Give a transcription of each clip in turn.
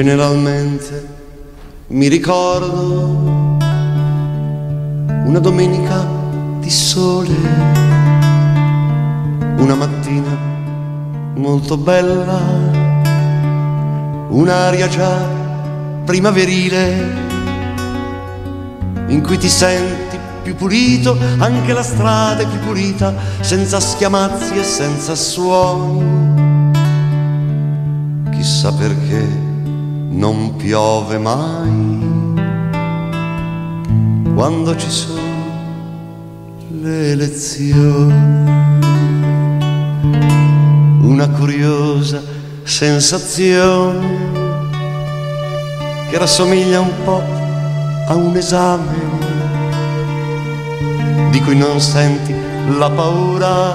Generalmente mi ricordo una domenica di sole, una mattina molto bella, un'aria già primaverile in cui ti senti più pulito, anche la strada è più pulita, senza schiamazzi e senza suoni. Chissà perché non piove mai quando ci sono le elezioni. Una curiosa sensazione che rassomiglia un po' a un esame di cui non senti la paura,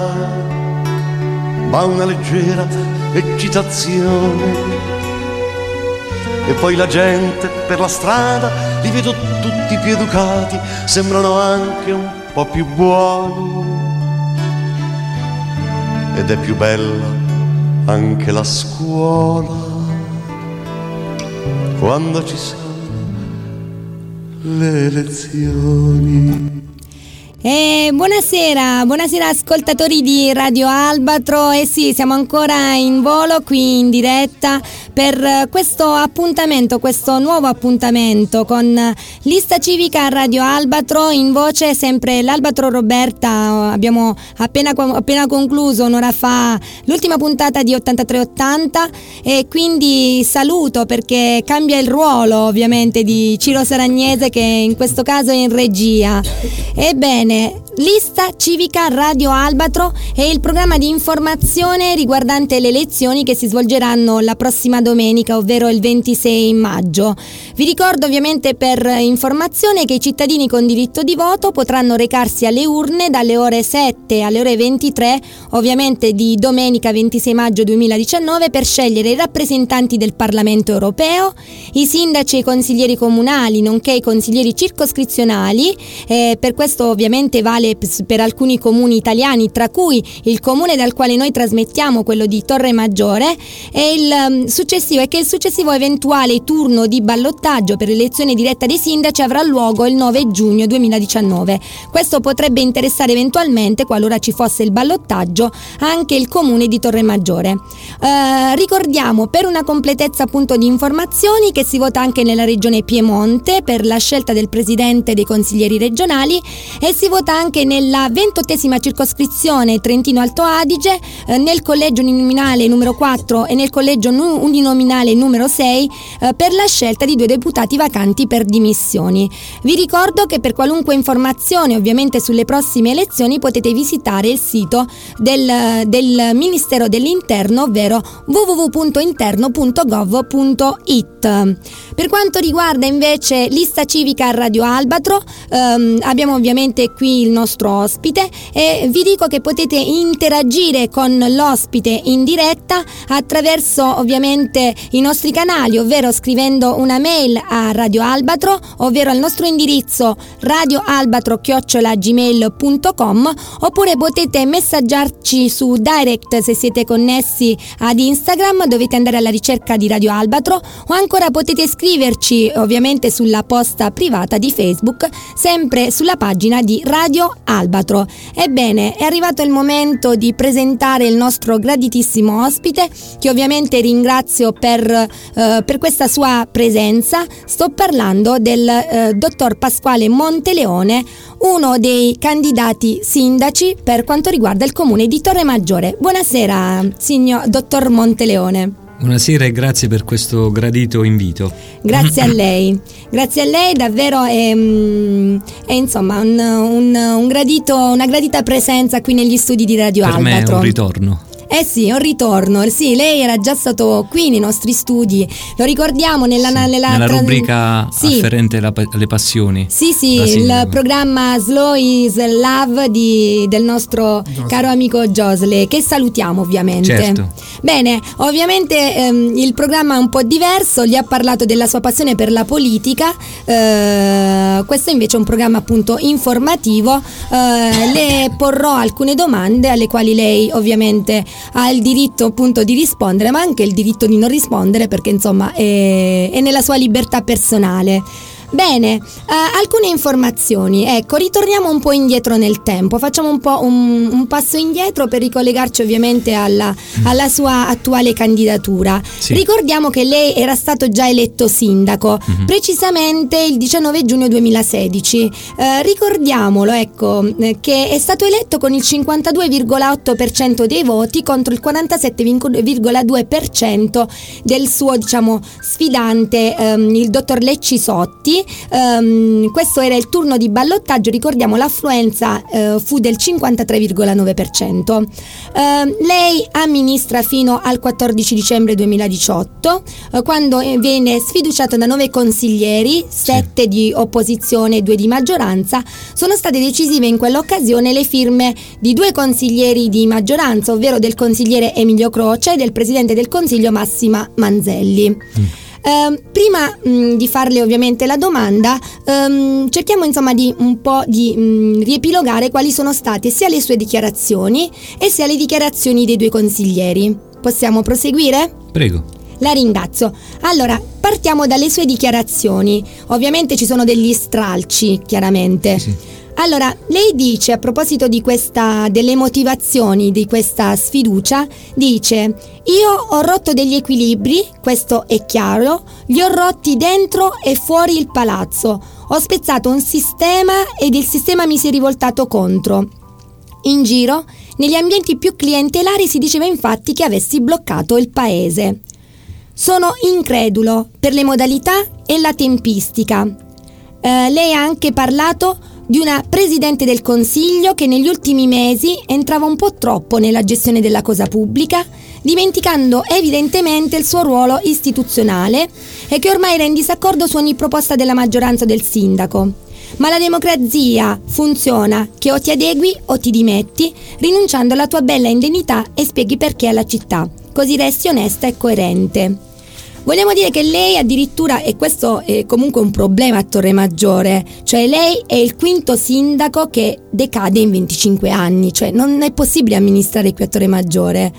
ma una leggera eccitazione. E poi la gente per la strada li vedo tutti più educati, sembrano anche un po' più buoni. Ed è più bella anche la scuola quando ci sono le lezioni. E buonasera, buonasera ascoltatori di Radio Albatro. Eh sì, siamo ancora in volo qui in diretta per questo appuntamento, questo nuovo appuntamento con Lista Civica Radio Albatro. In voce sempre l'Albatro Roberta. Abbiamo appena, appena concluso un'ora fa l'ultima puntata di 8380 e quindi saluto perché cambia il ruolo ovviamente di Ciro Saragnese che in questo caso è in regia. Ebbene, Bene, Lista Civica Radio Albatro è il programma di informazione riguardante le elezioni che si svolgeranno la prossima domenica, ovvero il 26 maggio. Vi ricordo ovviamente per informazione che i cittadini con diritto di voto potranno recarsi alle urne dalle ore 7 alle ore 23, ovviamente di domenica 26 maggio 2019, per scegliere i rappresentanti del Parlamento europeo, i sindaci e i consiglieri comunali, nonché i consiglieri circoscrizionali. Eh, per questo ovviamente vale vale per alcuni comuni italiani, tra cui il comune dal quale noi trasmettiamo, quello di Torre Maggiore, e il successivo è che il successivo eventuale turno di ballottaggio per l'elezione diretta dei sindaci avrà luogo il 9 giugno 2019. Questo potrebbe interessare eventualmente, qualora ci fosse il ballottaggio, anche il comune di Torre Maggiore. Eh, ricordiamo per una completezza appunto di informazioni che si vota anche nella regione Piemonte per la scelta del presidente dei consiglieri regionali e si vota anche nella ventottesima circoscrizione Trentino Alto Adige, eh, nel collegio uninominale numero 4 e nel collegio uninominale numero 6 eh, per la scelta di due deputati vacanti per dimissioni. Vi ricordo che per qualunque informazione ovviamente sulle prossime elezioni potete visitare il sito del, del Ministero dell'Interno, ovvero www.interno.gov.it. Per quanto riguarda invece lista civica a Radio Albatro, ehm, abbiamo ovviamente qui il nostro ospite e vi dico che potete interagire con l'ospite in diretta attraverso ovviamente i nostri canali, ovvero scrivendo una mail a Radio Albatro, ovvero al nostro indirizzo radioalbatro-gmail.com oppure potete messaggiarci su direct se siete connessi ad Instagram, dovete andare alla ricerca di Radio Albatro o ancora potete scriverci ovviamente sulla posta privata di Facebook, sempre sulla pagina di Radio Albatro. Ebbene, è arrivato il momento di presentare il nostro graditissimo ospite, che ovviamente ringrazio per, eh, per questa sua presenza. Sto parlando del eh, dottor Pasquale Monteleone, uno dei candidati sindaci per quanto riguarda il comune di Torre Maggiore. Buonasera, signor dottor Monteleone. Buonasera e grazie per questo gradito invito. Grazie a lei, grazie a lei davvero è, mm, è insomma un, un, un gradito, una gradita presenza qui negli studi di Radio per Albatro. Per me è un ritorno. Eh sì, un ritorno. Sì, lei era già stato qui nei nostri studi. Lo ricordiamo nella, sì, nella, nella tra... rubrica sì. afferente alle passioni. Sì, sì, il programma Slow is Love di, del nostro Josle. caro amico Josle, che salutiamo ovviamente. Certo. Bene, ovviamente ehm, il programma è un po' diverso, gli ha parlato della sua passione per la politica. Eh, questo invece è un programma appunto informativo. Eh, le porrò alcune domande alle quali lei ovviamente ha il diritto appunto di rispondere, ma anche il diritto di non rispondere perché insomma è, è nella sua libertà personale. Bene, uh, alcune informazioni. Ecco, ritorniamo un po' indietro nel tempo, facciamo un po' un, un passo indietro per ricollegarci ovviamente alla, mm. alla sua attuale candidatura. Sì. Ricordiamo che lei era stato già eletto sindaco, mm-hmm. precisamente il 19 giugno 2016. Uh, ricordiamolo, ecco, che è stato eletto con il 52,8% dei voti contro il 47,2% del suo, diciamo, sfidante, um, il dottor Lecci Sotti Um, questo era il turno di ballottaggio, ricordiamo l'affluenza uh, fu del 53,9%. Uh, lei amministra fino al 14 dicembre 2018, uh, quando viene sfiduciato da nove consiglieri, sette sì. di opposizione e due di maggioranza. Sono state decisive in quell'occasione le firme di due consiglieri di maggioranza, ovvero del consigliere Emilio Croce e del presidente del Consiglio Massima Manzelli. Mm. Uh, prima mh, mm, di farle ovviamente la domanda, um, cerchiamo insomma di un po' di mh, mm, riepilogare quali sono state sia le sue dichiarazioni e sia le dichiarazioni dei due consiglieri. Possiamo proseguire? Prego. La ringrazio. Allora, partiamo dalle sue dichiarazioni. Ovviamente ci sono degli stralci, chiaramente. Sì. Allora, lei dice a proposito questa, delle motivazioni di questa sfiducia, dice io ho rotto degli equilibri, questo è chiaro, li ho rotti dentro e fuori il palazzo, ho spezzato un sistema ed il sistema mi si è rivoltato contro. In giro, negli ambienti più clientelari si diceva infatti che avessi bloccato il paese. Sono incredulo per le modalità e la tempistica. Eh, lei ha anche parlato di una Presidente del Consiglio che negli ultimi mesi entrava un po' troppo nella gestione della cosa pubblica, dimenticando evidentemente il suo ruolo istituzionale e che ormai era in disaccordo su ogni proposta della maggioranza del sindaco. Ma la democrazia funziona che o ti adegui o ti dimetti, rinunciando alla tua bella indennità e spieghi perché alla città, così resti onesta e coerente. Vogliamo dire che lei addirittura, e questo è comunque un problema a Torre Maggiore, cioè lei è il quinto sindaco che decade in 25 anni, cioè non è possibile amministrare qui a Torre Maggiore.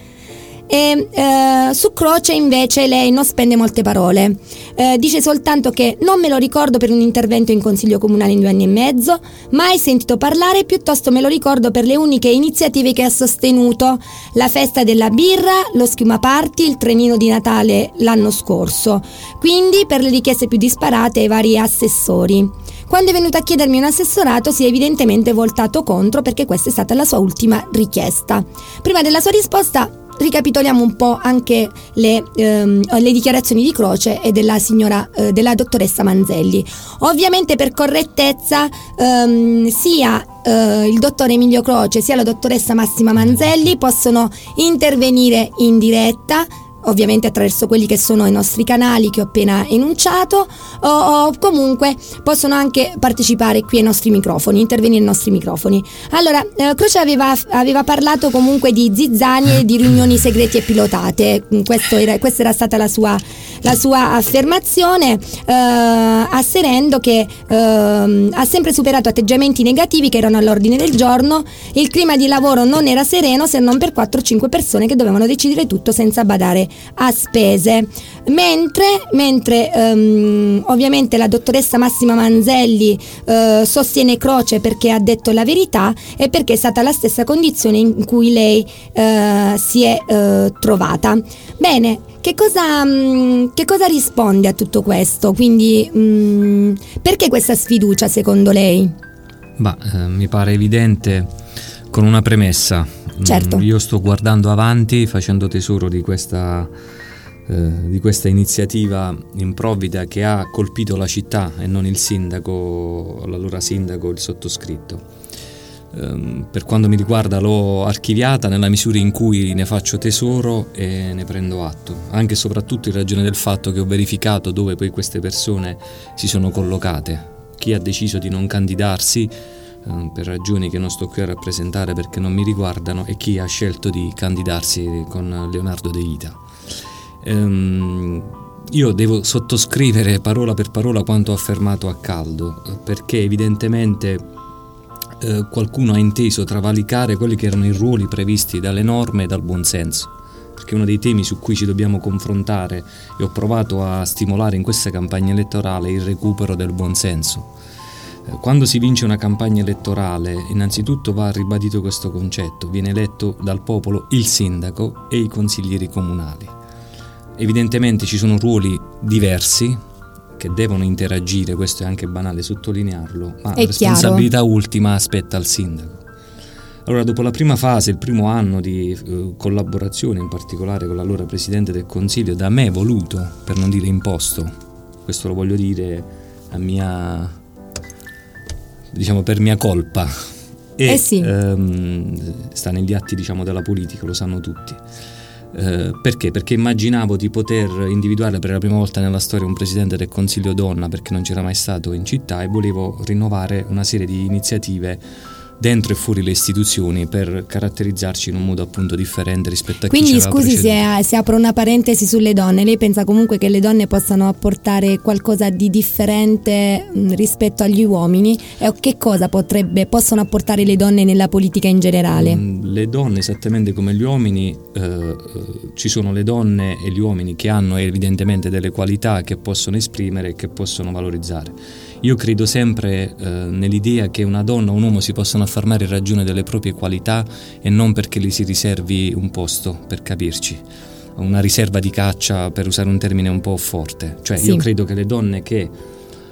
E, eh, su Croce invece lei non spende molte parole, eh, dice soltanto che non me lo ricordo per un intervento in consiglio comunale in due anni e mezzo, mai sentito parlare, piuttosto me lo ricordo per le uniche iniziative che ha sostenuto, la festa della birra, lo schiuma party, il trenino di Natale l'anno scorso, quindi per le richieste più disparate ai vari assessori. Quando è venuto a chiedermi un assessorato si è evidentemente voltato contro perché questa è stata la sua ultima richiesta. Prima della sua risposta ricapitoliamo un po' anche le, ehm, le dichiarazioni di Croce e della signora, eh, della dottoressa Manzelli. Ovviamente per correttezza ehm, sia eh, il dottor Emilio Croce sia la dottoressa Massima Manzelli possono intervenire in diretta ovviamente attraverso quelli che sono i nostri canali che ho appena enunciato o, o, comunque possono anche partecipare qui ai nostri microfoni, intervenire ai nostri microfoni. Allora, eh, Croce aveva, aveva, parlato comunque di zizzanie, di riunioni segrete e pilotate, mm, era, questa era stata la sua, la sua affermazione, eh, asserendo che eh, ha sempre superato atteggiamenti negativi che erano all'ordine del giorno, il clima di lavoro non era sereno se non per 4-5 persone che dovevano decidere tutto senza badare a spese. Mentre, mentre um, ovviamente la dottoressa Massima Manzelli uh, sostiene Croce perché ha detto la verità e perché è stata la stessa condizione in cui lei uh, si è uh, trovata. Bene, che cosa, um, che cosa, risponde a tutto questo? Quindi um, perché questa sfiducia secondo lei? Bah, eh, mi pare evidente con una premessa Certo. Mm, io sto guardando avanti facendo tesoro di questa, eh, di questa iniziativa improvvida che ha colpito la città e non il sindaco, l'allora sindaco, il sottoscritto. Um, per quanto mi riguarda l'ho archiviata nella misura in cui ne faccio tesoro e ne prendo atto, anche e soprattutto in ragione del fatto che ho verificato dove poi queste persone si sono collocate. Chi ha deciso di non candidarsi per ragioni che non sto qui a rappresentare perché non mi riguardano, e chi ha scelto di candidarsi con Leonardo De Vita. Um, io devo sottoscrivere parola per parola quanto affermato a caldo, perché evidentemente eh, qualcuno ha inteso travalicare quelli che erano i ruoli previsti dalle norme e dal buonsenso perché è uno dei temi su cui ci dobbiamo confrontare e ho provato a stimolare in questa campagna elettorale il recupero del buonsenso. Quando si vince una campagna elettorale, innanzitutto va ribadito questo concetto, viene eletto dal popolo il sindaco e i consiglieri comunali. Evidentemente ci sono ruoli diversi che devono interagire, questo è anche banale sottolinearlo, ma è la responsabilità chiaro. ultima aspetta al sindaco. Allora, dopo la prima fase, il primo anno di eh, collaborazione, in particolare con l'allora Presidente del Consiglio, da me voluto, per non dire imposto, questo lo voglio dire a mia, diciamo, per mia colpa, e eh sì. ehm, sta negli atti diciamo, della politica, lo sanno tutti. Eh, perché? Perché immaginavo di poter individuare per la prima volta nella storia un presidente del Consiglio donna perché non c'era mai stato in città e volevo rinnovare una serie di iniziative dentro e fuori le istituzioni per caratterizzarci in un modo appunto differente rispetto a Quindi, chi ci scusi se, se, apro una parentesi sulle donne, lei pensa comunque che le donne possano apportare qualcosa di differente mh, rispetto agli uomini? E che cosa potrebbe, possono apportare le donne nella politica in generale? Mm, le donne esattamente come gli uomini, eh, eh, ci sono le donne e gli uomini che hanno evidentemente delle qualità che possono esprimere e che possono valorizzare io credo sempre eh, nell'idea che una donna o un uomo si possano affermare in ragione delle proprie qualità e non perché gli si riservi un posto, per capirci. Una riserva di caccia, per usare un termine un po' forte. Cioè, sì. io credo che le donne che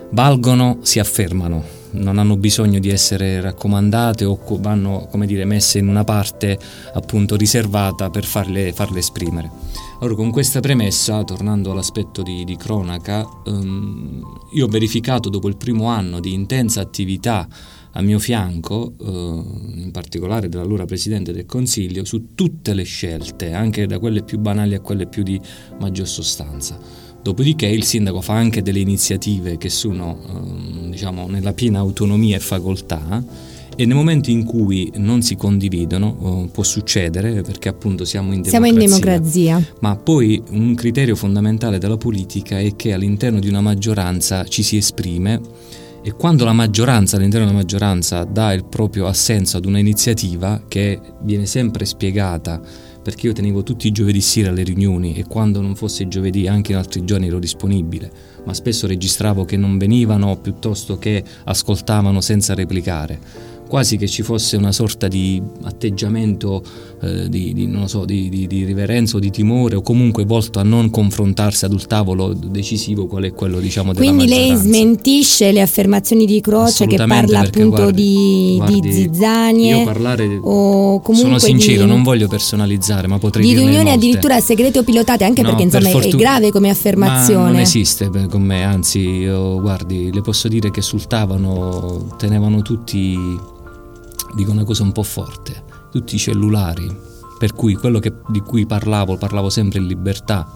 valgono si affermano, non hanno bisogno di essere raccomandate o vanno, come dire, messe in una parte appunto riservata per farle, farle esprimere. Ora, con questa premessa, tornando all'aspetto di, di cronaca, um, io ho verificato dopo il primo anno di intensa attività a mio fianco, uh, in particolare dell'allora Presidente del Consiglio, su tutte le scelte, anche da quelle più banali a quelle più di maggior sostanza. Dopodiché il sindaco fa anche delle iniziative che sono uh, diciamo, nella piena autonomia e facoltà e nei momenti in cui non si condividono oh, può succedere perché appunto siamo in democrazia. Siamo in democrazia. Ma poi un criterio fondamentale della politica è che all'interno di una maggioranza ci si esprime e quando la maggioranza, all'interno della maggioranza, dà il proprio assenso ad una iniziativa che viene sempre spiegata perché io tenevo tutti i giovedì sera alle riunioni e quando non fosse giovedì anche in altri giorni ero disponibile, ma spesso registravo che non venivano piuttosto che ascoltavano senza replicare quasi che ci fosse una sorta di atteggiamento eh, di, di, so, di, di, riverenza o di timore o comunque volto a non confrontarsi ad un tavolo decisivo qual è quello diciamo Quindi lei smentisce le affermazioni di Croce che parla appunto guardi, di, guardi, di zizzanie io parlare o sono sincero non voglio personalizzare ma potrei di riunioni addirittura segrete o pilotate anche no, perché insomma per fortuna, è grave come affermazione. ma non esiste con me anzi io guardi le posso dire che sultavano tenevano tutti dico una cosa un po' forte, tutti i cellulari, per cui quello che, di cui parlavo, parlavo sempre in libertà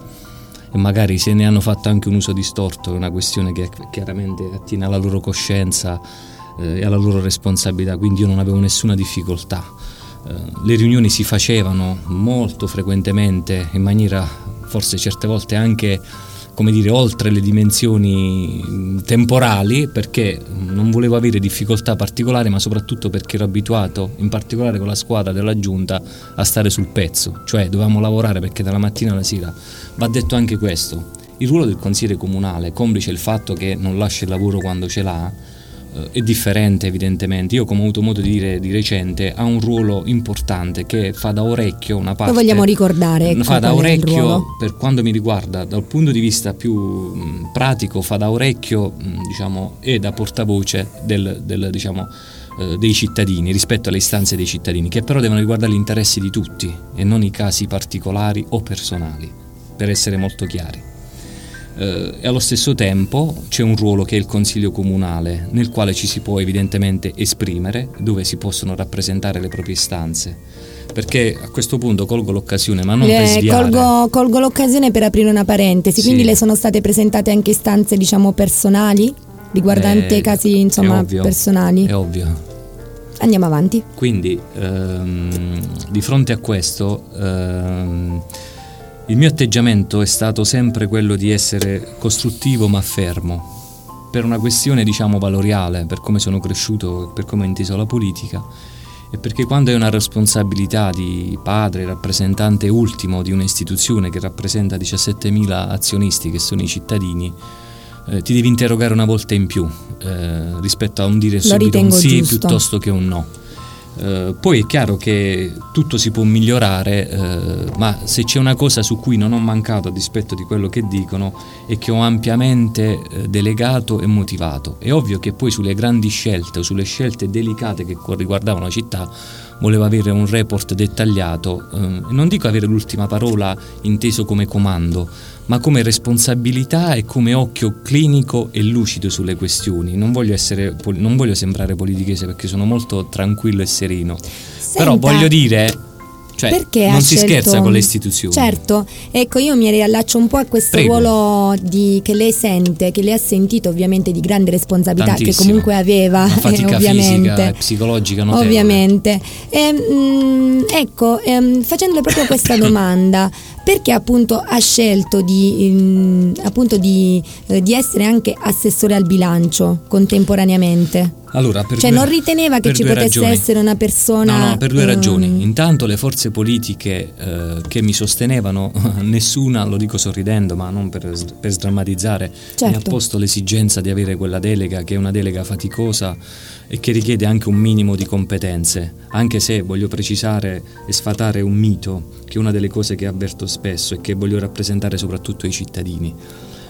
e magari se ne hanno fatto anche un uso distorto, è una questione che chiaramente attiene alla loro coscienza eh, e alla loro responsabilità, quindi io non avevo nessuna difficoltà. Eh, le riunioni si facevano molto frequentemente in maniera forse certe volte anche come dire, oltre le dimensioni temporali perché non volevo avere difficoltà particolari, ma soprattutto perché ero abituato, in particolare con la squadra della giunta, a stare sul pezzo, cioè dovevamo lavorare perché dalla mattina alla sera. Va detto anche questo, il ruolo del consigliere comunale, complice il fatto che non lascia il lavoro quando ce l'ha, è differente evidentemente. Io come ho avuto modo di dire di recente ha un ruolo importante che fa da orecchio una parte. Lo vogliamo ricordare. Ecco, fa da orecchio per quanto mi riguarda dal punto di vista più mh, pratico, fa da orecchio mh, diciamo e da portavoce del, del, diciamo, eh, dei cittadini rispetto alle istanze dei cittadini che però devono riguardare gli interessi di tutti e non i casi particolari o personali per essere molto chiari eh, e allo stesso tempo c'è un ruolo che è il Consiglio Comunale, nel quale ci si può evidentemente esprimere, dove si possono rappresentare le proprie istanze. Perché a questo punto colgo l'occasione, ma non le, per sviare. Colgo, colgo, l'occasione per aprire una parentesi, quindi sì. le sono state presentate anche istanze diciamo personali, riguardanti eh, casi insomma, è personali? È ovvio. Andiamo avanti. Quindi ehm, di fronte a questo... Ehm, il mio atteggiamento è stato sempre quello di essere costruttivo ma fermo. per una questione diciamo valoriale, per come sono cresciuto, per come ho inteso la politica e perché quando hai una responsabilità di padre, rappresentante ultimo di un'istituzione che rappresenta 17.000 azionisti che sono i cittadini, eh, ti devi interrogare una volta in più eh, rispetto a un dire subito un sì giusto. piuttosto che un no. Eh, poi è chiaro che tutto si può migliorare, eh, ma se c'è una cosa su cui non ho mancato a dispetto di quello che dicono è che ho ampiamente eh, delegato e motivato. È ovvio che poi sulle grandi scelte o sulle scelte delicate che riguardavano la città volevo avere un report dettagliato, eh, non dico avere l'ultima parola inteso come comando, ma come responsabilità e come occhio clinico e lucido sulle questioni. Non voglio, essere, non voglio sembrare politichese perché sono molto tranquillo e sereno, Senta, però voglio dire cioè, Perché non si scelto... scherza con le istituzioni. Certo, ecco, io mi riallaccio un po' a questo Prego. ruolo di, che lei sente, che lei ha sentito ovviamente di grande responsabilità, Tantissimo. che comunque aveva, Una fatica eh, ovviamente. Fisica, psicologica notevole. Ovviamente. E, mh, mm, ecco, ehm, facendole proprio questa domanda, perché appunto ha scelto di, mh, mm, appunto di, eh, di essere anche assessore al bilancio contemporaneamente? Allora, cioè, due, non riteneva che ci potesse ragioni. essere una persona. No, no, per due um... ragioni. Intanto, le forze politiche eh, che mi sostenevano, nessuna, lo dico sorridendo, ma non per, per sdrammatizzare, certo. mi ha certo. posto l'esigenza di avere quella delega, che è una delega faticosa e che richiede anche un minimo di competenze. Anche se voglio precisare e sfatare un mito, che è una delle cose che avverto spesso e che voglio rappresentare soprattutto ai cittadini.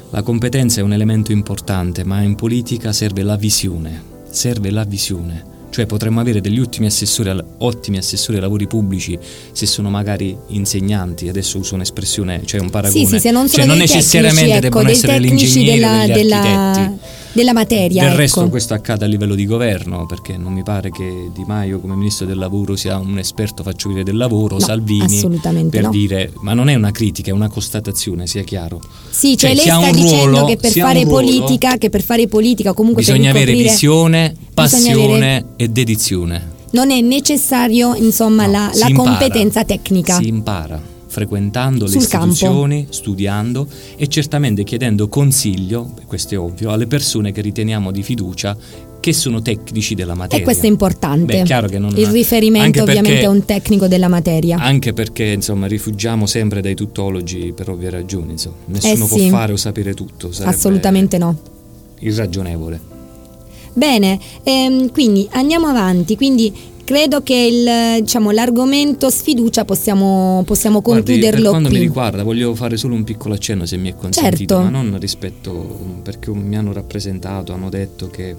La competenza è un elemento importante, ma in politica serve la visione serve la visione. Cioè potremmo avere degli ottimi assessori, ottimi assessori ai lavori pubblici se sono magari insegnanti, adesso uso un'espressione, cioè un paragone. Sì, sì, se non sono cioè non necessariamente ecco, devono essere gli ingegneri della, degli della, della materia. Del ecco. resto questo accade a livello di governo, perché non mi pare che Di Maio come ministro del lavoro sia un esperto faccio dire del lavoro, no, Salvini per no. dire, ma non è una critica, è una constatazione, sia chiaro. Sì, cioè, cioè lei sta dicendo ruolo, che per fare politica, che per fare politica comunque bisogna avere visione, passione. E dedizione. Non è necessario, insomma, no, la, la competenza tecnica. Si impara frequentando le istituzioni, campo. studiando e certamente chiedendo consiglio, questo è ovvio, alle persone che riteniamo di fiducia che sono tecnici della materia. E questo è importante. Beh, non, Il riferimento ovviamente a un tecnico della materia. Anche perché insomma rifugiamo sempre dai tuttologi per ovvie ragioni. Insomma. Nessuno eh può sì. fare o sapere tutto. Assolutamente no. Irragionevole. Bene, ehm, quindi andiamo avanti. Quindi credo che il, diciamo, l'argomento sfiducia possiamo, possiamo concluderlo Guardi, per quando qui. mi riguarda voglio fare solo un piccolo accenno se mi è consentito, certo. ma non rispetto perché mi hanno rappresentato, hanno detto che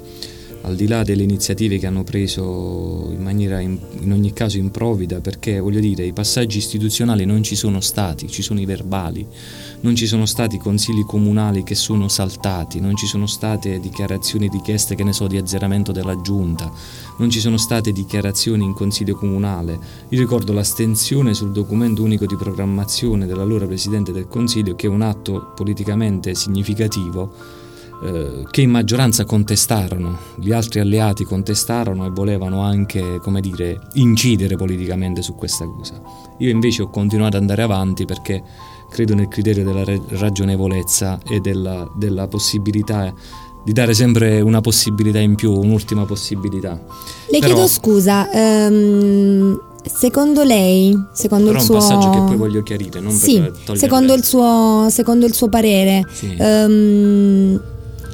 al di là delle iniziative che hanno preso in maniera in, in, ogni caso improvvida, perché voglio dire, i passaggi istituzionali non ci sono stati, ci sono i verbali, non ci sono stati consigli comunali che sono saltati, non ci sono state dichiarazioni richieste, che ne so, di azzeramento della giunta, non ci sono state dichiarazioni in consiglio comunale. Io ricordo l'astensione sul documento unico di programmazione dell'allora Presidente del Consiglio, che è un atto politicamente significativo eh, che in maggioranza contestarono, gli altri alleati contestarono e volevano anche, come dire, incidere politicamente su questa cosa. Io invece ho continuato ad andare avanti perché credo nel criterio della ragionevolezza e della, della possibilità di dare sempre una possibilità in più, un'ultima possibilità. Le Però, chiedo scusa, um, secondo lei, secondo il suo... un passaggio che poi voglio chiarire, non sì, per togliere... Secondo il, suo, secondo il suo parere, sì. um,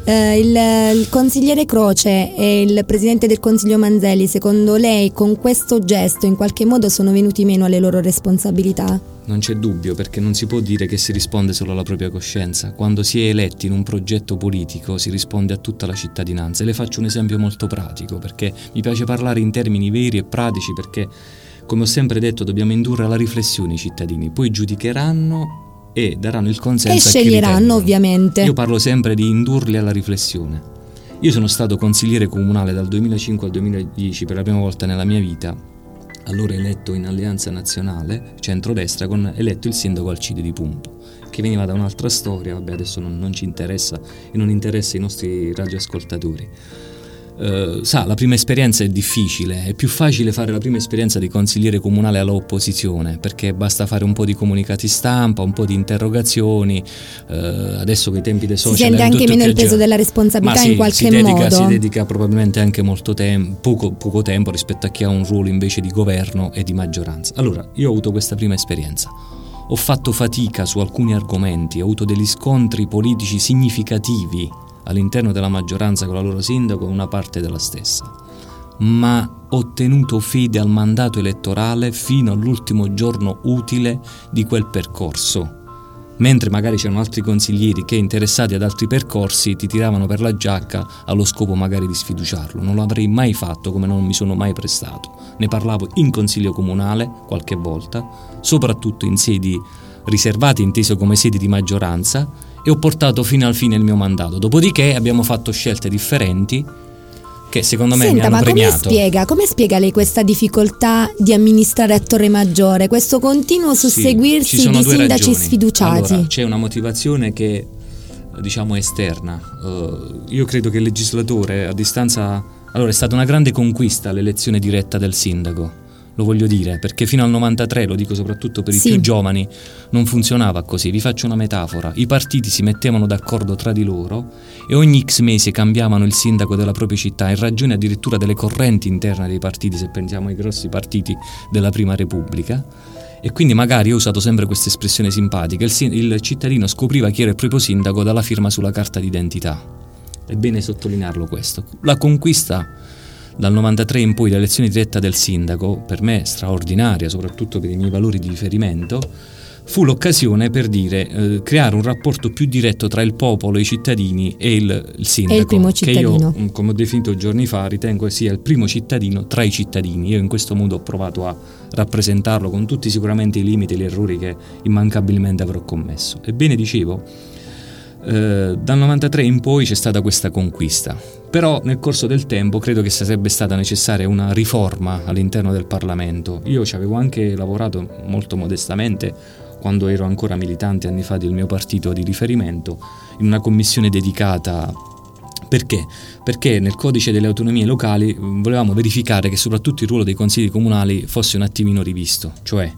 eh, il, il, consigliere Croce e il presidente del consiglio Manzelli, secondo lei con questo gesto in qualche modo sono venuti meno alle loro responsabilità? Non c'è dubbio perché non si può dire che si risponde solo alla propria coscienza. Quando si è eletti in un progetto politico si risponde a tutta la cittadinanza. E le faccio un esempio molto pratico perché mi piace parlare in termini veri e pratici perché, come ho sempre detto, dobbiamo indurre alla riflessione i cittadini. Poi giudicheranno e daranno il consenso e sceglieranno ovviamente. Io parlo sempre di indurli alla riflessione. Io sono stato consigliere comunale dal 2005 al 2010 per la prima volta nella mia vita, allora eletto in alleanza nazionale, centrodestra, con eletto il sindaco Alcide di Pumpo, che veniva da un'altra storia, vabbè adesso non, non ci interessa e non interessa i nostri radioascoltatori. Uh, sa, la prima esperienza è difficile, è più facile fare la prima esperienza di consigliere comunale all'opposizione, perché basta fare un po' di comunicati stampa, un po' di interrogazioni, uh, adesso con i tempi dei social... Si sente anche meno il peso della responsabilità sì, in qualche si dedica, modo. Si dedica probabilmente anche molto tempo, poco, poco tempo rispetto a chi ha un ruolo invece di governo e di maggioranza. Allora, io ho avuto questa prima esperienza. Ho fatto fatica su alcuni argomenti, ho avuto degli scontri politici significativi all'interno della maggioranza con la loro sindaco e una parte della stessa, ma ho tenuto fede al mandato elettorale fino all'ultimo giorno utile di quel percorso. Mentre magari c'erano altri consiglieri che interessati ad altri percorsi ti tiravano per la giacca allo scopo magari di sfiduciarlo. Non l'avrei mai fatto come non mi sono mai prestato. Ne parlavo in consiglio comunale qualche volta, soprattutto in sedi riservate inteso come sedi di maggioranza e ho portato fino al fine il mio mandato. Dopodiché abbiamo fatto scelte differenti che secondo me Senta, mi hanno ma premiato. come spiega, come spiega lei questa difficoltà di amministrare a Torre Maggiore, questo continuo Sì, susseguirsi sono di sindaci ragioni. sfiduciati? Allora, c'è una motivazione che diciamo esterna. Uh, io credo che il legislatore a distanza allora è stata una grande conquista l'elezione diretta del sindaco. Lo voglio dire, perché fino al 93, lo dico soprattutto per i Sì. più giovani, non funzionava così. Vi faccio una metafora. I partiti si mettevano d'accordo tra di loro e ogni X mesi cambiavano il sindaco della propria città in ragione addirittura delle correnti interne dei partiti, se pensiamo ai grossi partiti della Prima Repubblica. E quindi magari ho usato sempre questa espressione simpatica, il, il cittadino scopriva chi era il proprio sindaco dalla firma sulla carta d'identità. È bene sottolinearlo questo. La conquista dal 93 in poi l'elezione diretta del sindaco, per me straordinaria, soprattutto per i miei valori di riferimento, fu l'occasione per dire eh, creare un rapporto più diretto tra il popolo, i cittadini e il, il sindaco. primo Che io, cittadino. mm, come ho definito giorni fa, ritengo sia il primo cittadino tra i cittadini. Io in questo modo ho provato a rappresentarlo con tutti sicuramente i limiti e gli errori che immancabilmente avrò commesso. Ebbene, dicevo, eh, dal 93 in poi c'è stata questa conquista, però nel corso del tempo credo che sarebbe stata necessaria una riforma all'interno del Parlamento. Io ci avevo anche lavorato molto modestamente quando ero ancora militante anni fa del mio partito di riferimento in una commissione dedicata perché? Perché nel codice delle autonomie locali mh, volevamo verificare che soprattutto il ruolo dei consigli comunali fosse un attimino rivisto, cioè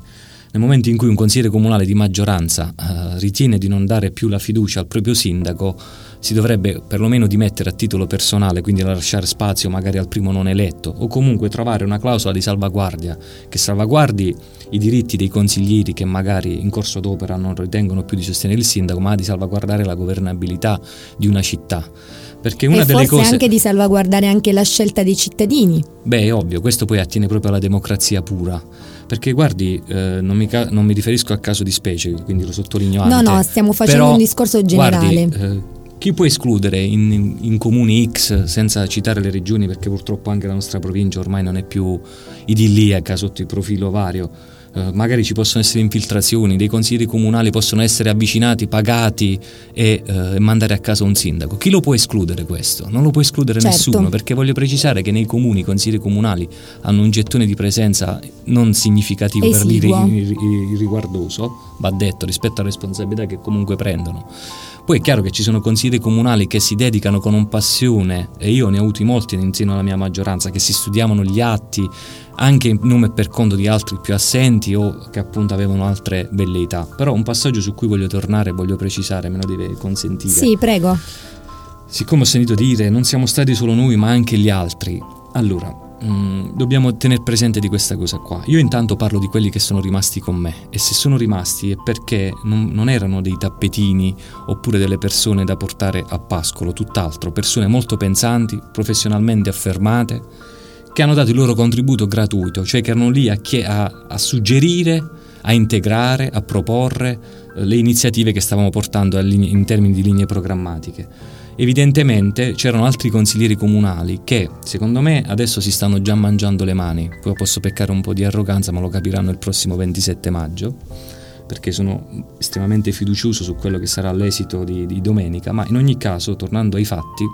nel momento in cui un consigliere comunale di maggioranza eh, ritiene di non dare più la fiducia al proprio sindaco, si dovrebbe perlomeno dimettere a titolo personale, quindi lasciare spazio magari al primo non eletto, o comunque trovare una clausola di salvaguardia che salvaguardi i diritti dei consiglieri che magari in corso d'opera non ritengono più di sostenere il sindaco, ma di salvaguardare la governabilità di una città. Perché una e delle cose... anche di salvaguardare anche la scelta dei cittadini. Beh, è ovvio, questo poi attiene proprio alla democrazia pura. Perché guardi, eh, non, mi ca- non mi riferisco a caso di specie, quindi lo sottolineo No, anche. no, stiamo facendo Però, un discorso generale. Guardi, eh, chi può escludere in, in comuni X, senza citare le regioni, perché purtroppo anche la nostra provincia ormai non è più idilliaca sotto il profilo vario, eh, magari ci possono essere infiltrazioni, dei consiglieri comunali possono essere avvicinati, pagati e eh, mandare a casa un sindaco. Chi lo può escludere questo? Non lo può escludere Certo. nessuno, perché voglio precisare che nei comuni i consiglieri comunali hanno un gettone di presenza non significativo per dire Esiguo. ir- ir- irriguardoso, va detto, rispetto alle responsabilità che comunque prendono. Poi è chiaro che ci sono consiglieri comunali che si dedicano con un passione, e io ne ho avuti molti in seno alla mia maggioranza, che si studiavano gli atti anche in nome e per conto di altri più assenti o che appunto avevano altre velleità. Però un passaggio su cui voglio tornare, voglio precisare, me lo deve consentire. Sì, prego. Siccome ho sentito dire non siamo stati solo noi ma anche gli altri, allora mm, dobbiamo tenere presente di questa cosa qua. Io intanto parlo di quelli che sono rimasti con me e se sono rimasti è perché non, non erano dei tappetini oppure delle persone da portare a pascolo, tutt'altro, persone molto pensanti, professionalmente affermate, che hanno dato il loro contributo gratuito, cioè che erano lì a, chie- a- a suggerire, a integrare, a proporre eh, le iniziative che stavamo portando in termini di linee programmatiche. Evidentemente c'erano altri consiglieri comunali che, secondo me, adesso si stanno già mangiando le mani. Poi posso peccare un po' di arroganza, ma lo capiranno il prossimo 27 maggio, perché sono estremamente fiducioso su quello che sarà l'esito di, di domenica. Ma in ogni caso, tornando ai fatti,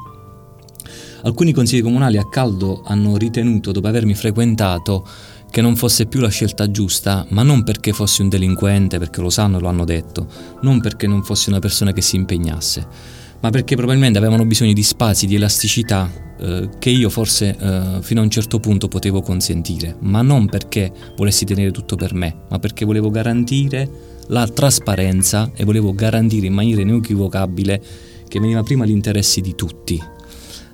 alcuni consigli comunali a caldo hanno ritenuto, dopo avermi frequentato, che non fosse più la scelta giusta, ma non perché fossi un delinquente, perché lo sanno e lo hanno detto, non perché non fossi una persona che si impegnasse, ma perché probabilmente avevano bisogno di spazi, di elasticità eh, che io forse eh, fino a un certo punto potevo consentire, ma non perché volessi tenere tutto per me, ma perché volevo garantire la trasparenza e volevo garantire in maniera inequivocabile che veniva prima l'interesse di tutti.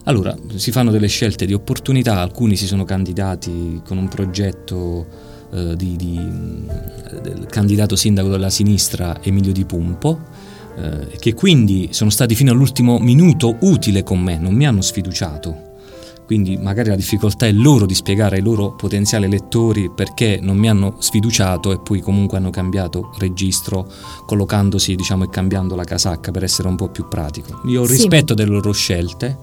Allora, si fanno delle scelte di opportunità, alcuni si sono candidati con un progetto eh, di, di, del candidato sindaco della sinistra Emilio Di Pumpo, eh, che quindi sono stati fino all'ultimo minuto utile con me, non mi hanno sfiduciato. Quindi magari la difficoltà è loro di spiegare ai loro potenziali lettori perché non mi hanno sfiduciato e poi comunque hanno cambiato registro collocandosi diciamo e cambiando la casacca per essere un po' più pratico. Io ho sì. rispetto delle loro scelte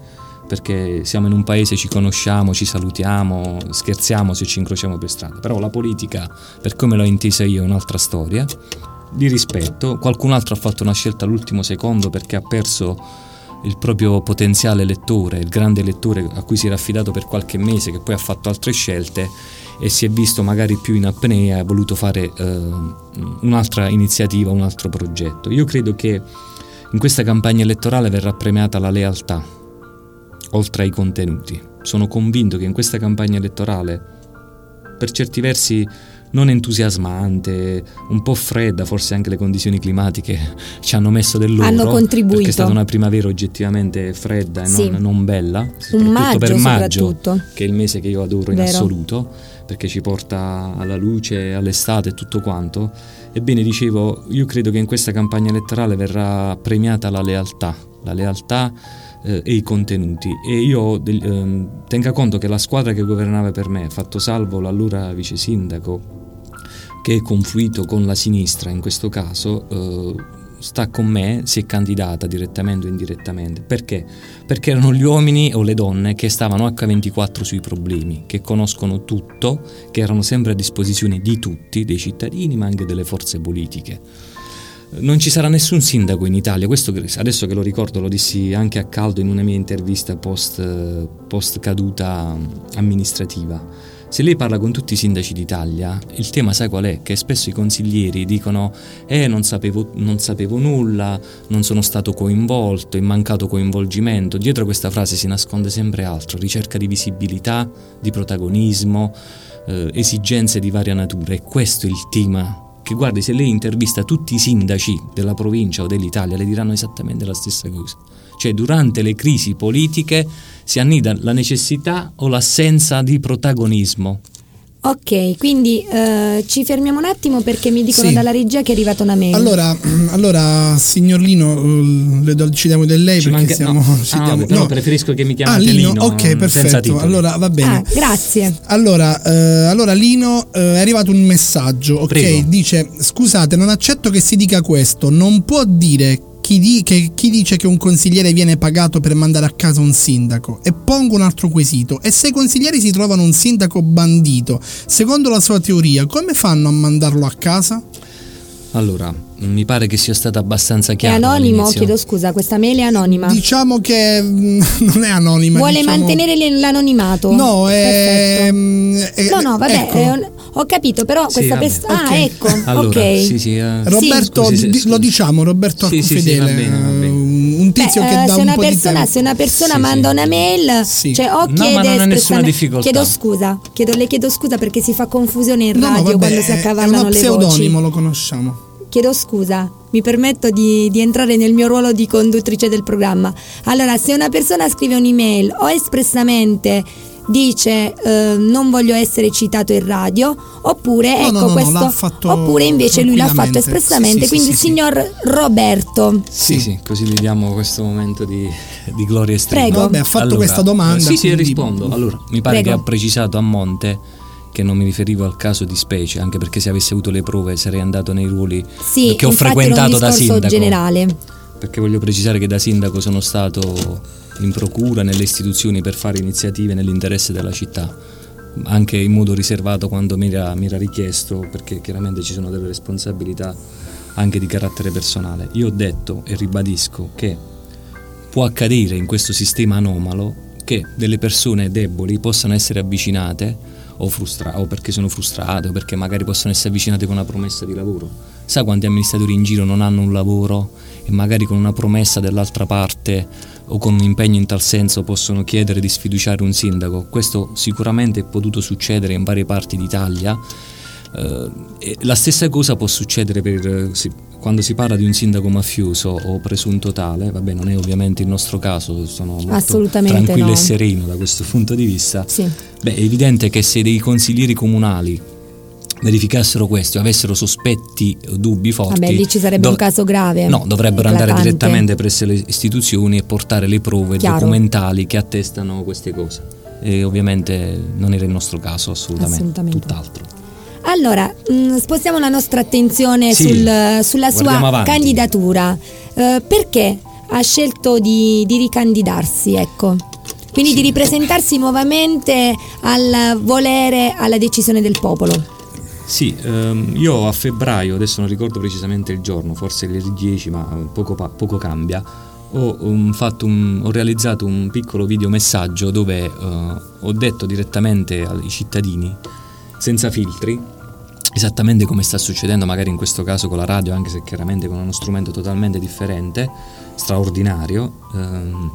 perché siamo in un paese, ci conosciamo, ci salutiamo, scherziamo se ci incrociamo per strada, però la politica per come l'ho intesa io è un'altra storia di rispetto, qualcun altro ha fatto una scelta all'ultimo secondo perché ha perso il proprio potenziale lettore, il grande lettore a cui si era affidato per qualche mese, che poi ha fatto altre scelte e si è visto magari più in apnea e ha voluto fare eh, un'altra iniziativa, un altro progetto. Io credo che in questa campagna elettorale verrà premiata la lealtà, oltre ai contenuti. Sono convinto che in questa campagna elettorale, per certi versi, non entusiasmante, un po' fredda, forse anche le condizioni climatiche ci hanno messo del loro. Hanno contribuito. Perché è stata una primavera oggettivamente fredda e sì. non, non, bella, soprattutto maggio, per maggio, che è il mese che io adoro in Vero. assoluto, perché ci porta alla luce, all'estate e tutto quanto. Ebbene, dicevo, io credo che in questa campagna elettorale verrà premiata la lealtà, la lealtà eh, e i contenuti e io del, eh, tenga conto che la squadra che governava per me, fatto salvo l'allora vice sindaco che è confluito con la sinistra in questo caso, eh, sta con me, si è candidata direttamente o indirettamente. Perché? Perché erano gli uomini o le donne che stavano H24 sui problemi, che conoscono tutto, che erano sempre a disposizione di tutti, dei cittadini ma anche delle forze politiche. Non ci sarà nessun sindaco in Italia, questo adesso che lo ricordo lo dissi anche a caldo in una mia intervista post, post caduta amministrativa se lei parla con tutti i sindaci d'Italia, il tema sai qual è? Che spesso i consiglieri dicono eh non sapevo, non sapevo nulla, non sono stato coinvolto, è mancato coinvolgimento. Dietro questa frase si nasconde sempre altro, ricerca di visibilità, di protagonismo, eh, esigenze di varia natura e questo è il tema che guardi se lei intervista tutti i sindaci della provincia o dell'Italia le diranno esattamente la stessa cosa. Cioè durante le crisi politiche si annida la necessità o l'assenza di protagonismo. Ok, quindi uh, ci fermiamo un attimo perché mi dicono sì. dalla regia che è arrivata una mail. Allora, allora signor Lino, uh, le decidiamo del lei ci perché manca, siamo... No. Ci ah, no, no, preferisco che mi chiamate ah, Lino. Lino ok, perfetto. Allora, va bene. Ah, grazie. Allora, uh, allora Lino, è arrivato un messaggio, ok? Prego. Dice, scusate, non accetto che si dica questo, non può dire chi, di, che, chi, dice che un consigliere viene pagato per mandare a casa un sindaco? E pongo un altro quesito. E se i consiglieri si trovano un sindaco bandito, secondo la sua teoria, come fanno a mandarlo a casa? Allora, mi pare che sia stata abbastanza chiara. È anonimo, all'inizio. chiedo scusa, questa mail è anonima. Diciamo che mm, non è anonima. Vuole diciamo... mantenere l'anonimato. No, è... Mm, è... No, no, vabbè, ecco. è... ho capito, però sì, questa persona... Ah, ecco, allora, ok. Sì, sì, uh... Roberto, scusi, scusi. lo diciamo, Roberto sì, Arcufedele. Sì, sì, va bene, va bene. Un tizio Beh, che uh, dà se un una po' persona, di Se una persona manda una mail, cioè o chiede... No, ma non ha nessuna difficoltà. Chiedo scusa, chiedo, le chiedo scusa perché si fa confusione in radio no, vabbè, quando si accavallano le voci. È uno pseudonimo, lo conosciamo chiedo scusa, mi permetto di, di, entrare nel mio ruolo di conduttrice del programma. Allora, se una persona scrive un'email o espressamente dice eh, non voglio essere citato in radio oppure no, ecco no, no, questo oppure invece lui l'ha fatto espressamente sì, sì, quindi sì, il signor Roberto. Sì sì così gli diamo questo momento di, di gloria estrema prego. Vabbè, ha fatto allora, questa domanda sì sì rispondo. allora mi pare prego. che ha precisato a monte che non mi riferivo al caso di specie, anche perché se avessi avuto le prove sarei andato nei ruoli sì, che ho frequentato da sindaco. generale. Perché voglio precisare che da sindaco sono stato in procura nelle istituzioni per fare iniziative nell'interesse della città, anche in modo riservato quando mi era, mi era richiesto, perché chiaramente ci sono delle responsabilità anche di carattere personale. Io ho detto e ribadisco che può accadere in questo sistema anomalo che delle persone deboli possano essere avvicinate o, frustra- o perché sono frustrate o perché magari possono essere avvicinate con una promessa di lavoro. Sa quanti amministratori in giro non hanno un lavoro e magari con una promessa dall'altra parte o con un impegno in tal senso possono chiedere di sfiduciare un sindaco? Questo sicuramente è potuto succedere in varie parti d'Italia. Eh, la stessa cosa può succedere per, sì, quando si parla di un sindaco mafioso o presunto tale, vabbè non è ovviamente il nostro caso, sono molto tranquillo no. e sereno da questo punto di vista, sì. beh, è evidente che se dei consiglieri comunali verificassero questo, avessero sospetti o dubbi forti, Vabbè, lì ci sarebbe do- un caso grave. No, dovrebbero eclatante. andare direttamente presso le istituzioni e portare le prove Chiaro. documentali che attestano queste cose. E ovviamente non era il nostro caso, assolutamente, assolutamente. tutt'altro. Allora, mh, mm, spostiamo la nostra attenzione sì, sul, sulla sua avanti. candidatura. Uh, perché ha scelto di, di ricandidarsi? Ecco. Quindi sì. di ripresentarsi nuovamente al volere, alla decisione del popolo. Sì, ehm, io a febbraio, adesso non ricordo precisamente il giorno, forse il 10, ma poco, poco cambia, ho, um, un, ho, realizzato un piccolo video messaggio dove uh, ho detto direttamente ai cittadini, senza filtri, esattamente come sta succedendo magari in questo caso con la radio, anche se chiaramente con uno strumento totalmente differente, straordinario. Ehm,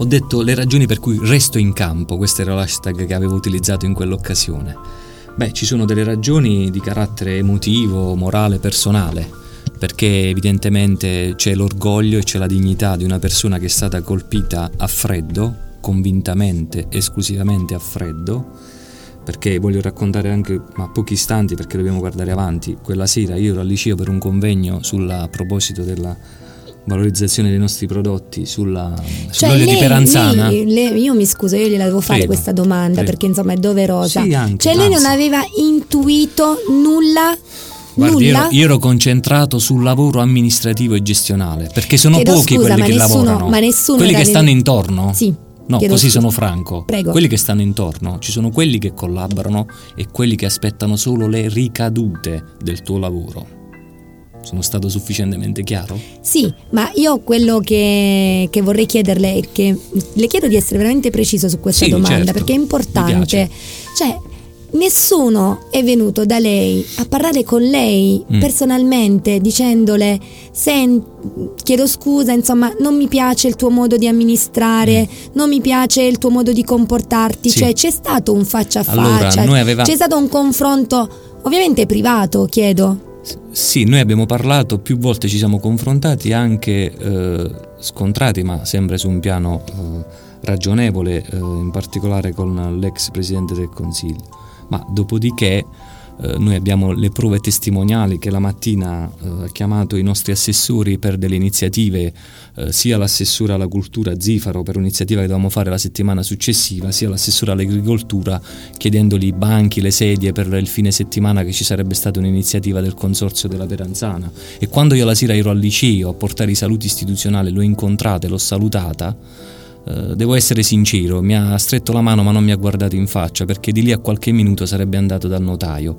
ho detto le ragioni per cui resto in campo, questo era l'hashtag che avevo utilizzato in quell'occasione. Beh, ci sono delle ragioni di carattere emotivo, morale, personale, perché evidentemente c'è l'orgoglio e c'è la dignità di una persona che è stata colpita a freddo, convintamente, esclusivamente a freddo, perché voglio raccontare anche, ma pochi istanti perché dobbiamo guardare avanti, quella sera io ero al liceo per un convegno sulla, a proposito della valorizzazione dei nostri prodotti sulla, cioè, sull'olio lei, di peranzana. Lei, lei, io mi scuso, io gliela devo fare prego, questa domanda prego. perché insomma è doverosa. Sì, anche, cioè lei non aveva intuito nulla Guardi, io ero, io ero, concentrato sul lavoro amministrativo e gestionale perché sono Chiedo pochi scusa, quelli che nessuno, lavorano. Ma nessuno quelli che stanno intorno. Sì. No, Chiedo così scusa. sono franco. Prego. Quelli che stanno intorno, ci sono quelli che collaborano e quelli che aspettano solo le ricadute del tuo lavoro. Sono stato sufficientemente chiaro? Sì, ma io quello che, che vorrei chiederle è che le chiedo di essere veramente preciso su questa sì, domanda certo. perché è importante. Cioè, nessuno è venuto da lei a parlare con lei mm. personalmente dicendole Sen, chiedo scusa insomma non mi piace il tuo modo di amministrare mm. non mi piace il tuo modo di comportarti sì. cioè c'è stato un faccia a faccia allora, aveva... c'è stato un confronto ovviamente privato chiedo sì, noi abbiamo parlato, più volte ci siamo confrontati, anche eh, scontrati, ma sempre su un piano eh, ragionevole, eh, in particolare con l'ex Presidente del Consiglio. Ma dopodiché noi abbiamo le prove testimoniali che la mattina eh, ha chiamato i nostri assessori per delle iniziative, eh, sia l'assessore alla cultura Zifaro per un'iniziativa che dovevamo fare la settimana successiva, sia l'assessore all'agricoltura chiedendogli i banchi, le sedie per il fine settimana che ci sarebbe stata un'iniziativa del consorzio della Peranzana. E quando io la sera ero al liceo a portare i saluti istituzionali, l'ho incontrata e l'ho salutata, eh, devo essere sincero, mi ha stretto la mano ma non mi ha guardato in faccia perché di lì a qualche minuto sarebbe andato dal notaio.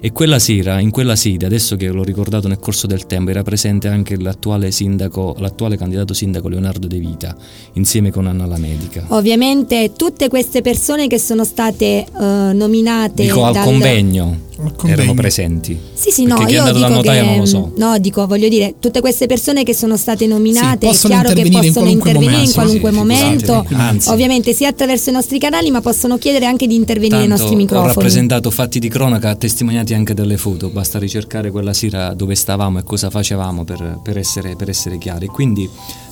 E quella sera, in quella sede, adesso che l'ho ricordato nel corso del tempo, era presente anche l'attuale, sindaco, l'attuale candidato sindaco Leonardo De Vita, insieme con Anna la Medica. Ovviamente tutte queste persone che sono state uh, nominate Dico, al convegno erano presenti. Sì, sì, no, io dico che, non lo so. No, dico, voglio dire, tutte queste persone che sono state nominate, sì, è chiaro che possono in intervenire momento, in qualunque sì, momento, Anzi, ovviamente sia attraverso i nostri canali, ma possono chiedere anche di intervenire nei nostri microfoni. Ho rappresentato fatti di cronaca testimoniati anche dalle foto, basta ricercare quella sera dove stavamo e cosa facevamo per, per, essere, per essere chiari. Quindi,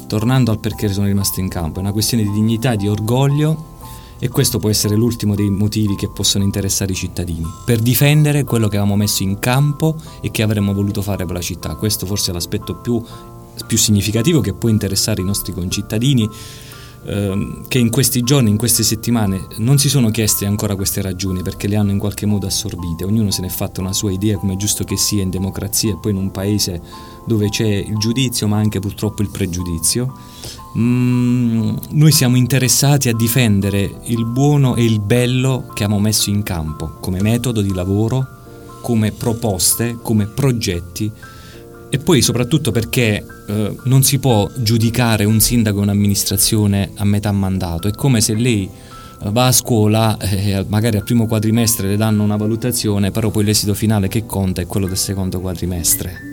tornando al perché sono rimasto in campo, è una questione di dignità e di orgoglio e questo può essere l'ultimo dei motivi che possono interessare i cittadini, per difendere quello che avevamo messo in campo e che avremmo voluto fare per la città. Questo forse è l'aspetto più, più significativo che può interessare i nostri concittadini ehm, che in questi giorni, in queste settimane non si sono chieste ancora queste ragioni perché le hanno in qualche modo assorbite, ognuno se ne è fatto una sua idea come è giusto che sia in democrazia e poi in un paese dove c'è il giudizio ma anche purtroppo il pregiudizio Mm, noi siamo interessati a difendere il buono e il bello che abbiamo messo in campo come metodo di lavoro, come proposte, come progetti e poi soprattutto perché eh, non si può giudicare un sindaco e un'amministrazione a metà mandato, è come se lei va a scuola, eh, magari al primo quadrimestre le danno una valutazione, però poi l'esito finale che conta è quello del secondo quadrimestre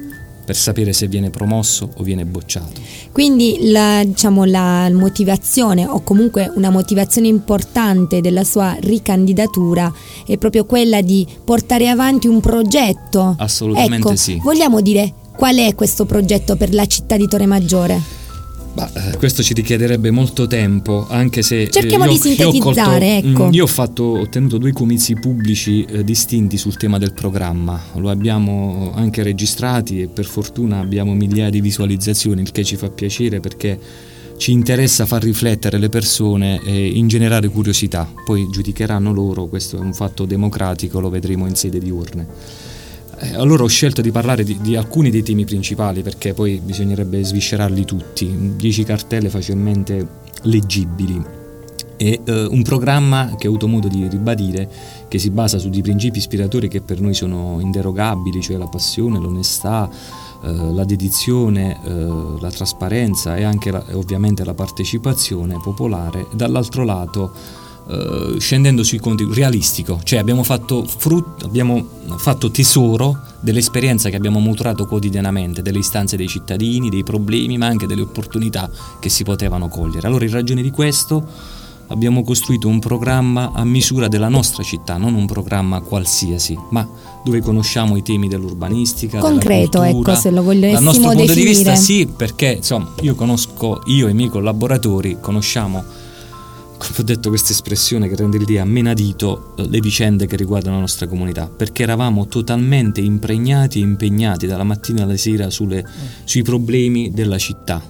per sapere se viene promosso o viene bocciato. Quindi la, diciamo, la motivazione o comunque una motivazione importante della sua ricandidatura è proprio quella di portare avanti un progetto. Assolutamente ecco, sì. Vogliamo dire qual è questo progetto per la città di Torre Maggiore? Bah, eh, questo ci richiederebbe molto tempo, anche se... Eh, Cerchiamo io, di sintetizzare, io colto, ecco. Mm, io ho, fatto, ho tenuto due comizi pubblici eh, distinti sul tema del programma, lo abbiamo anche registrati e per fortuna abbiamo migliaia di visualizzazioni, il che ci fa piacere perché ci interessa far riflettere le persone e ingenerare curiosità, poi giudicheranno loro, questo è un fatto democratico, lo vedremo in sede di urne. Eh, allora ho scelto di parlare di, di, alcuni dei temi principali perché poi bisognerebbe sviscerarli tutti, dieci cartelle facilmente leggibili. È eh, un programma che ho avuto modo di ribadire che si basa su dei principi ispiratori che per noi sono inderogabili, cioè la passione, l'onestà, eh, la dedizione, eh, la trasparenza e anche la, ovviamente la partecipazione popolare. Dall'altro lato Uh, scendendo sui conti realistico, cioè abbiamo fatto, frutto, abbiamo fatto tesoro dell'esperienza che abbiamo maturato quotidianamente, delle istanze dei cittadini, dei problemi, ma anche delle opportunità che si potevano cogliere. Allora in ragione di questo abbiamo costruito un programma a misura della nostra città, non un programma qualsiasi, ma dove conosciamo i temi dell'urbanistica, concreto, della cultura, ecco, se lo vogliono Dal nostro punto definire. di vista sì, perché insomma, io conosco io e i miei collaboratori conosciamo ho detto questa espressione che rende l'idea menadito le vicende che riguardano la nostra comunità, perché eravamo totalmente impregnati e impegnati dalla mattina alla sera sulle, sui problemi della città.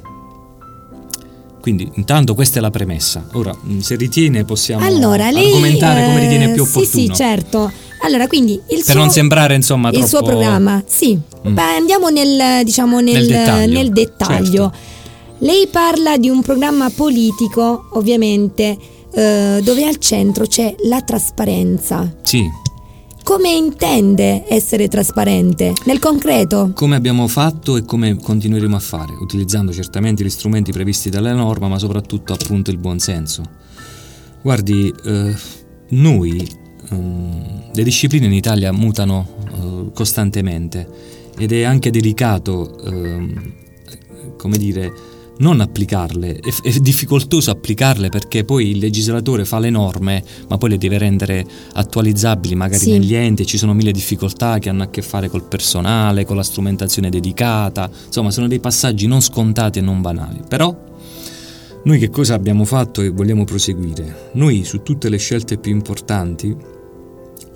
Quindi intanto questa è la premessa. Ora, se ritiene possiamo allora, lei, argomentare come ritiene più eh, opportuno. Sì, sì, certo. Allora, quindi il per suo, non sembrare insomma il troppo... suo programma, sì. Mm. Beh, andiamo nel, diciamo, nel, Nel dettaglio, nel dettaglio. certo. Lei parla di un programma politico, ovviamente, eh, dove al centro c'è la trasparenza. Sì, Come intende essere trasparente? Nel concreto? come abbiamo fatto e come continueremo a fare, utilizzando certamente gli strumenti previsti dalla norma, ma soprattutto appunto il buonsenso. Guardi, eh, noi, ehm, le discipline in Italia mutano eh, costantemente ed è anche delicato, ehm, come dire, non applicarle, è, è difficoltoso applicarle perché poi il legislatore fa le norme, ma poi le deve rendere attualizzabili magari Sì. negli enti, ci sono mille difficoltà che hanno a che fare col personale, con la strumentazione dedicata, insomma sono dei passaggi non scontati e non banali, però noi che cosa abbiamo fatto e vogliamo proseguire? Noi su tutte le scelte più importanti,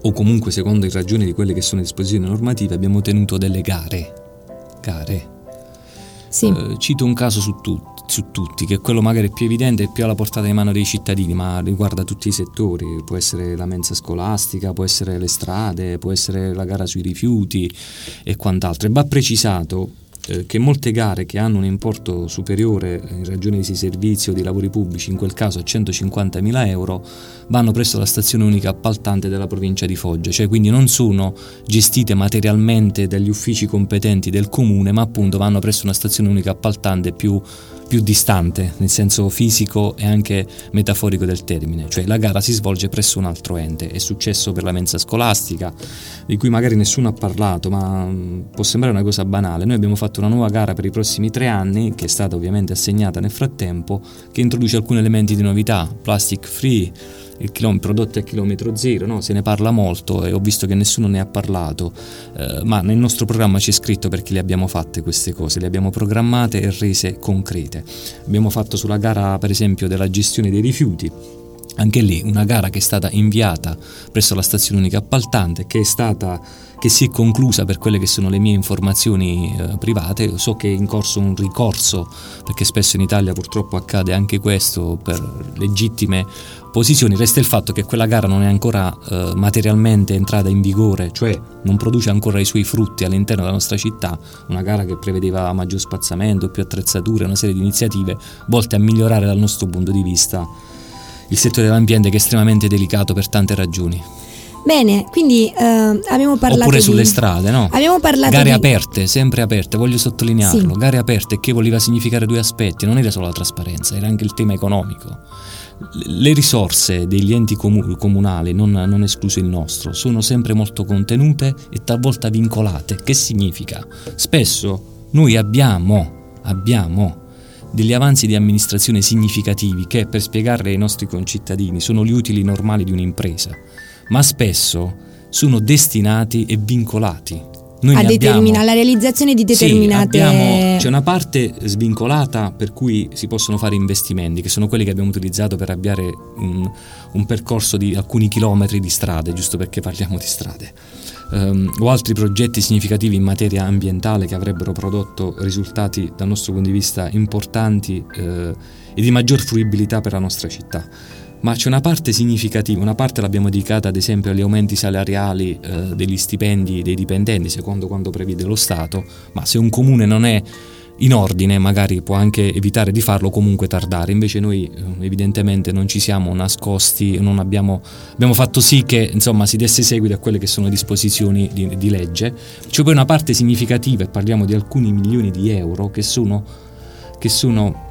o comunque secondo le ragioni di quelle che sono disposizioni normative, abbiamo tenuto delle gare. Gare. Sì. Eh, cito un caso su, tu- su tutti, che è quello magari più evidente e più alla portata di mano dei cittadini, ma riguarda tutti i settori, può essere la mensa scolastica, può essere le strade, può essere la gara sui rifiuti e quant'altro. E va precisato eh, che molte gare che hanno un importo superiore in ragione di servizi o di lavori pubblici, in quel caso a 150.000 euro, vanno presso la stazione unica appaltante della provincia di Foggia, cioè quindi non sono gestite materialmente dagli uffici competenti del comune, ma appunto vanno presso una stazione unica appaltante più, più distante, nel senso fisico e anche metaforico del termine, cioè la gara si svolge presso un altro ente. È successo per la mensa scolastica, di cui magari nessuno ha parlato, ma può sembrare una cosa banale. Noi abbiamo fatto una nuova gara per i prossimi tre anni, che è stata ovviamente assegnata nel frattempo, che introduce alcuni elementi di novità, plastic free, il chilom- prodotti a chilometro zero, no? se ne parla molto e ho visto che nessuno ne ha parlato, eh, ma nel nostro programma c'è scritto perché le abbiamo fatte queste cose, le abbiamo programmate e rese concrete. Abbiamo fatto sulla gara per esempio della gestione dei rifiuti, anche lì una gara che è stata inviata presso la stazione unica appaltante, che è stata che si è conclusa per quelle che sono le mie informazioni eh, private. So che è in corso un ricorso, perché spesso in Italia purtroppo accade anche questo per legittime posizioni. Resta il fatto che quella gara non è ancora eh, materialmente entrata in vigore, cioè non produce ancora i suoi frutti all'interno della nostra città. Una gara che prevedeva maggior spazzamento, più attrezzature, una serie di iniziative volte a migliorare dal nostro punto di vista il settore dell'ambiente che è estremamente delicato per tante ragioni. Bene, quindi eh, abbiamo parlato Oppure di... sulle strade, no? Abbiamo parlato Gare di... aperte, sempre aperte, voglio sottolinearlo. Sì. Gare aperte che voleva significare due aspetti, non era solo la trasparenza, era anche il tema economico. le risorse degli enti comunali, non, non, escluso il nostro, sono sempre molto contenute e talvolta vincolate. Che significa? Spesso noi abbiamo, abbiamo degli avanzi di amministrazione significativi che, per spiegarli ai nostri concittadini, sono gli utili normali di un'impresa, ma spesso sono destinati e vincolati. Noi a determina- la realizzazione di determinate... Sì, abbiamo, c'è una parte svincolata per cui si possono fare investimenti, che sono quelli che abbiamo utilizzato per avviare un, un percorso di alcuni chilometri di strade, giusto perché parliamo di strade, um, o altri progetti significativi in materia ambientale che avrebbero prodotto risultati dal nostro punto di vista importanti eh, e di maggior fruibilità per la nostra città ma c'è una parte significativa, una parte l'abbiamo dedicata ad esempio agli aumenti salariali eh, degli stipendi dei dipendenti, secondo quanto prevede lo Stato, ma se un comune non è in ordine magari può anche evitare di farlo comunque tardare. Invece noi eh, evidentemente non ci siamo nascosti abbiamo, abbiamo fatto sì che insomma si desse seguito a quelle che sono disposizioni di, di legge. C'è poi una parte significativa e parliamo di alcuni milioni di euro che sono, che sono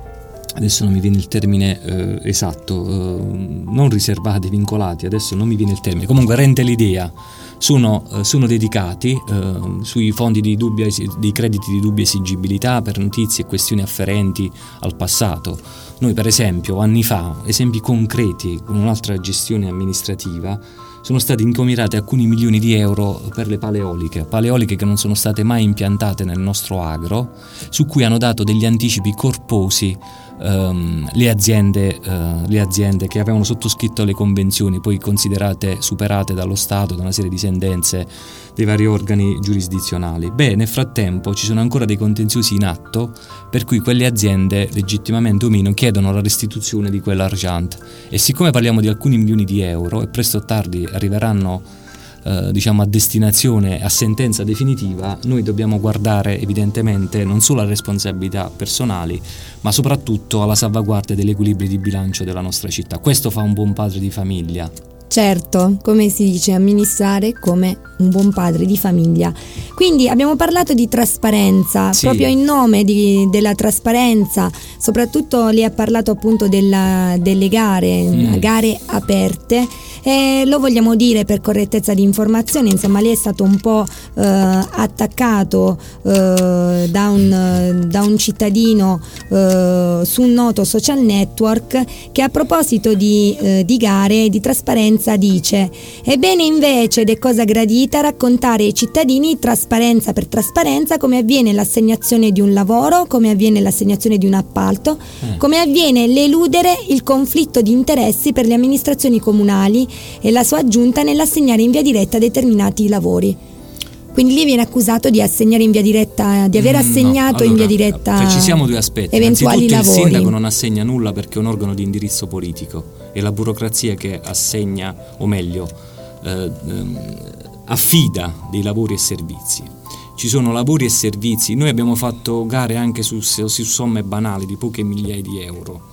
adesso non mi viene il termine eh, esatto, eh, non riservati, vincolati, adesso non mi viene il termine, comunque rende l'idea, sono, eh, sono dedicati eh, sui fondi di, dubbia, di crediti di dubbia esigibilità per notizie e questioni afferenti al passato. Noi per esempio anni fa, esempi concreti con un'altra gestione amministrativa, sono stati incomirati alcuni milioni di euro per le paleoliche, paleoliche che non sono state mai impiantate nel nostro agro, su cui hanno dato degli anticipi corposi um, le, aziende, uh, le, aziende, che avevano sottoscritto le convenzioni, poi considerate superate dallo Stato, da una serie di sentenze dei vari organi giurisdizionali. Beh, nel frattempo ci sono ancora dei contenziosi in atto per cui quelle aziende, legittimamente o meno, chiedono la restituzione di quell'argent. E siccome parliamo di alcuni milioni di euro e presto o tardi arriveranno eh, diciamo a destinazione, a sentenza definitiva, noi dobbiamo guardare evidentemente non solo alle responsabilità personali, ma soprattutto alla salvaguardia dell'equilibrio di bilancio della nostra città. Questo fa un buon padre di famiglia. Certo, come si dice, amministrare come un buon padre di famiglia. Quindi abbiamo parlato di trasparenza, sì. proprio in nome di, della trasparenza, soprattutto lei ha parlato appunto della, delle gare, mm. gare aperte e lo vogliamo dire per correttezza di informazione, insomma lei è stato un po' eh, attaccato eh, da, un, da, un, cittadino eh, su un noto social network che a proposito di, eh, di gare e di trasparenza dice ebbene invece ed è cosa gradita raccontare ai cittadini trasparenza per trasparenza come avviene l'assegnazione di un lavoro, come avviene l'assegnazione di un appalto, mm. come avviene l'eludere il conflitto di interessi per le amministrazioni comunali e la sua aggiunta nell'assegnare in via diretta determinati lavori. Quindi lì viene accusato di assegnare in via diretta, di aver mm, assegnato no, allora, in via diretta. Precisiamo due aspetti. Eventuali lavori. il sindaco non assegna nulla perché è un organo di indirizzo politico. È la burocrazia che assegna, o meglio, eh, ehm, affida dei lavori e servizi. Ci sono lavori e servizi. Noi abbiamo fatto gare anche su, su somme banali di poche migliaia di euro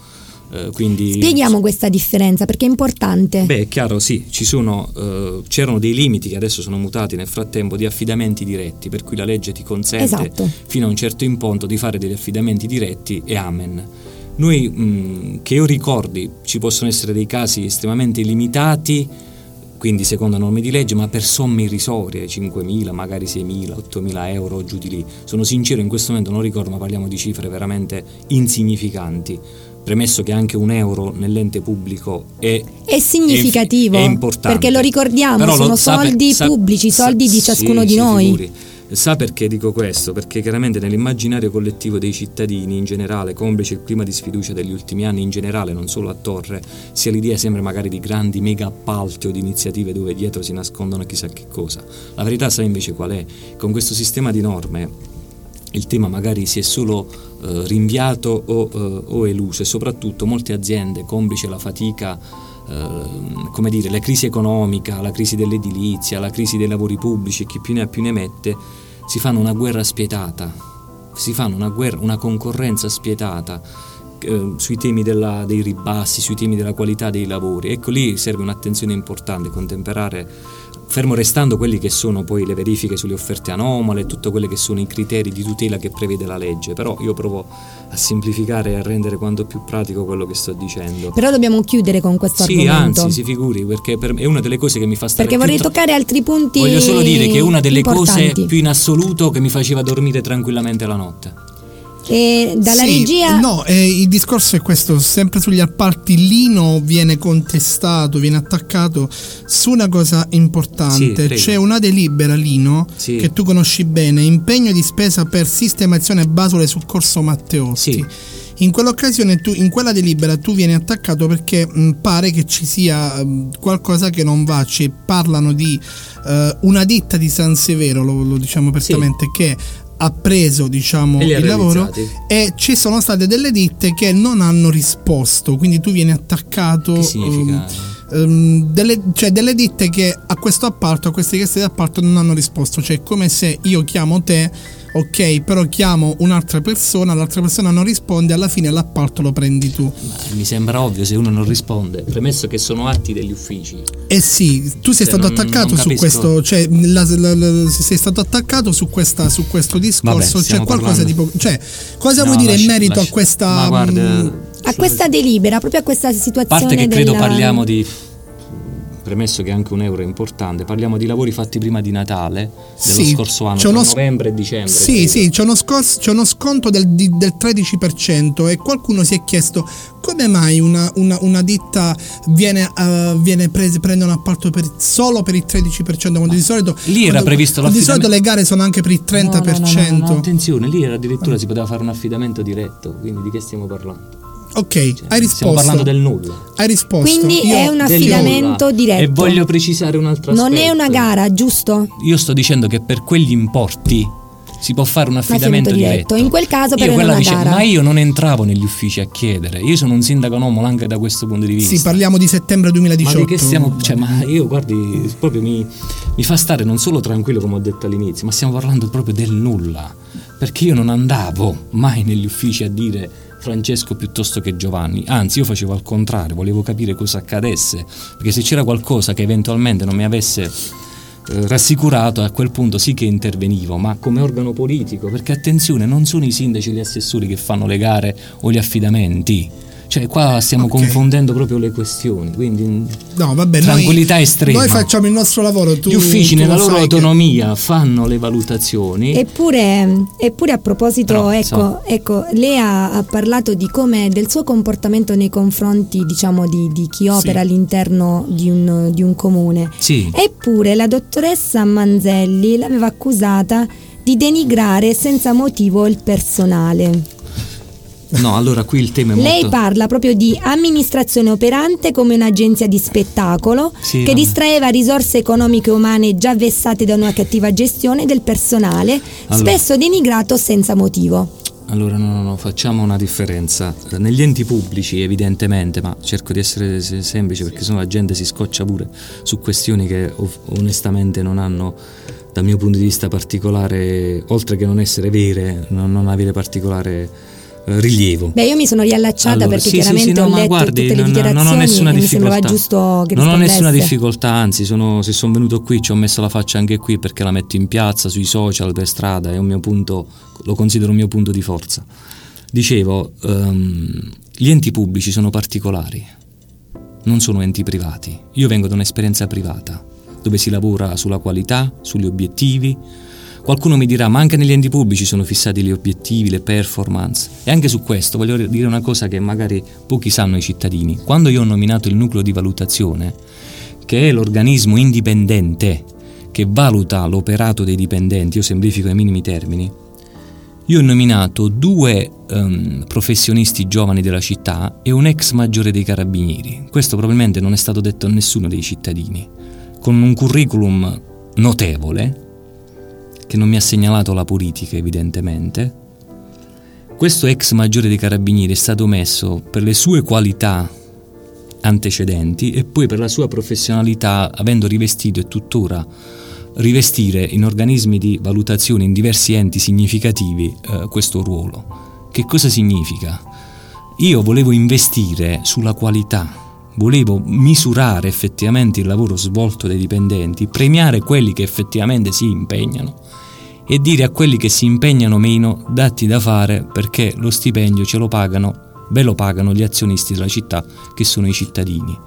quindi... Spieghiamo questa differenza perché è importante. Beh, è chiaro, sì, sono, uh, c'erano dei limiti che adesso sono mutati nel frattempo di affidamenti diretti, per cui la legge ti consente esatto. fino a un certo imponto di fare degli affidamenti diretti e amen. Noi, mh, mm, che io ricordi, ci possono essere dei casi estremamente limitati, quindi secondo norme di legge, ma per somme irrisorie, 5.000, magari 6.000, 8.000 euro giù di lì. Sono sincero, in questo momento non ricordo, ma parliamo di cifre veramente insignificanti premesso che anche un euro nell'ente pubblico è, è significativo, è, è importante. perché lo ricordiamo, Però sono soldi sa, pubblici, soldi sa, di ciascuno sì, di noi. Figuri. Sa perché dico questo? Perché chiaramente nell'immaginario collettivo dei cittadini in generale, complice il clima di sfiducia degli ultimi anni in generale, non solo a Torre, sia l'idea sempre magari di grandi mega appalti o di iniziative dove dietro si nascondono chissà che cosa. La verità sa invece qual è? Con questo sistema di norme il tema magari si è solo eh, rinviato o, eh, o, eluso e soprattutto molte aziende, complice la fatica, eh, come dire, la crisi economica, la crisi dell'edilizia, la crisi dei lavori pubblici, chi più ne ha più ne mette, si fanno una guerra spietata, si fanno una, guerra, una concorrenza spietata eh, sui temi della, dei ribassi, sui temi della qualità dei lavori. Ecco lì serve un'attenzione importante, contemperare fermo restando quelli che sono poi le verifiche sulle offerte anomale, e tutti quelli che sono i criteri di tutela che prevede la legge, però io provo a semplificare e a rendere quanto più pratico quello che sto dicendo. Però dobbiamo chiudere con questo sì, argomento. Sì, anzi, si figuri, perché per, è una delle cose che mi fa stare Perché vorrei toccare altri punti Voglio solo dire che è una delle importanti. cose più in assoluto che mi faceva dormire tranquillamente la notte. E dalla Sì, regia No, eh, il discorso è questo, sempre sugli appalti Lino viene contestato, viene attaccato su una cosa Sì, importante. prego. C'è una delibera Lino Sì. che tu conosci bene, impegno di spesa per sistemazione basole sul corso Matteotti. Sì. In quell'occasione, tu, in quella delibera, tu vieni attaccato perché mh, pare che ci sia mh, qualcosa che non va. Ci parlano di eh, una ditta di San Severo, lo, lo diciamo apertamente, che ha preso diciamo, il lavoro realizzati. e ci sono state delle ditte che non hanno risposto. Quindi tu vieni attaccato. Che significa? ehm, ehm, delle, cioè delle ditte che a questo appalto, a queste richieste di appalto non hanno risposto. Cioè, come se io chiamo te, ok, però chiamo un'altra persona, l'altra persona non risponde, alla fine l'appalto lo prendi tu. Ma mi sembra ovvio se uno non risponde, premesso che sono atti degli uffici. Eh sì, tu sei Cioè, stato non- attaccato non su questo, cioè la- la- la- sei stato attaccato su, questa, su questo discorso, Vabbè, c'è stiamo qualcosa parlando- di... po- Cioè, cosa No, vuoi dire in lascia- merito lascia- a questa... Ma guarda, mh, a questa delibera, proprio a questa A situazione parte che credo della- parliamo di premesso che anche un euro è importante, parliamo di lavori fatti prima di Natale dello Sì, scorso anno, uno novembre e dicembre. Sì, credo. sì, c'è uno, scos- c'è uno sconto del, di- del 13% e qualcuno si è chiesto come mai una, una- una ditta viene, eh, viene presa, prende un appalto per- solo per il 13% quando di solito... Lì era quando- previsto quando Di solito l'affidamento- le gare sono anche per il 30%. No, no, no, no, no, attenzione, lì era addirittura si poteva fare un affidamento diretto, quindi di che stiamo parlando? Ok, Cioè, hai Stiamo risposto. parlando del nulla. Hai risposto. Quindi Io- è un affidamento diretto. E voglio precisare un altro non aspetto. è una gara, giusto? Io sto dicendo che per quegli importi si può fare un affidamento diretto. diretto. In quel caso però è dice- gara. Ma io non entravo negli uffici a chiedere, io sono un sindaco anomalo anche da questo punto di vista. Sì, parliamo di settembre Ma 2018. di che stiamo. Cioè, ma io guardi, proprio mi, mi fa stare non solo tranquillo come ho detto all'inizio, ma stiamo parlando proprio del nulla. Perché io non andavo mai negli uffici a dire Francesco piuttosto che Giovanni, anzi io facevo al contrario, volevo capire cosa accadesse, perché se c'era qualcosa che eventualmente non mi avesse eh, rassicurato, a quel punto sì che intervenivo, ma come organo politico, perché attenzione, non sono i sindaci e gli assessori che fanno le gare o gli affidamenti. Cioè, qua stiamo Ok. confondendo proprio le questioni, quindi No, vabbè, noi- Tranquillità estrema. Noi facciamo il nostro lavoro. Tu, gli uffici tu nella lo loro sai che- autonomia fanno le valutazioni. Eppure, eppure a proposito, Però, ecco, insomma. ecco, lei ha, ha parlato di come del suo comportamento nei confronti, diciamo, di, di chi opera all'interno di un, di un comune. Sì, Eppure la dottoressa Manzelli l'aveva accusata di denigrare senza motivo il personale. No, allora qui il tema è Lei molto... parla proprio di amministrazione operante come un'agenzia di spettacolo Sì, che vabbè. distraeva risorse economiche e umane già vessate da una cattiva gestione del personale, Allora. spesso denigrato senza motivo. Allora no, no, no, facciamo una differenza. Negli enti pubblici evidentemente, ma cerco di essere se- semplice perché sennò la gente si scoccia pure su questioni che onestamente non hanno dal mio punto di vista particolare, oltre che non essere vere, non, non avere particolare rilievo. Beh, io mi sono riallacciata Allora, perché sì, sì, chiaramente sì, no, ho letto guardi, tutte le non- dichiarazioni non ho nessuna difficoltà. Non ho nessuna difficoltà, anzi, sono- se sono venuto qui ci ho messo la faccia anche qui perché la metto in piazza, sui social, per strada, è un mio punto, lo considero un mio punto di forza. Dicevo, ehm, gli enti pubblici sono particolari, non sono enti privati. Io vengo da un'esperienza privata, dove si lavora sulla qualità, sugli obiettivi. Qualcuno mi dirà, ma anche negli enti pubblici sono fissati gli obiettivi, le performance. E anche su questo voglio dire una cosa che magari pochi sanno i cittadini. Quando io ho nominato il nucleo di valutazione, che è l'organismo indipendente che valuta l'operato dei dipendenti, io semplifico ai minimi termini, io ho nominato due ehm, professionisti giovani della città e un ex maggiore dei carabinieri. Questo probabilmente non è stato detto a nessuno dei cittadini. Con un curriculum notevole, che non mi ha segnalato la politica evidentemente, questo ex maggiore dei carabinieri è stato messo per le sue qualità antecedenti e poi per la sua professionalità avendo rivestito e tuttora rivestire in organismi di valutazione in diversi enti significativi eh, questo ruolo. Che cosa significa? Io volevo investire sulla qualità, volevo misurare effettivamente il lavoro svolto dai dipendenti, premiare quelli che effettivamente si impegnano e dire a quelli che si impegnano meno datti da fare perché lo stipendio ce lo pagano, ve lo pagano gli azionisti della città che sono i cittadini.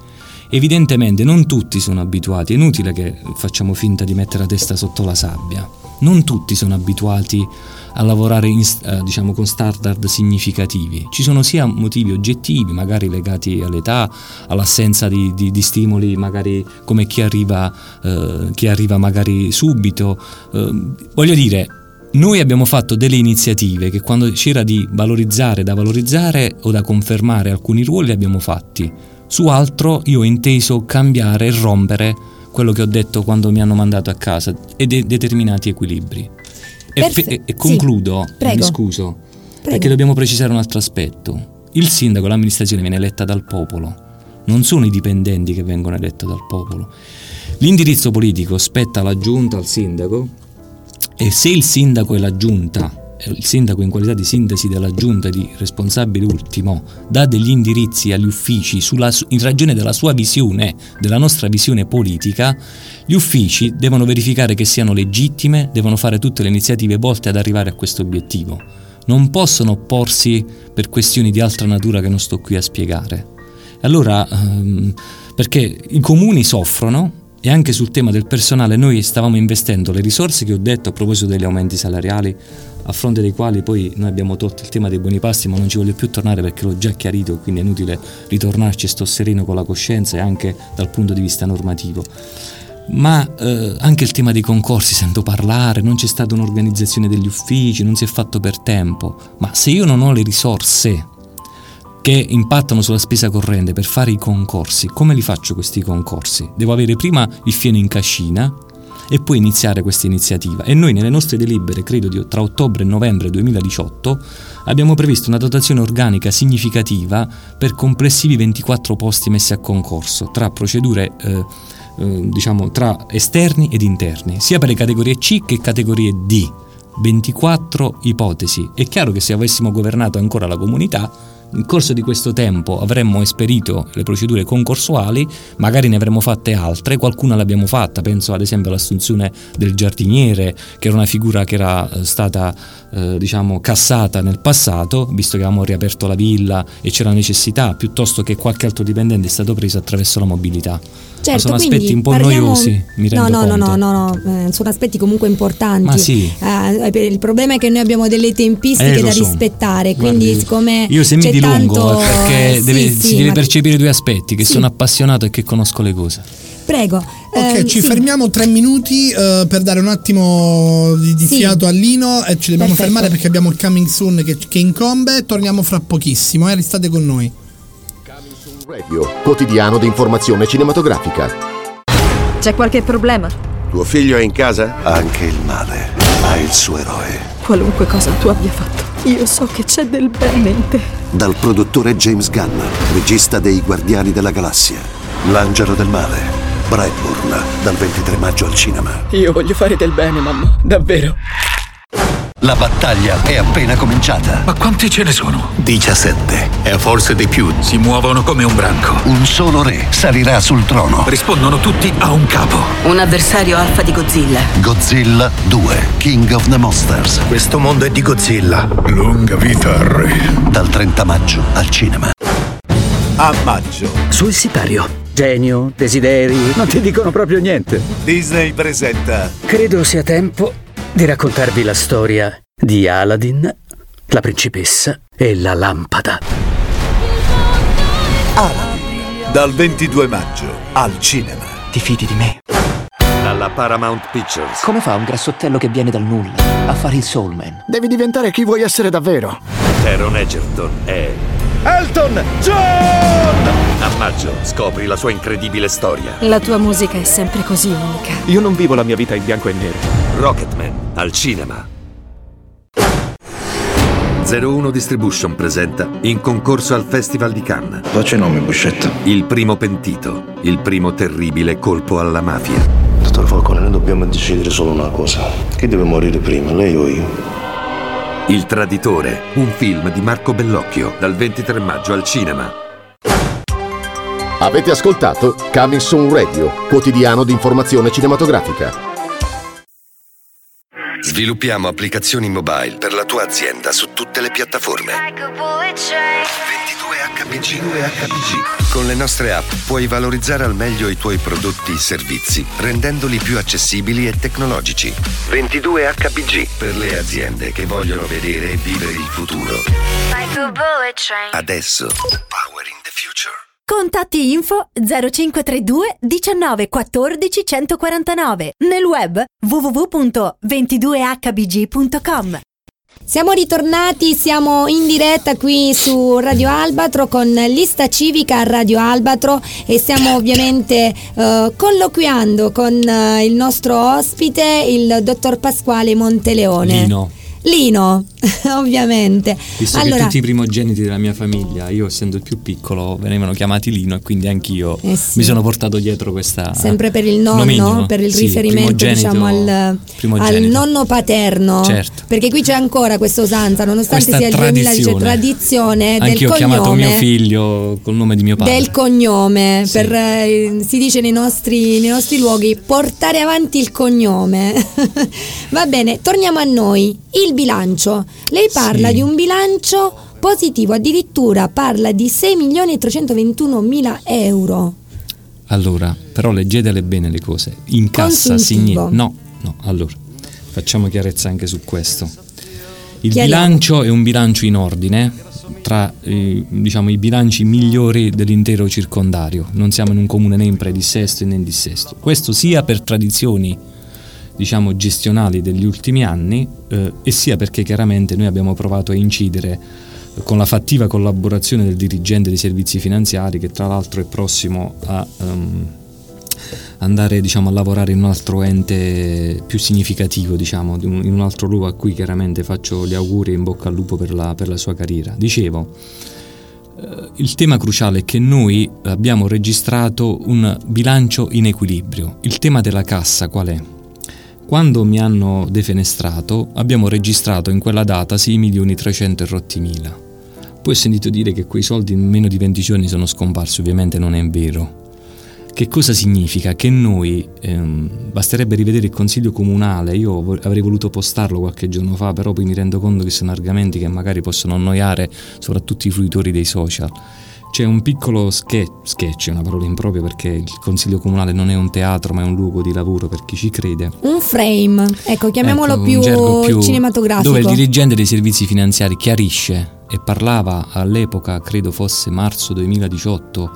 Evidentemente non tutti sono abituati, è inutile che facciamo finta di mettere la testa sotto la sabbia. Non tutti sono abituati a lavorare in, eh, diciamo, con standard significativi. Ci sono sia motivi oggettivi, magari legati all'età, all'assenza di, di, di stimoli, magari come chi arriva, eh, chi arriva magari subito. Eh, voglio dire, noi abbiamo fatto delle iniziative che quando c'era di valorizzare, da valorizzare o da confermare alcuni ruoli, li abbiamo fatti su altro io ho inteso cambiare e rompere quello che ho detto quando mi hanno mandato a casa e de- determinati equilibri. E, fe- e, concludo, sì. mi scuso, Prego. perché dobbiamo precisare un altro aspetto. Il sindaco, l'amministrazione viene eletta dal popolo, non sono i dipendenti che vengono eletti dal popolo. L'indirizzo politico spetta alla giunta, al sindaco, e se il sindaco e la giunta il sindaco in qualità di sintesi della giunta di responsabile ultimo dà degli indirizzi agli uffici sulla, in ragione della sua visione, della nostra visione politica, gli uffici devono verificare che siano legittime, devono fare tutte le iniziative volte ad arrivare a questo obiettivo. Non possono opporsi per questioni di altra natura che non sto qui a spiegare. Allora, ehm, perché i comuni soffrono e anche sul tema del personale noi stavamo investendo le risorse che ho detto a proposito degli aumenti salariali a fronte dei quali poi noi abbiamo tolto il tema dei buoni pasti, ma non ci voglio più tornare perché l'ho già chiarito, quindi è inutile ritornarci, sto sereno con la coscienza e anche dal punto di vista normativo. Ma eh, anche il tema dei concorsi sento parlare, non c'è stata un'organizzazione degli uffici, non si è fatto per tempo, ma se io non ho le risorse che impattano sulla spesa corrente per fare i concorsi, come li faccio questi concorsi? Devo avere prima il fieno in cascina, e poi iniziare questa iniziativa. E noi nelle nostre delibere, credo di, tra ottobre e novembre 2018, abbiamo previsto una dotazione organica significativa per complessivi 24 posti messi a concorso tra procedure eh, eh, diciamo tra esterni ed interni, sia per le categorie C che categorie D. 24 ipotesi. È chiaro che se avessimo governato ancora la comunità nel corso di questo tempo avremmo esperito le procedure concorsuali, magari ne avremmo fatte altre, qualcuna l'abbiamo fatta, penso ad esempio all'assunzione del giardiniere, che era una figura che era eh, stata eh, diciamo cassata nel passato, visto che avevamo riaperto la villa e c'era necessità, piuttosto che qualche altro dipendente è stato preso attraverso la mobilità. Certo, sono aspetti un po' parliamo... noiosi, mi rendo no, no, conto. No, no, no, no, eh, sono aspetti comunque importanti. Ma sì. Eh, il problema è che noi abbiamo delle tempistiche eh, da so. rispettare, quindi Guardi, siccome io se mi dilungo tanto... è perché sì, deve, sì, si deve ma... percepire due aspetti, che sì. sono appassionato e che conosco le cose. Prego. Ok, eh, ci sì. fermiamo tre minuti uh, per dare un attimo di, di Sì. fiato a Lino e ci dobbiamo Perfetto. fermare perché abbiamo il coming soon che, che incombe. Torniamo fra pochissimo, eh, restate con noi. Radio, quotidiano di informazione cinematografica. C'è qualche problema? Tuo figlio è in casa? Anche il male ha il suo eroe. Qualunque cosa tu abbia fatto, io so che c'è del bene in te. Dal produttore James Gunn, regista dei Guardiani della Galassia. L'angelo del male. Brightburn, dal 23 maggio al cinema. Io voglio fare del bene, mamma. Davvero. La battaglia è appena cominciata. Ma quanti ce ne sono? 17. E forse di più. Si muovono come un branco. Un solo re salirà sul trono. Rispondono tutti a un capo. Un avversario alfa di Godzilla. Godzilla 2, King of the Monsters. Questo mondo è di Godzilla. Lunga vita al re. Dal 30 maggio al cinema. A maggio. Sul sipario. Genio, desideri, non ti dicono proprio niente. Disney presenta. Credo sia tempo di raccontarvi la storia di Aladdin, la principessa e la lampada. Aladdin. Dal 22 maggio al cinema. Ti fidi di me? Dalla Paramount Pictures. Come fa un grassottello che viene dal nulla a fare il soulman? Devi diventare chi vuoi essere davvero. Taron Egerton è Elton John! Maggio scopri la sua incredibile storia. La tua musica è sempre così unica. Io non vivo la mia vita in bianco e nero. Rocketman al cinema. 01 Distribution presenta in concorso al Festival di Cannes. Faccia nome, Buscetta. Il primo pentito, il primo terribile colpo alla mafia. Dottor Falcone, noi dobbiamo decidere solo una cosa. Chi deve morire prima, lei o io? Il Traditore, un film di Marco Bellocchio, dal 23 maggio al cinema. Avete ascoltato Coming Soon Radio, quotidiano di informazione cinematografica. Sviluppiamo applicazioni mobile per la tua azienda su tutte le piattaforme. 22HPG. 22HPG. Con le nostre app puoi valorizzare al meglio i tuoi prodotti e servizi, rendendoli più accessibili e tecnologici. 22HPG per le aziende che vogliono vedere e vivere il futuro. Adesso. Power in the future. Contatti info 0532 19 14 149. Nel web www.22hbg.com. Siamo ritornati, siamo in diretta qui su Radio Albatro con lista civica Radio Albatro e stiamo ovviamente eh, colloquiando con eh, il nostro ospite, il dottor Pasquale Monteleone. Lino. Lino, ovviamente. Visto allora, che tutti i primogeniti della mia famiglia, io essendo il più piccolo, venivano chiamati Lino e quindi anch'io eh sì. mi sono portato dietro questa... Sempre per il nonno, nomignolo. per il Sì, riferimento diciamo al, al nonno paterno. Certo. Perché qui c'è ancora questa usanza, nonostante Questa sia il 2010, tradizione. tradizione del Anch'io ho cognome. chiamato mio figlio col nome di mio padre. Del cognome, Sì. per, eh, si dice nei nostri, nei nostri luoghi, portare avanti il cognome. Va bene, torniamo a noi. Il bilancio. Lei parla Sì. di un bilancio positivo, addirittura parla di 6 milioni e 321 mila euro. Allora, però leggetele bene le cose. In cassa significa... No, no, allora, facciamo chiarezza anche su questo. Il Chiariamo. bilancio è un bilancio in ordine tra eh, diciamo, i bilanci migliori dell'intero circondario. Non siamo in un comune né in predissesto né in dissesto. Questo sia per tradizioni diciamo gestionali degli ultimi anni eh, e sia perché chiaramente noi abbiamo provato a incidere con la fattiva collaborazione del dirigente dei servizi finanziari che tra l'altro è prossimo a ehm, andare diciamo, a lavorare in un altro ente più significativo, diciamo, in un altro luogo a cui chiaramente faccio gli auguri e in bocca al lupo per la, per la sua carriera. Dicevo, eh, il tema cruciale è che noi abbiamo registrato un bilancio in equilibrio. Il tema della cassa qual è? Quando mi hanno defenestrato abbiamo registrato in quella data 6 milioni 300 e rotti mila. Poi ho sentito dire che quei soldi in meno di 20 giorni sono scomparsi, ovviamente non è vero. Che cosa significa? Che noi, ehm, basterebbe rivedere il consiglio comunale, io avrei voluto postarlo qualche giorno fa, però poi mi rendo conto che sono argomenti che magari possono annoiare soprattutto i fruitori dei social. C'è un piccolo sketch, sketch è una parola impropria perché il consiglio comunale non è un teatro ma è un luogo di lavoro per chi ci crede. Un frame, ecco, chiamiamolo Ecco, più, più- cinematografico. Dove il dirigente dei servizi finanziari chiarisce e parlava all'epoca, credo fosse marzo 2018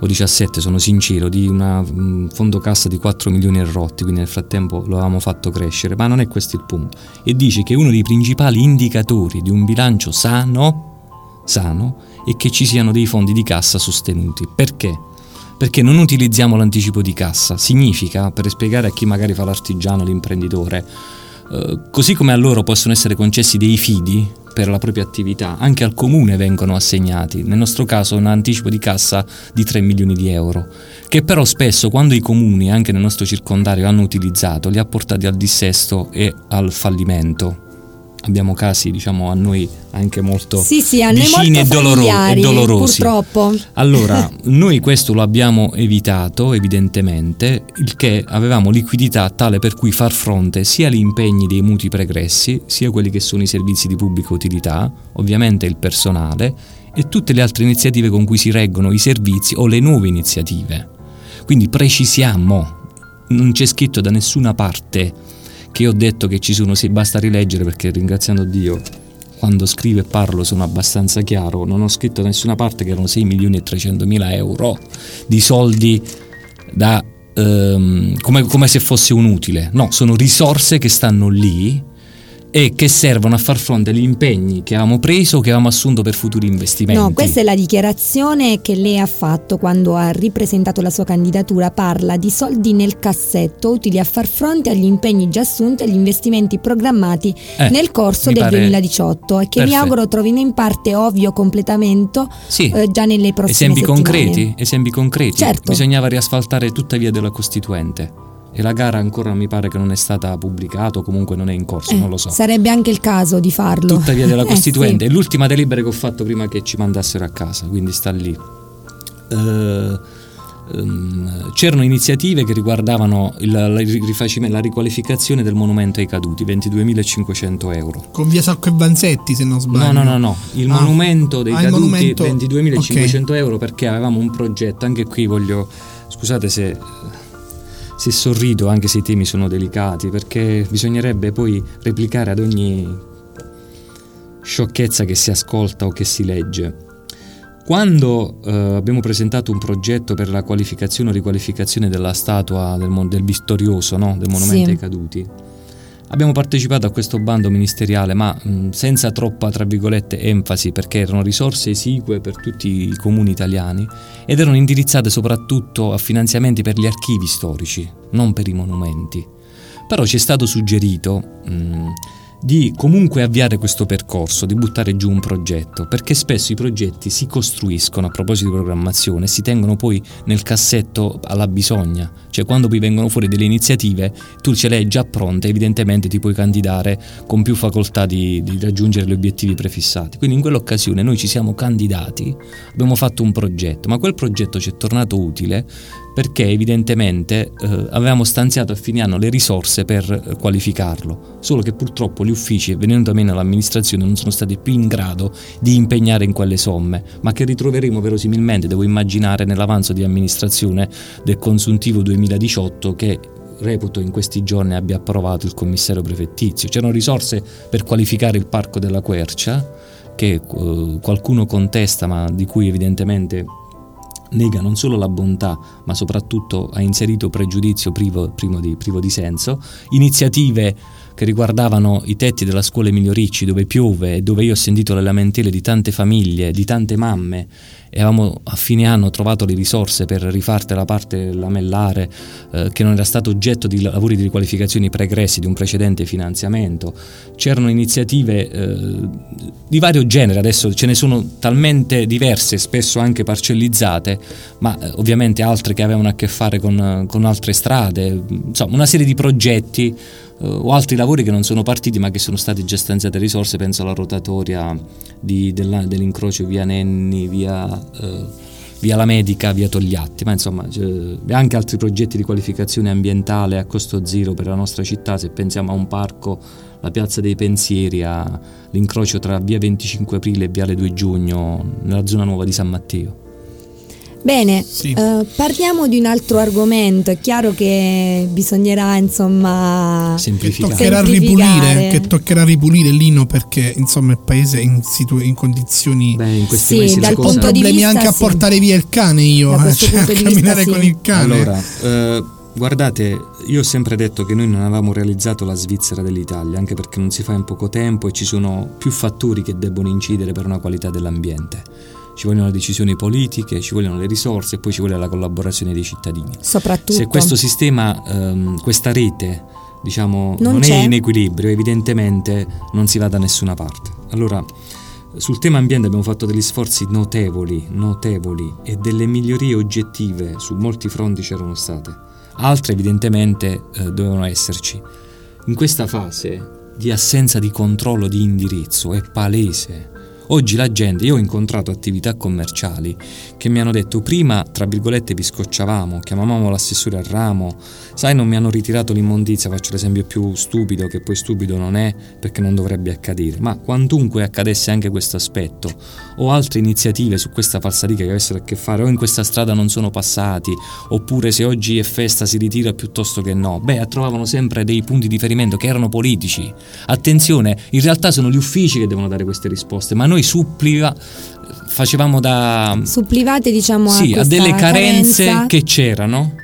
o 17, sono sincero, di un fondo cassa di 4 milioni e rotti, quindi nel frattempo lo avevamo fatto crescere, ma non è questo il punto. E dice che uno dei principali indicatori di un bilancio sano, sano è che ci siano dei fondi di cassa sostenuti. Perché? Perché non utilizziamo l'anticipo di cassa. Significa, per spiegare a chi magari fa l'artigiano, l'imprenditore, eh, così come a loro possono essere concessi dei fidi per la propria attività, anche al comune vengono assegnati, nel nostro caso un anticipo di cassa di 3 milioni di euro, che però spesso quando i comuni, anche nel nostro circondario, hanno utilizzato, li ha portati al dissesto e al fallimento. Abbiamo casi, diciamo, a noi anche molto Sì, sì, vicini e, doloro- e dolorosi. purtroppo. Allora, noi questo lo abbiamo evitato evidentemente, il che avevamo liquidità tale per cui far fronte sia agli impegni dei mutui pregressi, sia quelli che sono i servizi di pubblica utilità, ovviamente il personale e tutte le altre iniziative con cui si reggono i servizi o le nuove iniziative. Quindi precisiamo, non c'è scritto da nessuna parte che ho detto che ci sono, sì, basta rileggere perché ringraziando Dio quando scrivo e parlo sono abbastanza chiaro, non ho scritto da nessuna parte che erano 6 milioni e 300 mila euro di soldi da, ehm, come, come se fosse un utile, no, sono risorse che stanno lì e che servono a far fronte agli impegni che avevamo preso che avevamo assunto per futuri investimenti. No, questa è la dichiarazione che lei ha fatto quando ha ripresentato la sua candidatura. Parla di soldi nel cassetto utili a far fronte agli impegni già assunti e agli investimenti programmati Eh, nel corso mi del pare 2018 e che mi perfetto. auguro trovino in parte ovvio completamento Sì. eh, già nelle prossime Esempi settimane. concreti? Esempi concreti? Certo. Bisognava riasfaltare tutta via della Costituente. E la gara ancora mi pare che non è stata pubblicata o comunque non è in corso, Eh, non lo so. Sarebbe anche il caso di farlo. Tutta via della Eh, Costituente, sì. è l'ultima delibera che ho fatto prima che ci mandassero a casa, quindi sta lì. Eh, ehm, c'erano iniziative che riguardavano il, la, rifacime- la riqualificazione del monumento ai caduti, 22.500 euro. Con via Sacco e Vanzetti, se non sbaglio. No, no, no, no, il Ah. monumento dei Ah, caduti monumento- 22.500 euro perché avevamo un progetto, anche qui voglio, scusate se, se sorrido anche se i temi sono delicati, perché bisognerebbe poi replicare ad ogni sciocchezza che si ascolta o che si legge. Quando eh, abbiamo presentato un progetto per la qualificazione o riqualificazione della statua del, mon- del vittorioso, no? del monumento Sì. ai caduti, abbiamo partecipato a questo bando ministeriale, ma mh, senza troppa, tra virgolette, enfasi, perché erano risorse esigue per tutti i comuni italiani ed erano indirizzate soprattutto a finanziamenti per gli archivi storici, non per i monumenti. Però ci è stato suggerito mh, di comunque avviare questo percorso, di buttare giù un progetto, perché spesso i progetti si costruiscono a proposito di programmazione si tengono poi nel cassetto alla bisogna, cioè quando poi vengono fuori delle iniziative tu ce le hai già pronte, evidentemente ti puoi candidare con più facoltà di, di raggiungere gli obiettivi prefissati. Quindi in quell'occasione noi ci siamo candidati, abbiamo fatto un progetto, ma quel progetto ci è tornato utile perché evidentemente eh, avevamo stanziato a fine anno le risorse per eh, qualificarlo, solo che purtroppo gli uffici, venendo meno all'amministrazione, non sono stati più in grado di impegnare in quelle somme, ma che ritroveremo verosimilmente, devo immaginare, nell'avanzo di amministrazione del consuntivo 2018 che reputo in questi giorni abbia approvato il commissario prefettizio. C'erano risorse per qualificare il parco della Quercia, che eh, qualcuno contesta, ma di cui evidentemente nega non solo la bontà, ma soprattutto ha inserito pregiudizio privo, di, privo di senso, iniziative che riguardavano i tetti della scuola Emilio Ricci dove piove e dove io ho sentito le lamentele di tante famiglie, di tante mamme e avevamo a fine anno trovato le risorse per rifarte la parte lamellare eh, che non era stato oggetto di lavori di riqualificazione pregressi di un precedente finanziamento. C'erano iniziative eh, di vario genere, adesso ce ne sono talmente diverse, spesso anche parcellizzate, ma eh, ovviamente altre che avevano a che fare con, con altre strade, insomma una serie di progetti eh, o altri lavori che non sono partiti ma che sono stati già stanziate risorse, penso alla rotatoria di- della- dell'incrocio via Nenni, via, eh, via La Medica, via Togliatti, ma insomma anche altri progetti di qualificazione ambientale a costo zero per la nostra città, se pensiamo a un parco, la Piazza dei Pensieri, all'incrocio tra via 25 aprile e viale 2 giugno nella zona nuova di San Matteo. Bene, eh, parliamo di un altro argomento. È chiaro che bisognerà, insomma, Semplificare. Toccherà semplificare. ripulire, che toccherà ripulire Lino perché insomma il paese è in, situ- in condizioni in questi Sì, mesi dal cosa- ho punto di problemi vista, anche a sì. portare via il cane io eh, cioè, a di vista, camminare sì. con il cane Allora, eh, guardate, io ho sempre detto che noi non avevamo realizzato la Svizzera dell'Italia, anche perché non si fa in poco tempo e ci sono più fattori che debbono incidere per una qualità dell'ambiente. Ci vogliono le decisioni politiche, ci vogliono le risorse e poi ci vuole la collaborazione dei cittadini. soprattutto. Se questo sistema, ehm, questa rete, diciamo, Non non, è in equilibrio, evidentemente non si va da nessuna parte. Allora, sul tema ambiente abbiamo fatto degli sforzi notevoli, notevoli e delle migliorie oggettive su molti fronti c'erano state. Altre evidentemente eh, dovevano esserci. In questa fase di assenza di controllo di indirizzo è palese. Oggi la gente, io ho incontrato attività commerciali che mi hanno detto prima, tra virgolette, vi scocciavamo, chiamavamo l'assessore al ramo, sai non mi hanno ritirato l'immondizia, faccio l'esempio più stupido che poi stupido non è perché non dovrebbe accadere, ma quantunque accadesse anche questo aspetto o altre iniziative su questa falsariga che avessero a che fare o in questa strada non sono passati oppure se oggi è festa si ritira piuttosto che no, beh trovavano sempre dei punti di riferimento che erano politici. Attenzione, in realtà sono gli uffici che devono dare queste risposte, ma noi suppliva facevamo da Supplivate, diciamo, sì, a, a delle carenze che c'erano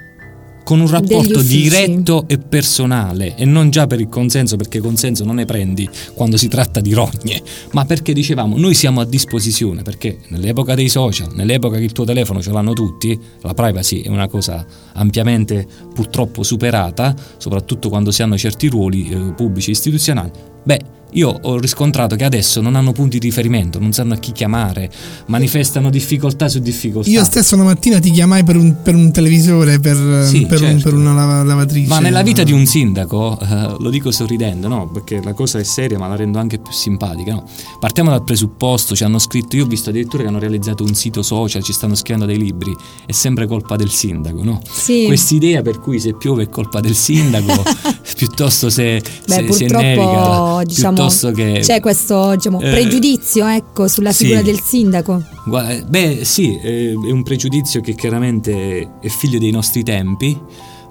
con un rapporto diretto e personale e non già per il consenso perché consenso non ne prendi quando si tratta di rogne ma perché dicevamo noi siamo a disposizione perché nell'epoca dei social nell'epoca che il tuo telefono ce l'hanno tutti la privacy è una cosa ampiamente purtroppo superata soprattutto quando si hanno certi ruoli eh, pubblici e istituzionali. Beh io ho riscontrato che adesso non hanno punti di riferimento, non sanno a chi chiamare, manifestano difficoltà su difficoltà. Io stesso una mattina ti chiamai per un, per un televisore, per, sì, per, certo. un, per, una lavatrice. Ma nella vita di un sindaco, eh, lo dico sorridendo, no? Perché la cosa è seria, ma la rendo anche più simpatica. No? Partiamo dal presupposto, ci hanno scritto, io ho visto addirittura che hanno realizzato un sito social, ci stanno scrivendo dei libri, è sempre colpa del sindaco, no? Sì. Quest'idea per cui se piove è colpa del sindaco, piuttosto se, Beh, se, se nevica, diciamo, piuttosto che... C'è questo diciamo, Eh, pregiudizio ecco, sulla sì. figura del sindaco. Guarda, Beh, sì, eh, è un pregiudizio che chiaramente è figlio dei nostri tempi,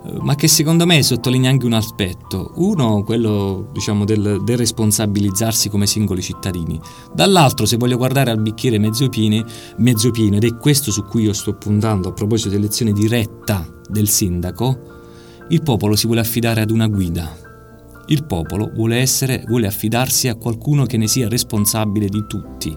eh, ma che secondo me sottolinea anche un aspetto. Uno, quello diciamo del, del responsabilizzarsi come singoli cittadini. Dall'altro, se voglio guardare al bicchiere mezzo pieno, mezzo pieno, ed è questo su cui io sto puntando a proposito dell'elezione diretta del sindaco, il popolo si vuole affidare ad una guida. Il popolo vuole, essere, vuole affidarsi a qualcuno che ne sia responsabile di tutti.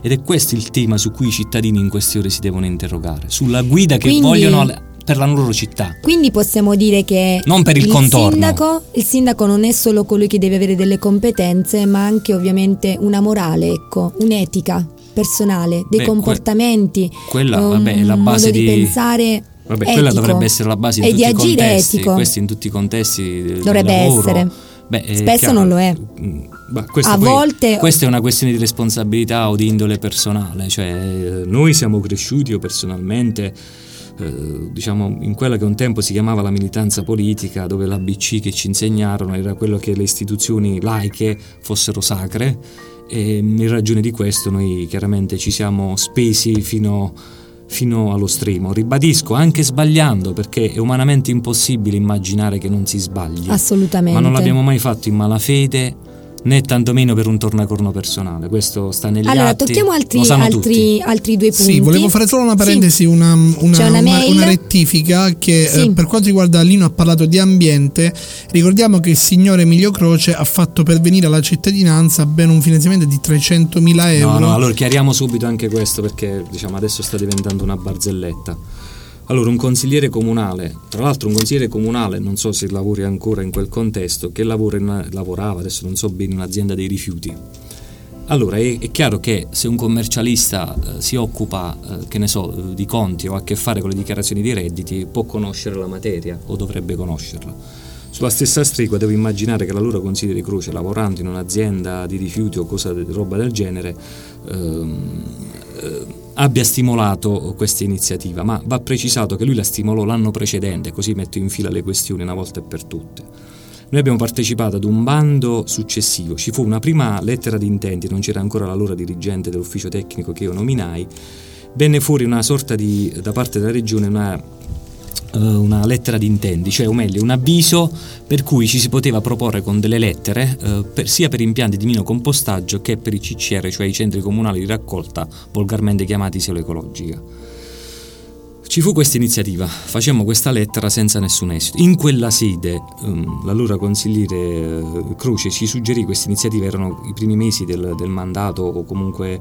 Ed è questo il tema su cui i cittadini in queste ore si devono interrogare, sulla guida che Quindi- vogliono al- per la loro città. Quindi possiamo dire che Non per il contorno. Sindaco, il sindaco non è solo colui che deve avere delle competenze, ma anche ovviamente una morale, ecco, un'etica personale, dei Beh, que- comportamenti, Quella, un vabbè, è la modo base di, di- pensare. Vabbè, etico quella dovrebbe essere la base in e tutti di i agire contesti, etico. questo in tutti i contesti del Dovrebbe lavoro. essere. Beh, Spesso chiaro. non lo è. Mm, ma questo A poi- volte- questa è una questione di responsabilità o di indole personale, cioè eh, noi siamo cresciuti io personalmente eh, diciamo in quella che un tempo si chiamava la militanza politica, dove l'ABC che ci insegnarono era quello che le istituzioni laiche fossero sacre e in ragione di questo noi chiaramente ci siamo spesi fino fino allo stremo. Ribadisco, anche sbagliando, perché è umanamente impossibile immaginare che non si sbagli. Assolutamente. Ma non l'abbiamo mai fatto in malafede né tantomeno per un tornacorno personale. Questo sta negli Allora, atti. tocchiamo altri, lo sanno tutti. altri, altri due punti. Sì, volevo fare solo una parentesi, Sì. una, una- una una- rettifica che Sì. eh, per quanto riguarda Lino ha parlato di ambiente, ricordiamo che il signore Emilio Croce ha fatto pervenire alla cittadinanza ben un finanziamento di 300.000 euro. No, no, allora chiariamo subito anche questo perché diciamo adesso sta diventando una barzelletta. Allora, un consigliere comunale, tra l'altro un consigliere comunale, non so se lavori ancora in quel contesto, che lavora in- lavorava, adesso non so bene, in un'azienda dei rifiuti. Allora, è, è chiaro che se un commercialista eh, si occupa, eh, che ne so, di conti o ha a che fare con le dichiarazioni di redditi, può conoscere la materia o dovrebbe conoscerla. Sulla stessa stregua devo immaginare che la loro consigliere Croce, lavorando in un'azienda di rifiuti o cosa, roba del genere, ehm, eh, abbia stimolato questa iniziativa, ma va precisato che lui la stimolò l'anno precedente, così metto in fila le questioni una volta e per tutte. Noi abbiamo partecipato ad un bando successivo, ci fu una prima lettera di intenti, non c'era ancora l'allora dirigente dell'ufficio tecnico che io nominai, venne fuori una sorta di, da parte della regione, una, una lettera di intenti, cioè o meglio un avviso per cui ci si poteva proporre con delle lettere eh, per- sia per impianti di mino compostaggio che per i CCR, cioè i centri comunali di raccolta, volgarmente chiamati selo ecologica. Ci fu questa iniziativa, facemmo questa lettera senza nessun esito. In quella sede ehm, l'allora consigliere eh, Croce ci suggerì questa iniziativa, erano i primi mesi del, del mandato o comunque eh,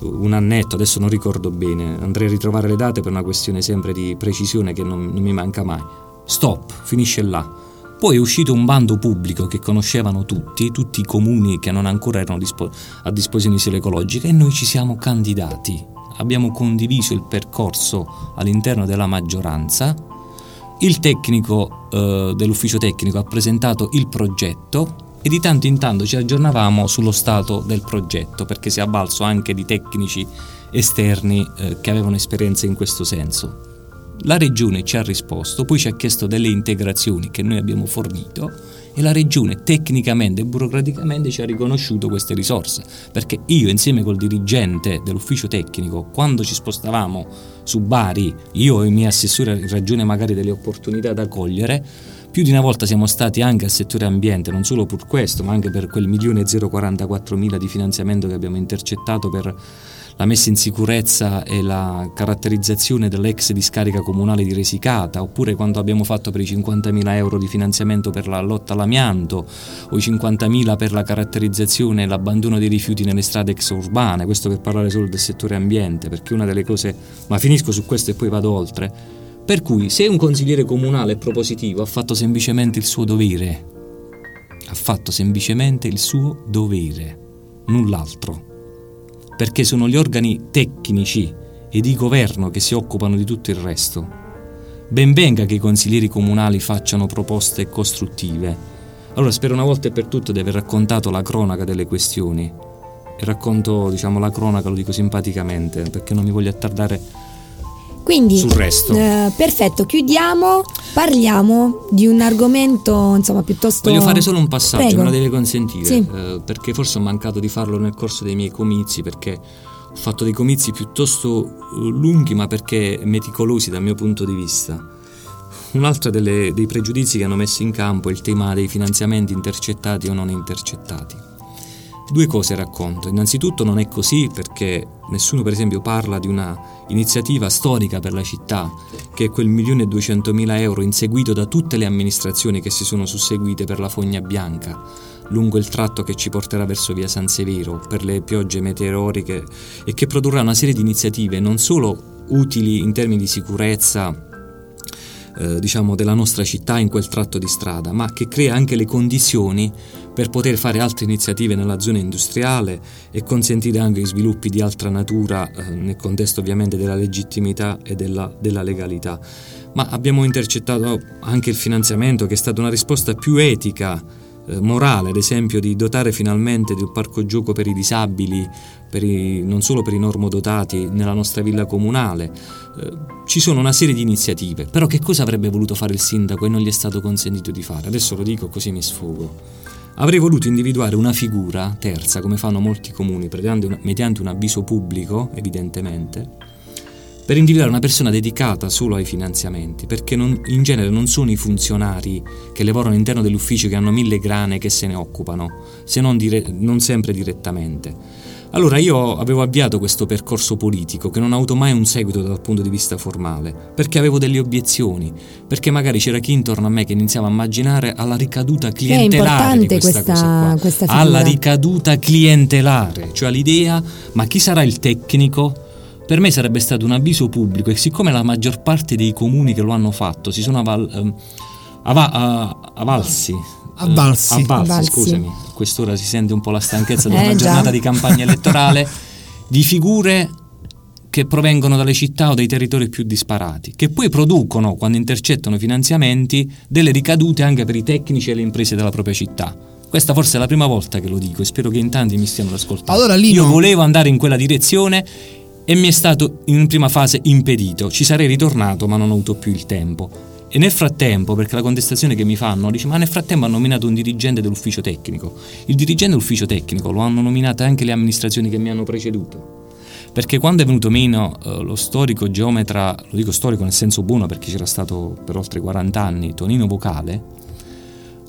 un annetto, adesso non ricordo bene, andrei a ritrovare le date per una questione sempre di precisione che non, non mi manca mai. Stop, finisce là. Poi è uscito un bando pubblico che conoscevano tutti, tutti i comuni che non ancora erano dispo- a disposizione di selo ecologica e noi ci siamo candidati. Abbiamo condiviso il percorso all'interno della maggioranza. Il tecnico eh, dell'ufficio tecnico ha presentato il progetto e di tanto in tanto ci aggiornavamo sullo stato del progetto perché si è avvalso anche di tecnici esterni eh, che avevano esperienza in questo senso. La regione ci ha risposto, poi ci ha chiesto delle integrazioni che noi abbiamo fornito e la regione tecnicamente e burocraticamente ci ha riconosciuto queste risorse, perché io insieme col dirigente dell'ufficio tecnico, quando ci spostavamo su Bari, io e i miei assessori in ragione magari delle opportunità da cogliere, più di una volta siamo stati anche al settore ambiente, non solo per questo, ma anche per quel milione e 044 mila di finanziamento che abbiamo intercettato per la messa in sicurezza e la caratterizzazione dell'ex discarica comunale di Resicata, oppure quando abbiamo fatto per i 50.000 euro di finanziamento per la lotta all'amianto, o i 50.000 per la caratterizzazione e l'abbandono dei rifiuti nelle strade extraurbane, questo per parlare solo del settore ambiente, perché una delle cose, ma finisco su questo e poi vado oltre, per cui se un consigliere comunale è propositivo ha fatto semplicemente il suo dovere, ha fatto semplicemente il suo dovere, null'altro, perché sono gli organi tecnici e di governo che si occupano di tutto il resto. Ben venga che i consiglieri comunali facciano proposte costruttive. Allora spero una volta e per tutte di aver raccontato la cronaca delle questioni. E racconto, diciamo, la cronaca, lo dico simpaticamente, perché non mi voglio attardare quindi, sul resto. Eh, perfetto, chiudiamo, parliamo di un argomento insomma piuttosto... Voglio fare solo un passaggio, Prego. me lo deve consentire, Sì. eh, perché forse ho mancato di farlo nel corso dei miei comizi, perché ho fatto dei comizi piuttosto eh, lunghi, ma perché meticolosi dal mio punto di vista. Un altro delle- dei pregiudizi che hanno messo in campo è il tema dei finanziamenti intercettati o non intercettati. Due cose racconto. Innanzitutto non è così perché nessuno per esempio parla di una iniziativa storica per la città che è quel milione e duecentomila euro inseguito da tutte le amministrazioni che si sono susseguite per la fogna bianca lungo il tratto che ci porterà verso via San Severo per le piogge meteoriche e che produrrà una serie di iniziative non solo utili in termini di sicurezza eh, diciamo della nostra città in quel tratto di strada, ma che crea anche le condizioni per poter fare altre iniziative nella zona industriale e consentire anche sviluppi di altra natura eh, nel contesto ovviamente della legittimità e della, della legalità. Ma abbiamo intercettato anche il finanziamento che è stata una risposta più etica eh, morale, ad esempio di dotare finalmente di un parco gioco per i disabili, per i- non solo per i normodotati nella nostra villa comunale. Eh, ci sono una serie di iniziative, però che cosa avrebbe voluto fare il sindaco e non gli è stato consentito di fare? Adesso lo dico così mi sfogo. Avrei voluto individuare una figura terza, come fanno molti comuni, mediante un- avviso pubblico, evidentemente, per individuare una persona dedicata solo ai finanziamenti, perché non- in genere non sono i funzionari che lavorano all'interno dell'ufficio che hanno mille grane che se ne occupano, se non, dire- non sempre direttamente. Allora io avevo avviato questo percorso politico che non ha avuto mai un seguito dal punto di vista formale, perché avevo delle obiezioni, perché magari c'era chi intorno a me che iniziava a immaginare alla ricaduta clientelare di questa, questa- cosa qua, questa alla ricaduta clientelare, cioè all'idea ma chi sarà il tecnico? Per me sarebbe stato un avviso pubblico e siccome la maggior parte dei comuni che lo hanno fatto si sono avval- ehm, ava- a- avvalsi, eh, Avvalsi. scusami, a quest'ora si sente un po' la stanchezza di Eh, una già. giornata di campagna elettorale, di figure che provengono dalle città o dai territori più disparati, che poi producono, quando intercettano i finanziamenti, delle ricadute anche per i tecnici e le imprese della propria città. Questa forse è la prima volta che lo dico e spero che in tanti mi stiano ascoltando. Allora, Lino- Io volevo andare in quella direzione e mi è stato in prima fase impedito. Ci sarei ritornato, ma non ho avuto più il tempo. E nel frattempo, perché la contestazione che mi fanno, dice, ma nel frattempo hanno nominato un dirigente dell'ufficio tecnico. Il dirigente dell'ufficio tecnico lo hanno nominato anche le amministrazioni che mi hanno preceduto. Perché quando è venuto meno eh, lo storico geometra, lo dico storico nel senso buono perché c'era stato per oltre 40 anni, Tonino Vocale,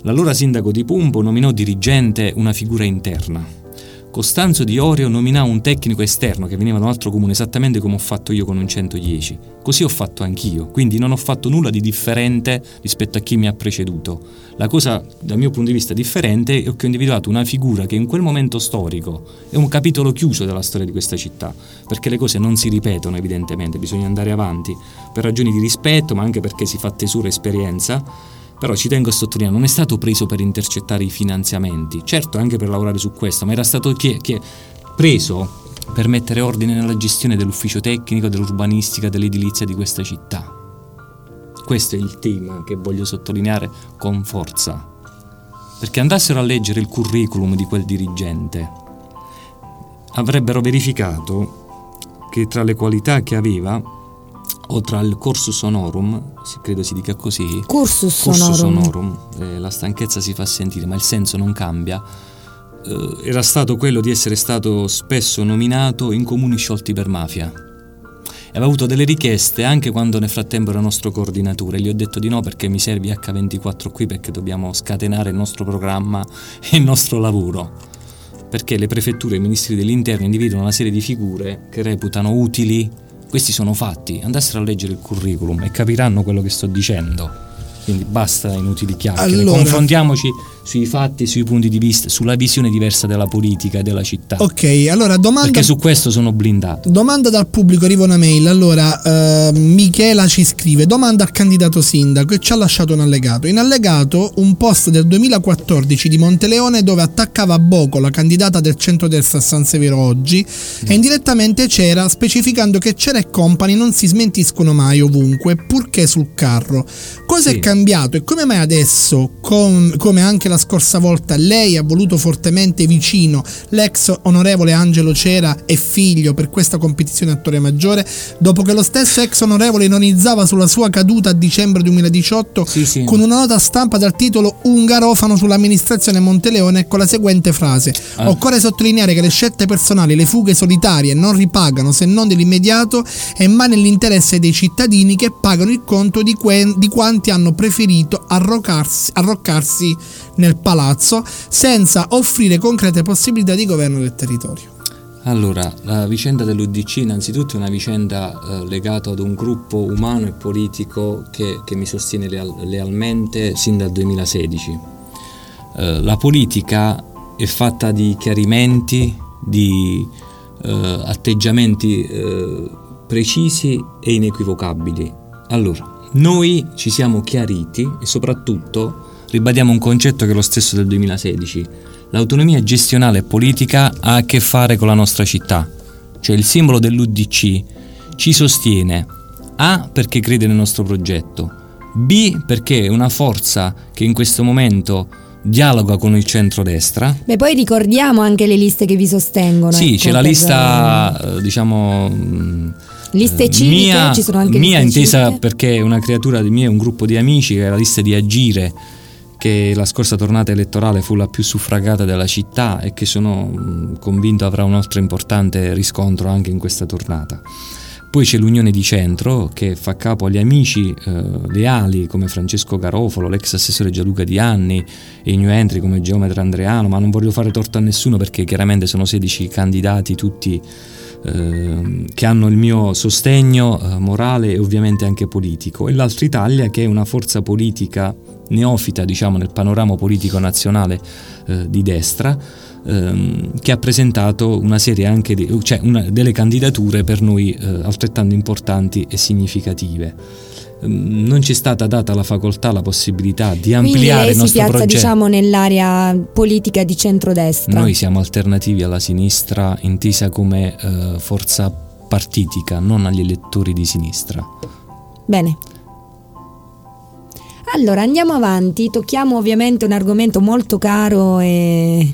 l'allora sindaco di Pumbo nominò dirigente una figura interna. Costanzo Di Orio nominò un tecnico esterno che veniva da un altro comune, esattamente come ho fatto io con un 110. Così ho fatto anch'io, quindi non ho fatto nulla di differente rispetto a chi mi ha preceduto. La cosa, dal mio punto di vista, differente è che ho individuato una figura che in quel momento storico è un capitolo chiuso della storia di questa città, perché le cose non si ripetono evidentemente, bisogna andare avanti per ragioni di rispetto, ma anche perché si fa tesura esperienza. Però ci tengo a sottolineare, non è stato preso per intercettare i finanziamenti, certo anche per lavorare su questo, ma era stato chi- chi- preso per mettere ordine nella gestione dell'ufficio tecnico, dell'urbanistica, dell'edilizia di questa città. Questo è il tema che voglio sottolineare con forza. Perché andassero a leggere il curriculum di quel dirigente, avrebbero verificato che tra le qualità che aveva, o tra il cursus honorum, si- credo si dica così, Cursus cursus honorum. honorum, eh, la stanchezza si fa sentire, ma il senso non cambia, eh, era stato quello di essere stato spesso nominato in comuni sciolti per mafia. E aveva avuto delle richieste anche quando nel frattempo era nostro coordinatore. Gli ho detto di no perché mi serve H24 qui perché dobbiamo scatenare il nostro programma e il nostro lavoro. Perché le prefetture e i ministri dell'interno individuano una serie di figure che reputano utili. Questi sono fatti. Andassero a leggere il curriculum e capiranno quello che sto dicendo. Quindi basta inutili chiacchiere. Allora- Confrontiamoci sui fatti, sui punti di vista, sulla visione diversa della politica e della città. Ok, allora domanda. Perché su questo sono blindato. Domanda dal pubblico, arriva una mail. Allora, eh, Michela ci scrive: Domanda al candidato sindaco e ci ha lasciato un allegato. In allegato un post del 2014 di Monteleone dove attaccava Boco, la candidata del centro-destra a San Severo oggi, mm. e indirettamente c'era specificando che c'era e company non si smentiscono mai ovunque, purché sul carro. Cosa sì. è cambiato e come mai adesso, com- come anche la scorsa volta, lei ha voluto fortemente vicino l'ex onorevole Angelo Cera e figlio per questa competizione attore maggiore, dopo che lo stesso ex onorevole ironizzava sulla sua caduta a dicembre 2018 sì, sì. con una nota stampa dal titolo Ungarofano sull'amministrazione Monteleone con la seguente frase: ah. Occorre sottolineare che le scelte personali, le fughe solitarie non ripagano se non nell'immediato e mai nell'interesse dei cittadini che pagano il conto di, que- di quanti hanno preferito arroccarsi, arroccarsi nel palazzo senza offrire concrete possibilità di governo del territorio. Allora, la vicenda dell'UDC innanzitutto è una vicenda eh, legata ad un gruppo umano e politico che, che mi sostiene leal, lealmente sin dal 2016. Eh, la politica è fatta di chiarimenti, di eh, atteggiamenti eh, precisi e inequivocabili. Allora, noi ci siamo chiariti e soprattutto ribadiamo un concetto che è lo stesso del 2016. L'autonomia gestionale e politica ha a che fare con la nostra città, cioè il simbolo dell'UDC ci sostiene A perché crede nel nostro progetto, B perché è una forza che in questo momento dialoga con il centrodestra. Beh, poi ricordiamo anche le liste che vi sostengono. Sì, ecco, c'è la lista, eh, diciamo Liste eh, civiche, mia, ci sono anche mia liste intesa civiche. perché è una creatura di mia, un gruppo di amici che è la lista di Agire che la scorsa tornata elettorale fu la più suffragata della città e che sono convinto avrà un altro importante riscontro anche in questa tornata. Poi c'è l'Unione di Centro che fa capo agli amici eh, leali come Francesco Garofalo, l'ex assessore Gianluca Di Anni e i new entry come Geometra Andreano, ma non voglio fare torto a nessuno perché chiaramente sono 16 candidati tutti Ehm, che hanno il mio sostegno eh, morale e ovviamente anche politico, e l'Altra Italia che è una forza politica neofita diciamo, nel panorama politico nazionale eh, di destra ehm, che ha presentato una serie anche di, cioè una, delle candidature per noi eh, altrettanto importanti e significative. Ehm, non ci è stata data la facoltà, la possibilità di ampliare il nostro si piazza, progetto. diciamo nell'area politica di centrodestra. Noi siamo alternativi alla sinistra, intesa come uh, forza partitica, non agli elettori di sinistra. Bene. Allora andiamo avanti, tocchiamo ovviamente un argomento molto caro e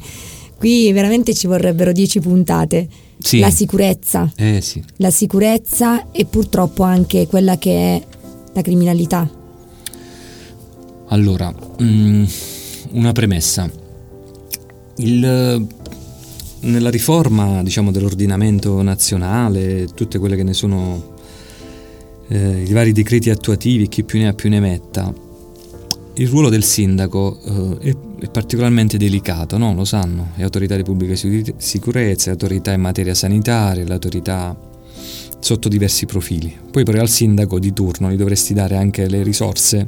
qui veramente ci vorrebbero dieci puntate. Sì. La sicurezza. Eh, sì. La sicurezza e purtroppo anche quella che è la criminalità? Allora, um, una premessa. Il, nella riforma diciamo, dell'ordinamento nazionale, tutte quelle che ne sono eh, i vari decreti attuativi, chi più ne ha più ne metta, il ruolo del sindaco eh, è, particolarmente delicato, no? lo sanno, è autorità di pubblica sicurezza, è autorità in materia sanitaria, l'autorità sotto diversi profili. Poi però al sindaco di turno gli dovresti dare anche le risorse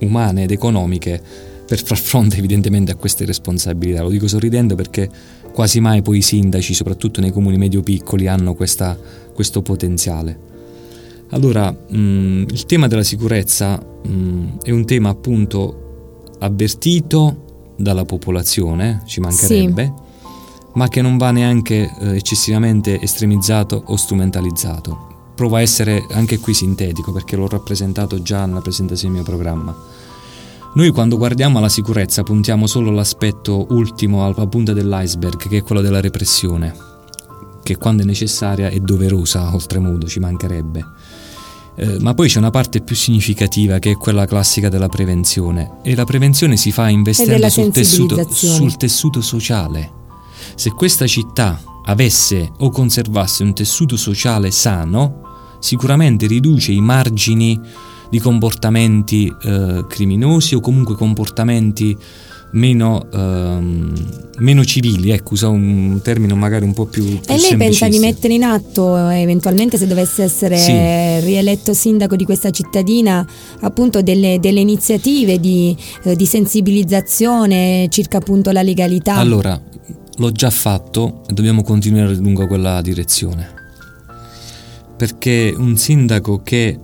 umane ed economiche per far fronte evidentemente a queste responsabilità. Lo dico sorridendo perché quasi mai poi i sindaci, soprattutto nei comuni medio-piccoli, hanno questa, questo potenziale. Allora, mh, il tema della sicurezza mh, è un tema appunto avvertito dalla popolazione, ci mancherebbe, sì ma che non va neanche eh, eccessivamente estremizzato o strumentalizzato. Provo a essere anche qui sintetico perché l'ho rappresentato già nella presentazione del mio programma. Noi quando guardiamo alla sicurezza puntiamo solo all'aspetto ultimo, alla punta dell'iceberg, che è quello della repressione, che quando è necessaria è doverosa, oltremodo, ci mancherebbe. Eh, ma poi c'è una parte più significativa che è quella classica della prevenzione. E la prevenzione si fa investendo sul tessuto, sul tessuto sociale. Se questa città avesse o conservasse un tessuto sociale sano, sicuramente riduce i margini di comportamenti eh, criminosi o comunque comportamenti meno, ehm, meno civili, ecco, usa un termine magari un po' più... più e lei pensa di mettere in atto, eventualmente se dovesse essere sì. rieletto sindaco di questa cittadina, appunto delle, delle iniziative di, eh, di sensibilizzazione circa appunto la legalità? Allora, l'ho già fatto e dobbiamo continuare lungo quella direzione. Perché un sindaco che eh,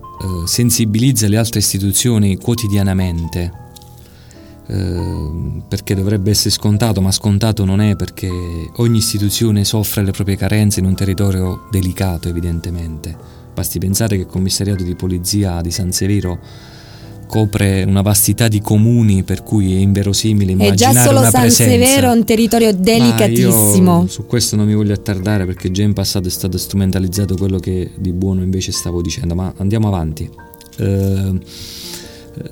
sensibilizza le altre istituzioni quotidianamente Ehm, perché dovrebbe essere scontato, ma scontato non è perché ogni istituzione soffre le proprie carenze in un territorio delicato evidentemente. Basti pensare che il commissariato di polizia di San Severo copre una vastità di comuni per cui è inverosimile immaginare una presenza. È già solo San presenza. Severo è un territorio delicatissimo. su questo non mi voglio attardare perché già in passato è stato strumentalizzato quello che di buono invece stavo dicendo, ma andiamo avanti. Uh,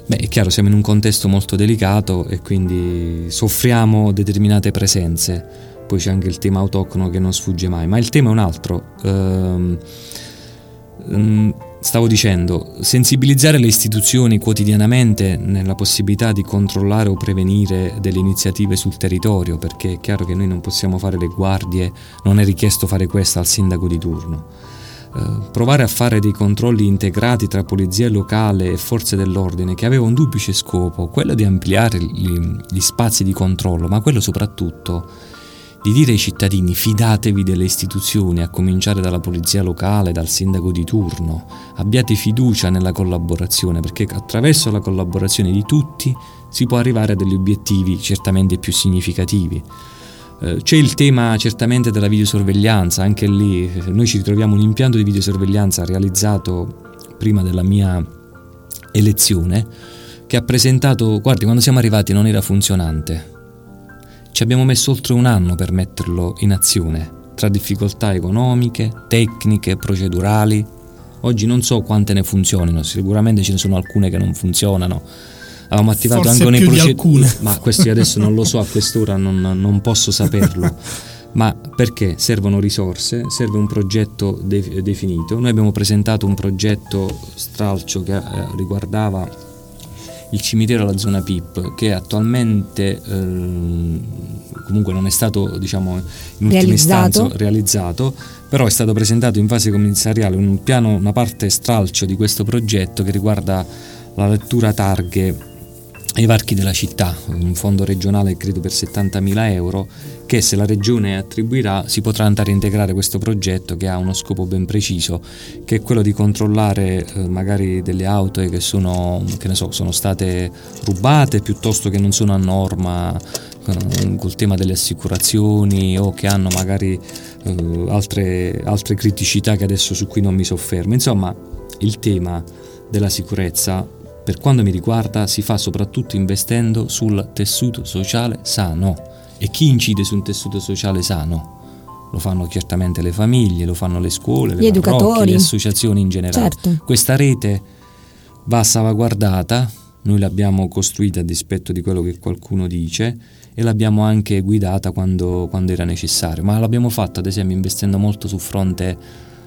Beh, è chiaro, siamo in un contesto molto delicato e quindi soffriamo determinate presenze. Poi c'è anche il tema autoctono che non sfugge mai, ma il tema è un altro. Ehm, mm, stavo dicendo, sensibilizzare le istituzioni quotidianamente nella possibilità di controllare o prevenire delle iniziative sul territorio, perché è chiaro che noi non possiamo fare le guardie, non è richiesto fare questo al sindaco di turno provare a fare dei controlli integrati tra polizia locale e forze dell'ordine che aveva un duplice scopo, quello di ampliare gli, gli spazi di controllo, ma quello soprattutto di dire ai cittadini fidatevi delle istituzioni, a cominciare dalla polizia locale, dal sindaco di turno, abbiate fiducia nella collaborazione, perché attraverso la collaborazione di tutti si può arrivare a degli obiettivi certamente più significativi. Eh, c'è il tema certamente della videosorveglianza, anche lì eh, noi ci ritroviamo un impianto di videosorveglianza realizzato prima della mia elezione che ha presentato, guardi, quando siamo arrivati non era funzionante. Ci abbiamo messo oltre un anno per metterlo in azione, tra difficoltà economiche, tecniche, procedurali. Oggi non so quante ne funzionino, sicuramente ce ne sono alcune che non funzionano avevamo attivato Forse anche nei procedimenti, ma questo io adesso non lo so, a quest'ora non, non posso saperlo. ma perché servono risorse, serve un progetto de- definito. Noi abbiamo presentato un progetto stralcio che eh, riguardava il cimitero alla zona PIP che attualmente eh, comunque non è stato diciamo in ultima istanza realizzato però è stato presentato in fase commissariale un piano, una parte stralcio di questo progetto che riguarda la lettura targhe ai varchi della città, un fondo regionale credo per 70.000 euro, che se la regione attribuirà si potrà andare a integrare questo progetto che ha uno scopo ben preciso, che è quello di controllare eh, magari delle auto che sono, che so, sono state rubate piuttosto che non sono a norma eh, col tema delle assicurazioni o che hanno magari eh, altre, altre criticità che adesso su cui non mi soffermo. Insomma, il tema della sicurezza per quanto mi riguarda si fa soprattutto investendo sul tessuto sociale sano. E chi incide su un tessuto sociale sano? Lo fanno certamente le famiglie, lo fanno le scuole, le parrocchie, le associazioni in generale. Certo. Questa rete va salvaguardata, noi l'abbiamo costruita a dispetto di quello che qualcuno dice e l'abbiamo anche guidata quando, quando era necessario, ma l'abbiamo fatta ad esempio investendo molto sul fronte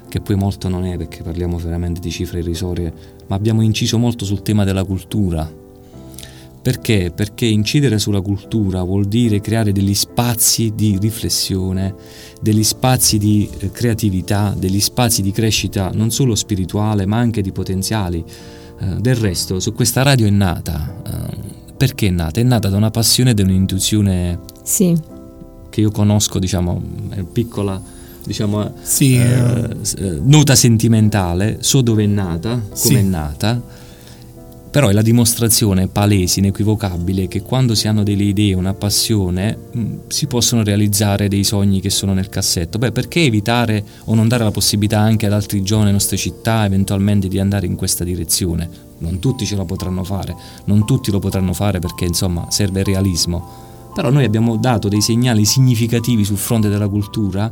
che poi molto non è perché parliamo veramente di cifre irrisorie, ma abbiamo inciso molto sul tema della cultura. Perché? Perché incidere sulla cultura vuol dire creare degli spazi di riflessione, degli spazi di eh, creatività, degli spazi di crescita non solo spirituale ma anche di potenziali. Eh, del resto, su questa radio è nata. Eh, perché è nata? È nata da una passione e da un'intuizione sì. che io conosco, diciamo, è piccola diciamo, sì, eh, eh, nota sentimentale, so dove è nata, come sì. è nata, però è la dimostrazione palese, inequivocabile, che quando si hanno delle idee, una passione, mh, mm, si possono realizzare dei sogni che sono nel cassetto. Beh, perché evitare o non dare la possibilità anche ad altri giovani nelle nostre città eventualmente di andare in questa direzione? Non tutti ce la potranno fare, non tutti lo potranno fare perché insomma serve realismo. Però noi abbiamo dato dei segnali significativi sul fronte della cultura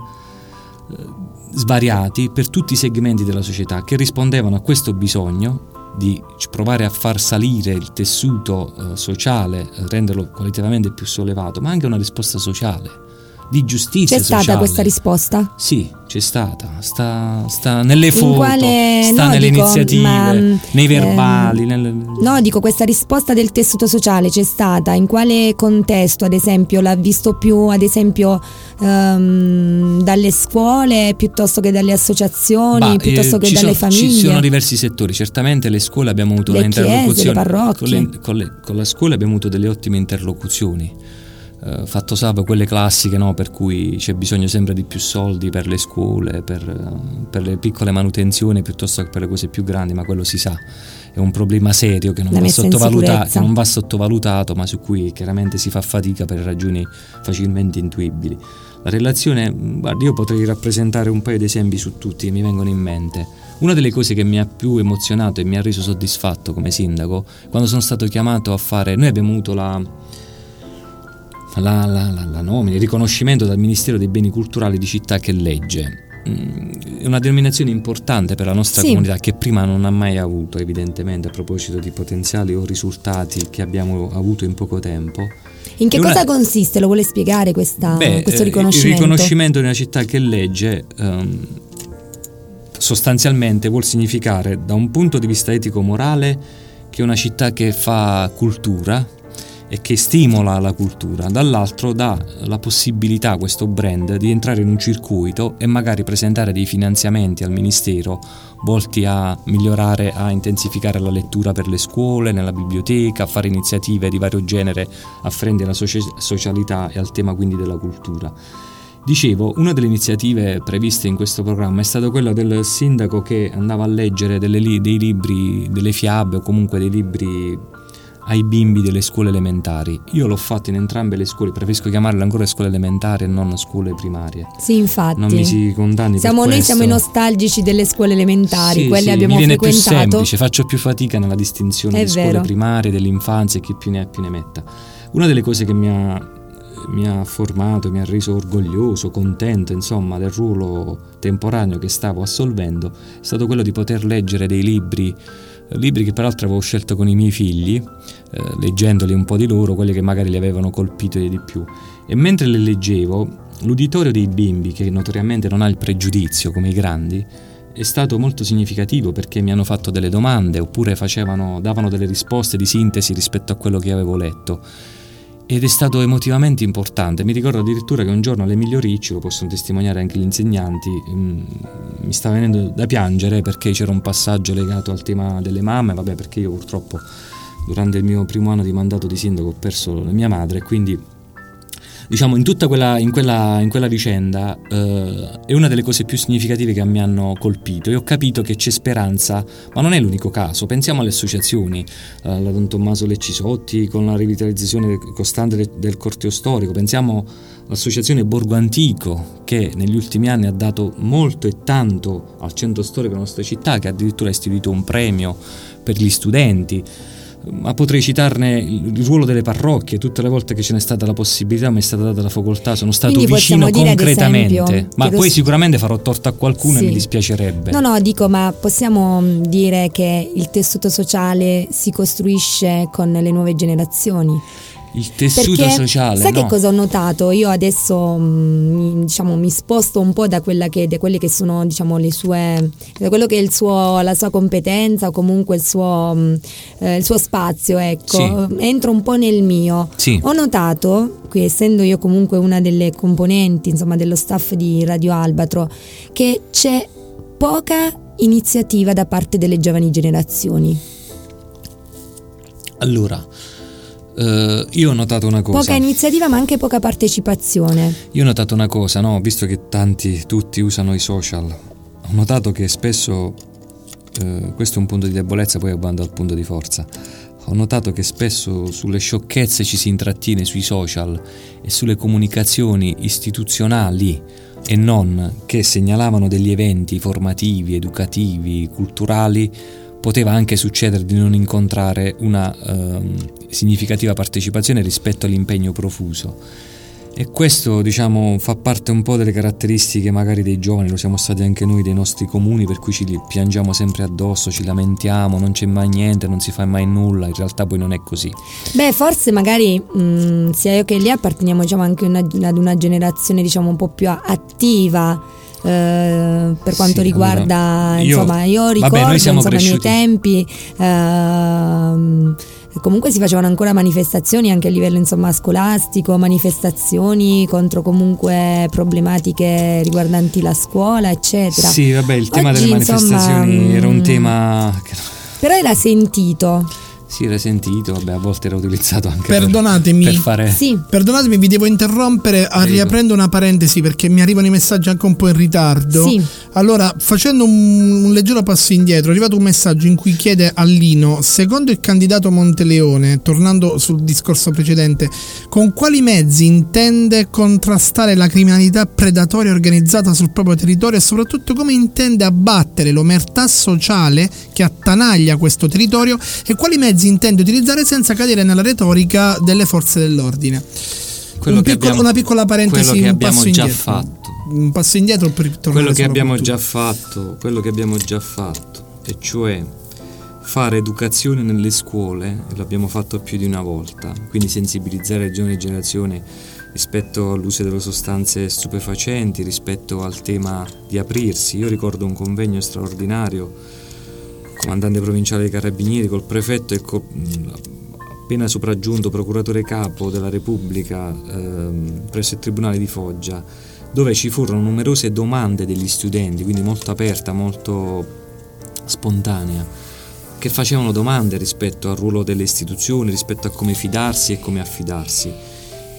svariati per tutti i segmenti della società che rispondevano a questo bisogno di provare a far salire il tessuto eh, sociale, renderlo qualitativamente più sollevato, ma anche una risposta sociale. Di giustizia C'è sociale. stata questa risposta? Sì, c'è stata, sta, sta nelle foto, quale- sta no, nelle dico, iniziative, ma, nei ehm, verbali. nelle- No, dico questa risposta del tessuto sociale c'è stata, in quale contesto ad esempio l'ha visto più ad esempio ehm, dalle scuole piuttosto che dalle associazioni, Bah, piuttosto eh, che dalle sono, famiglie? Ci sono diversi settori, certamente le scuole abbiamo avuto Le una chiese, le interlocuzione parrocchie. con, le- con le- con la scuola abbiamo avuto delle ottime interlocuzioni. Eh, fatto salvo quelle classiche no, per cui c'è bisogno sempre di più soldi per le scuole, per, eh, per le piccole manutenzioni piuttosto che per le cose più grandi, ma quello si sa, è un problema serio che non, va, sottovaluta- non va sottovalutato, ma su cui chiaramente si fa fatica per ragioni facilmente intuibili. La relazione, mh, guardi, io potrei rappresentare un paio di esempi su tutti che mi vengono in mente. Una delle cose che mi ha più emozionato e mi ha reso soddisfatto come sindaco, quando sono stato chiamato a fare, noi abbiamo avuto la, la, la, la, la nomina, il riconoscimento dal Ministero dei Beni Culturali di città che legge. Mm, È una denominazione importante per la nostra Sì. comunità che prima non ha mai avuto, evidentemente, a proposito di potenziali o risultati che abbiamo avuto in poco tempo. In che una- cosa consiste? Lo vuole spiegare questa- Beh, questo eh, riconoscimento? Il riconoscimento di una città che legge ehm, sostanzialmente vuol significare da un punto di vista etico-morale che è una città che fa cultura e che stimola la cultura, dall'altro dà la possibilità a questo brand di entrare in un circuito e magari presentare dei finanziamenti al Ministero volti a migliorare, a intensificare la lettura per le scuole, nella biblioteca, a fare iniziative di vario genere afferenti alla socia- socialità e al tema quindi della cultura. Dicevo, una delle iniziative previste in questo programma è stata quella del sindaco che andava a leggere li- dei libri, delle fiabe o comunque dei libri ai bimbi delle scuole elementari. Io l'ho fatto in entrambe le scuole, preferisco chiamarle ancora scuole elementari e non scuole primarie. Sì, infatti. Non mi si condanni Siamo, noi questo. siamo i nostalgici delle scuole elementari, Sì, quelle sì, abbiamo mi viene più frequentato. semplice, faccio più fatica nella distinzione È di scuole vero. primarie, dell'infanzia e chi più ne ha più ne metta. Una delle cose che mi ha, mi ha formato, mi ha reso orgoglioso, contento, insomma, del ruolo temporaneo che stavo assolvendo, è stato quello di poter leggere dei libri, libri che peraltro avevo scelto con i miei figli, eh, leggendoli un po' di loro, quelli che magari li avevano colpito di più. E mentre le leggevo, l'uditorio dei bimbi, che notoriamente non ha il pregiudizio come i grandi, è stato molto significativo perché mi hanno fatto delle domande oppure facevano, davano delle risposte di sintesi rispetto a quello che avevo letto. Ed è stato emotivamente importante. Mi ricordo addirittura che un giorno all'Emilio Ricci, lo possono testimoniare anche gli insegnanti, mm, mi stava venendo da piangere perché c'era un passaggio legato al tema delle mamme, vabbè perché io purtroppo durante il mio primo anno di mandato di sindaco ho perso mia madre, quindi diciamo in tutta quella, in quella, in quella vicenda eh, è una delle cose più significative che mi hanno colpito. E ho capito che c'è speranza, ma non è l'unico caso, pensiamo alle associazioni, eh, Don Tommaso Leccisotti con la rivitalizzazione costante de- del corteo storico, pensiamo all'associazione Borgo Antico che negli ultimi anni ha dato molto e tanto al centro storico della nostra città, che addirittura ha istituito un premio per gli studenti ma potrei citarne il ruolo delle parrocchie, tutte le volte che ce n'è stata la possibilità, mi è stata data la facoltà, sono stato Quindi vicino concretamente, esempio, ma poi sicuramente farò torto a qualcuno Sì. e mi dispiacerebbe. No, no, dico, ma possiamo mm, dire che il tessuto sociale si costruisce con le nuove generazioni? Il tessuto Perché sociale, sai no? che cosa ho notato? Io adesso mm, mi, diciamo, mi sposto un po' da, quella che, da quelle che sono diciamo, le sue, da quello che è il suo, la sua competenza o comunque il suo, mm, eh, il suo spazio, ecco. Entro un po' nel mio. Sì. Ho notato, qui essendo io comunque una delle componenti insomma, dello staff di Radio Albatro, che c'è poca iniziativa da parte delle giovani generazioni. Allora, eh, io ho notato una cosa. Poca iniziativa ma anche poca partecipazione. Io ho notato una cosa, no? Visto che tanti, tutti usano i social, ho notato che spesso, eh, questo è un punto di debolezza, poi abbando al punto di forza. Ho notato che spesso sulle sciocchezze ci si intrattiene sui social e sulle comunicazioni istituzionali e non che segnalavano degli eventi formativi, educativi, culturali, poteva anche succedere di non incontrare una ehm, significativa partecipazione rispetto all'impegno profuso. E questo diciamo fa parte un po' delle caratteristiche magari dei giovani, lo siamo stati anche noi dei nostri comuni, per cui ci piangiamo sempre addosso, ci lamentiamo, non c'è mai niente, non si fa mai nulla, in realtà poi non è così. Beh, forse magari mh, sia io che lì apparteniamo diciamo, anche una, ad una generazione diciamo un po' più attiva. Eh, per quanto sì, riguarda allora, io, insomma io ricordo vabbè, insomma, i miei tempi eh, comunque si facevano ancora manifestazioni anche a livello insomma, scolastico, manifestazioni contro comunque problematiche riguardanti la scuola, eccetera. Sì, vabbè, il tema Oggi, delle manifestazioni insomma, era un mm, tema... Però era sentito. Sì, era sentito, vabbè, a volte era utilizzato anche Perdonatemi, per, per fare... Sì. Perdonatemi, vi devo interrompere riaprendo una parentesi perché mi arrivano i messaggi anche un po' in ritardo. Sì. Allora, facendo un, un leggero passo indietro, è arrivato un messaggio in cui chiede a Lino, secondo il candidato Monteleone, tornando sul discorso precedente, con quali mezzi intende contrastare la criminalità predatoria organizzata sul proprio territorio e soprattutto come intende abbattere l'omertà sociale che attanaglia questo territorio e quali mezzi mezzi intende utilizzare senza cadere nella retorica delle forze dell'ordine. Un piccolo, abbiamo, una piccola parentesi, un passo indietro. Fatto. Un passo indietro per tornare quello che abbiamo già fatto, quello che abbiamo già fatto, e cioè fare educazione nelle scuole, l'abbiamo fatto più di una volta, quindi sensibilizzare le giovani generazioni rispetto all'uso delle sostanze stupefacenti, rispetto al tema di aprirsi. Io ricordo un convegno straordinario comandante provinciale dei carabinieri, col prefetto e col appena sopraggiunto procuratore capo della Repubblica ehm, presso il Tribunale di Foggia, dove ci furono numerose domande degli studenti, quindi molto aperta, molto spontanea, che facevano domande rispetto al ruolo delle istituzioni, rispetto a come fidarsi e come affidarsi.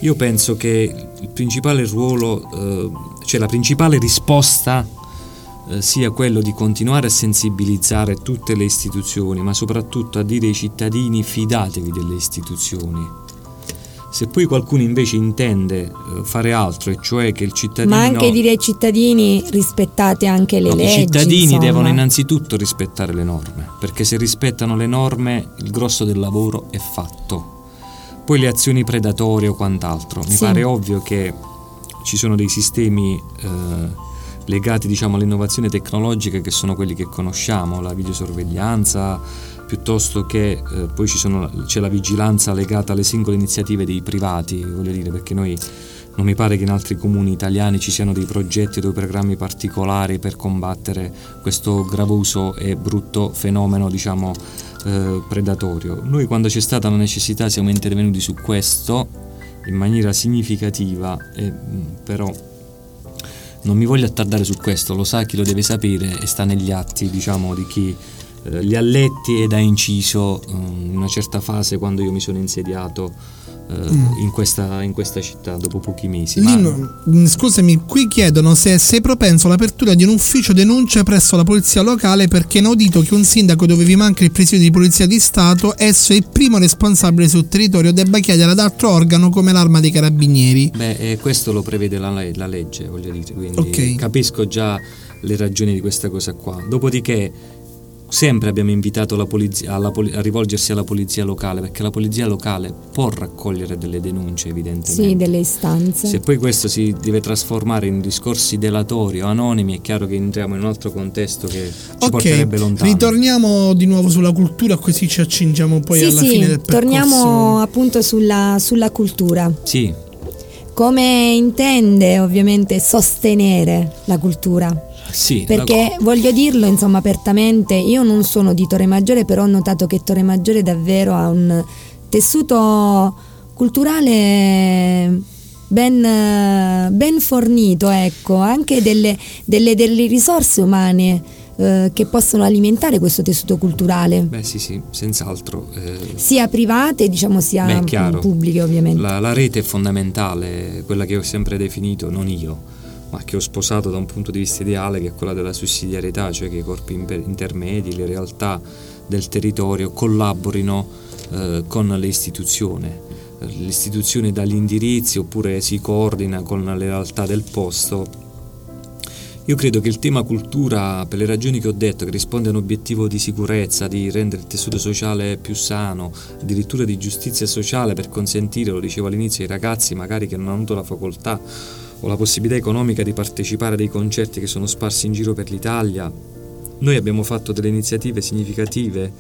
Io penso che il principale ruolo, eh, cioè la principale risposta eh, sia quello di continuare a sensibilizzare tutte le istituzioni, ma soprattutto a dire ai cittadini fidatevi delle istituzioni. Se poi qualcuno invece intende eh, fare altro, e cioè che il cittadino... Ma anche dire ai cittadini rispettate anche le no, leggi. I cittadini insomma. devono innanzitutto rispettare le norme, perché se rispettano le norme il grosso del lavoro è fatto. Poi le azioni predatorie o quant'altro. Mi sì. pare ovvio che ci sono dei sistemi... Eh, legati diciamo, all'innovazione tecnologica che sono quelli che conosciamo, la videosorveglianza, piuttosto che eh, poi sono, c'è la vigilanza legata alle singole iniziative dei privati, voglio dire, perché noi non mi pare che in altri comuni italiani ci siano dei progetti o dei programmi particolari per combattere questo gravoso e brutto fenomeno, diciamo, eh, predatorio. Noi quando c'è stata la necessità siamo intervenuti su questo in maniera significativa, eh, però non mi voglio attardare su questo, lo sa chi lo deve sapere e sta negli atti diciamo, di chi eh, li ha letti ed ha inciso in una certa fase quando io mi sono insediato mm. in, questa, in, questa, città dopo pochi mesi. Lino, ma... Scusami, qui chiedono se sei propenso all'apertura di un ufficio denuncia presso la polizia locale perché è inaudito che un sindaco dove vi manca il presidio di polizia di Stato, esso è il primo responsabile sul territorio, debba chiedere ad altro organo come l'arma dei carabinieri. Beh, eh, questo lo prevede la, la legge, voglio dire, quindi okay. capisco già le ragioni di questa cosa qua. Dopodiché sempre abbiamo invitato la polizia, alla, a rivolgersi alla polizia locale perché la polizia locale può raccogliere delle denunce evidentemente. Sì, delle istanze. Se poi questo si deve trasformare in discorsi delatori o anonimi è chiaro che entriamo in un altro contesto che ci okay. porterebbe lontano. Ritorniamo di nuovo sulla cultura così ci accingiamo poi sì, alla sì, fine del percorso. Torniamo appunto sulla, sulla cultura. Sì. Come intende ovviamente sostenere la cultura? Sì, perché la... voglio dirlo insomma apertamente, io non sono di Torre Maggiore, però ho notato che Torre Maggiore davvero ha un tessuto culturale ben, ben fornito, ecco, anche delle, delle, delle risorse umane eh, che possono alimentare questo tessuto culturale. Beh sì sì, senz'altro. Eh, sia private diciamo sia beh, pubbliche ovviamente. La, la rete è fondamentale, quella che ho sempre definito, non io ma che ho sposato da un punto di vista ideale che è quella della sussidiarietà, cioè che i corpi intermedi, le realtà del territorio collaborino eh, con le istituzioni. L'istituzione dà gli indirizzi oppure si coordina con le realtà del posto Io credo che il tema cultura, per le ragioni che ho detto, che risponde a un obiettivo di sicurezza, di rendere il tessuto sociale più sano, addirittura di giustizia sociale per consentire, lo dicevo all'inizio, ai ragazzi magari che non hanno avuto la facoltà o la possibilità economica di partecipare a dei concerti che sono sparsi in giro per l'Italia. Noi abbiamo fatto delle iniziative significative,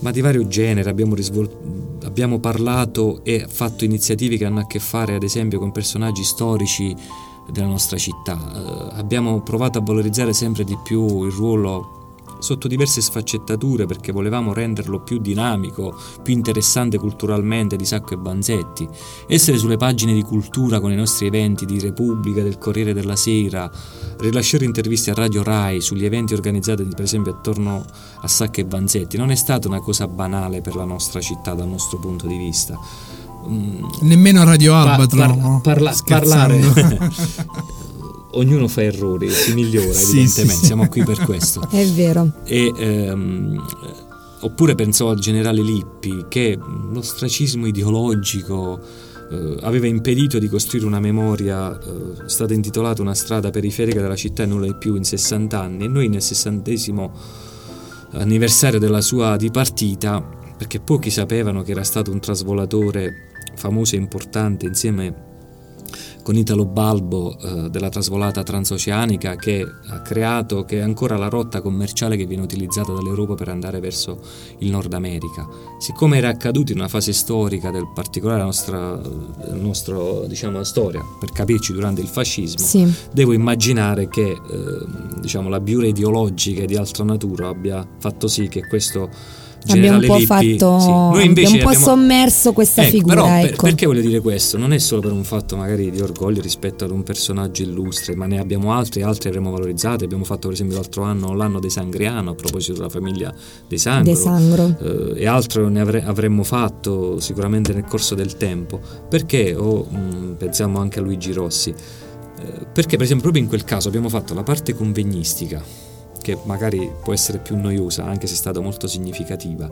ma di vario genere, abbiamo, risvol- abbiamo parlato e fatto iniziative che hanno a che fare ad esempio con personaggi storici della nostra città. Eh, abbiamo provato a valorizzare sempre di più il ruolo sotto diverse sfaccettature perché volevamo renderlo più dinamico, più interessante culturalmente di Sacco e Banzetti, essere sulle pagine di cultura con i nostri eventi di Repubblica, del Corriere della Sera, rilasciare interviste a Radio Rai sugli eventi organizzati per esempio attorno a Sacco e Banzetti, non è stata una cosa banale per la nostra città dal nostro punto di vista Mm. Nemmeno a Radio Albatro. Pa- parla- parlare. Ognuno fa errori, si migliora sì, evidentemente, sì, siamo qui per questo. È vero. E, ehm, oppure pensò al generale Lippi che l'ostracismo ideologico eh, aveva impedito di costruire una memoria, eh, è stata intitolata una strada periferica della città e nulla di più in 60 anni e noi nel sessantesimo anniversario della sua dipartita, perché pochi sapevano che era stato un trasvolatore famoso e importante insieme con Italo Balbo eh, della trasvolata transoceanica che ha creato, che è ancora la rotta commerciale che viene utilizzata dall'Europa per andare verso il Nord America. Siccome era accaduto in una fase storica del particolare nostra, nostra diciamo, storia, per capirci durante il fascismo, sì. devo immaginare che eh, diciamo, la biura ideologica e di altra natura abbia fatto sì che questo abbiamo un po' Lippi, fatto sì. Noi invece un po' abbiamo... sommerso questa ecco, figura però ecco. per, perché voglio dire questo non è solo per un fatto magari di orgoglio rispetto ad un personaggio illustre ma ne abbiamo altri altri avremo valorizzato abbiamo fatto per esempio l'altro anno l'anno dei Sangriano a proposito della famiglia dei Sangro, De Sangro. Eh, e altro ne avre- avremmo fatto sicuramente nel corso del tempo perché o mm, pensiamo anche a Luigi Rossi eh, perché per esempio proprio in quel caso abbiamo fatto la parte convegnistica che magari può essere più noiosa anche se è stata molto significativa.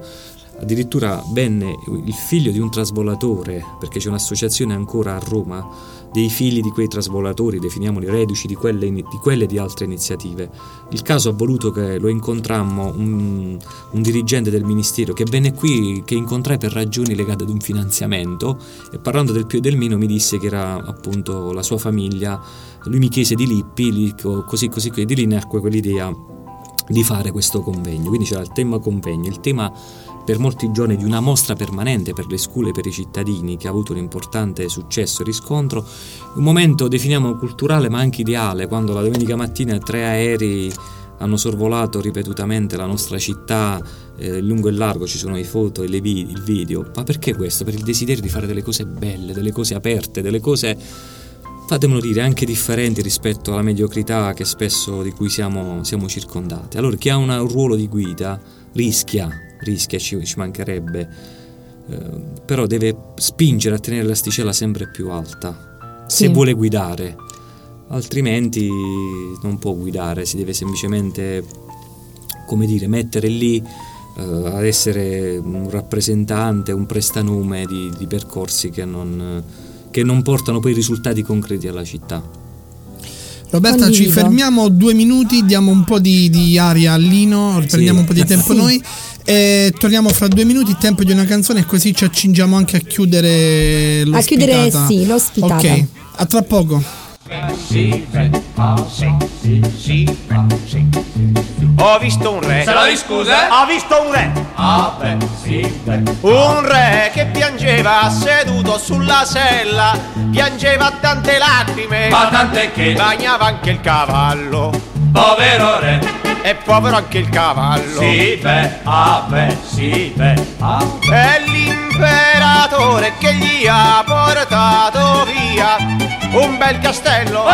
Addirittura venne il figlio di un trasvolatore, perché c'è un'associazione ancora a Roma, dei figli di quei trasvolatori, definiamoli reduci di quelle, di quelle di altre iniziative. Il caso ha voluto che lo incontrammo, un, un dirigente del ministero che venne qui, che incontrai per ragioni legate ad un finanziamento e parlando del più e del meno mi disse che era appunto la sua famiglia, lui mi chiese di Lippi, così così, di lì nacque quell'idea di fare questo convegno. Quindi c'era il tema convegno, il tema per molti giorni di una mostra permanente per le scuole e per i cittadini che ha avuto un importante successo e riscontro, un momento definiamo culturale ma anche ideale, quando la domenica mattina tre aerei hanno sorvolato ripetutamente la nostra città eh, lungo e largo, ci sono le foto e vi- il video, ma perché questo? Per il desiderio di fare delle cose belle, delle cose aperte, delle cose fatemelo dire, anche differenti rispetto alla mediocrità che spesso di cui siamo, siamo circondati. Allora chi ha una, un ruolo di guida rischia, rischia, ci, ci mancherebbe, eh, però deve spingere a tenere l'asticella sempre più alta, sì. se vuole guidare, altrimenti non può guidare, si deve semplicemente, come dire, mettere lì eh, ad essere un rappresentante, un prestanome di, di percorsi che non che non portano poi risultati concreti alla città. Roberta, Condivido. ci fermiamo due minuti, diamo un po' di, di aria a Lino, prendiamo sì. un po' di tempo sì. noi e torniamo fra due minuti, tempo di una canzone e così ci accingiamo anche a chiudere l'ospitata. A chiudere sì, l'ospitata. Ok, a tra poco. Ho visto un re. Se la scusa? Ho visto un re. Ah, beh, sì, beh. Un re che piangeva seduto sulla sella, piangeva tante lacrime. Ma tante che bagnava anche il cavallo. Povero re. E povero anche il cavallo. Sì, beh, ah, beh, sì, beh, ah. È l'imperatore che gli ha portato via un bel castello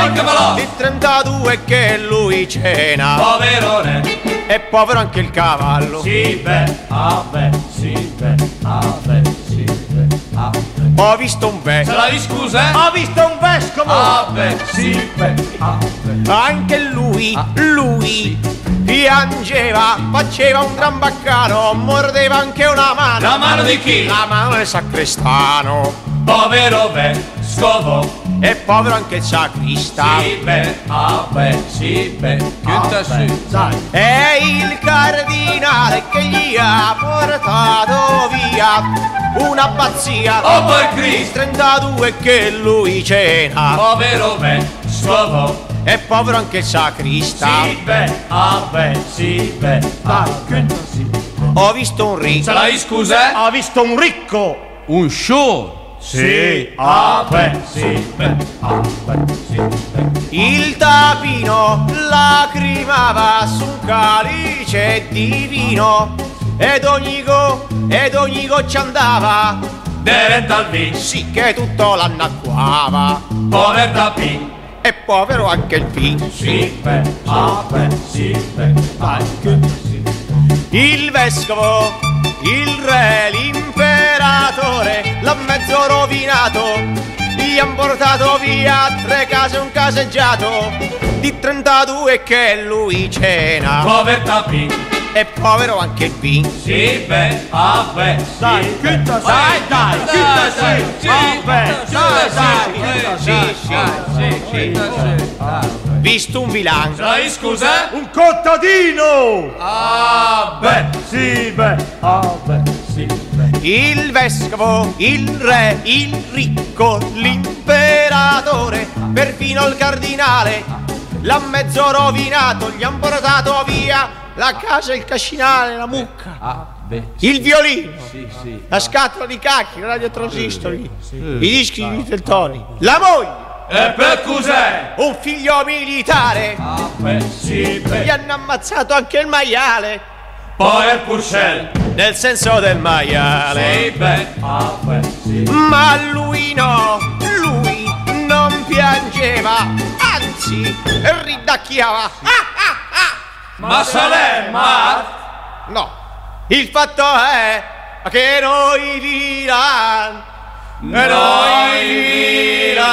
di 32 che lui cena. Povero re. E povero anche il cavallo. Sì, beh, ah beh, sì, beh, ah beh, sì, beh, ah beh. Ho visto un ve. Se la scusa? Ho visto un vescovo. Ah beh, sì, beh, ah beh. Anche lui, ah, lui. Sì. Piangeva, faceva un gran baccano, mordeva anche una mano. La mano di chi? La mano del sacrestano. Povero ve scopo è povero anche il sacrista. Ah, beh, ah, beh, sai. È il cardinale che gli ha portato via una pazzia. Oh, per Cristo! 32 che lui cena. Povero beh, scopo è povero anche il sacrista. Ah, beh, ah, beh, sì. Ho visto un ricco. Se scusa? Ho visto un ricco. Un show. Sì, ah beh, sì, beh. Il tapino lacrimava su un calice di vino ed ogni go, ed ogni goccia andava diretto al vino. Sì che tutto l'annacquava. Povertà P. E povero anche il P. Sì, sì, beh, ah, sì. Il vescovo, il re, l'imperatore l'ha mezzo rovinato. Gli han portato via tre case e un caseggiato di 32 che lui cena. Povertà P. E povero anche il P. Sì, beh, ah beh, dai, sì. che ta Dai, dai, che ta sei? Ah, sì, dai, sì, dai, sì, sì, sì, sì, sì. Visto un vilan. Sai, scusa? Un contadino! Ah, beh, Sì, beh, ah, beh, sì, beh. Il vescovo, il re, il ricco, l'imperatore, perfino il cardinale, l'ha mezzo rovinato, gli han portato via la casa, il cascinale, la mucca, Ah, beh, il violino, sì, sì. la scatola di cacchi, i radiotransistori, i dischi di Teltoni, la moglie, E per cos'è? un figlio militare, Ah, beh, sì, gli beh. hanno ammazzato anche il maiale, Poi il Purcell. nel senso del maiale. Sì, beh, ah, beh, sì. Ma lui no, lui non piangeva, anzi ridacchiava. Ah, ah, ah. Ma Salerma? No, il fatto è che noi Milan, Noi Milan.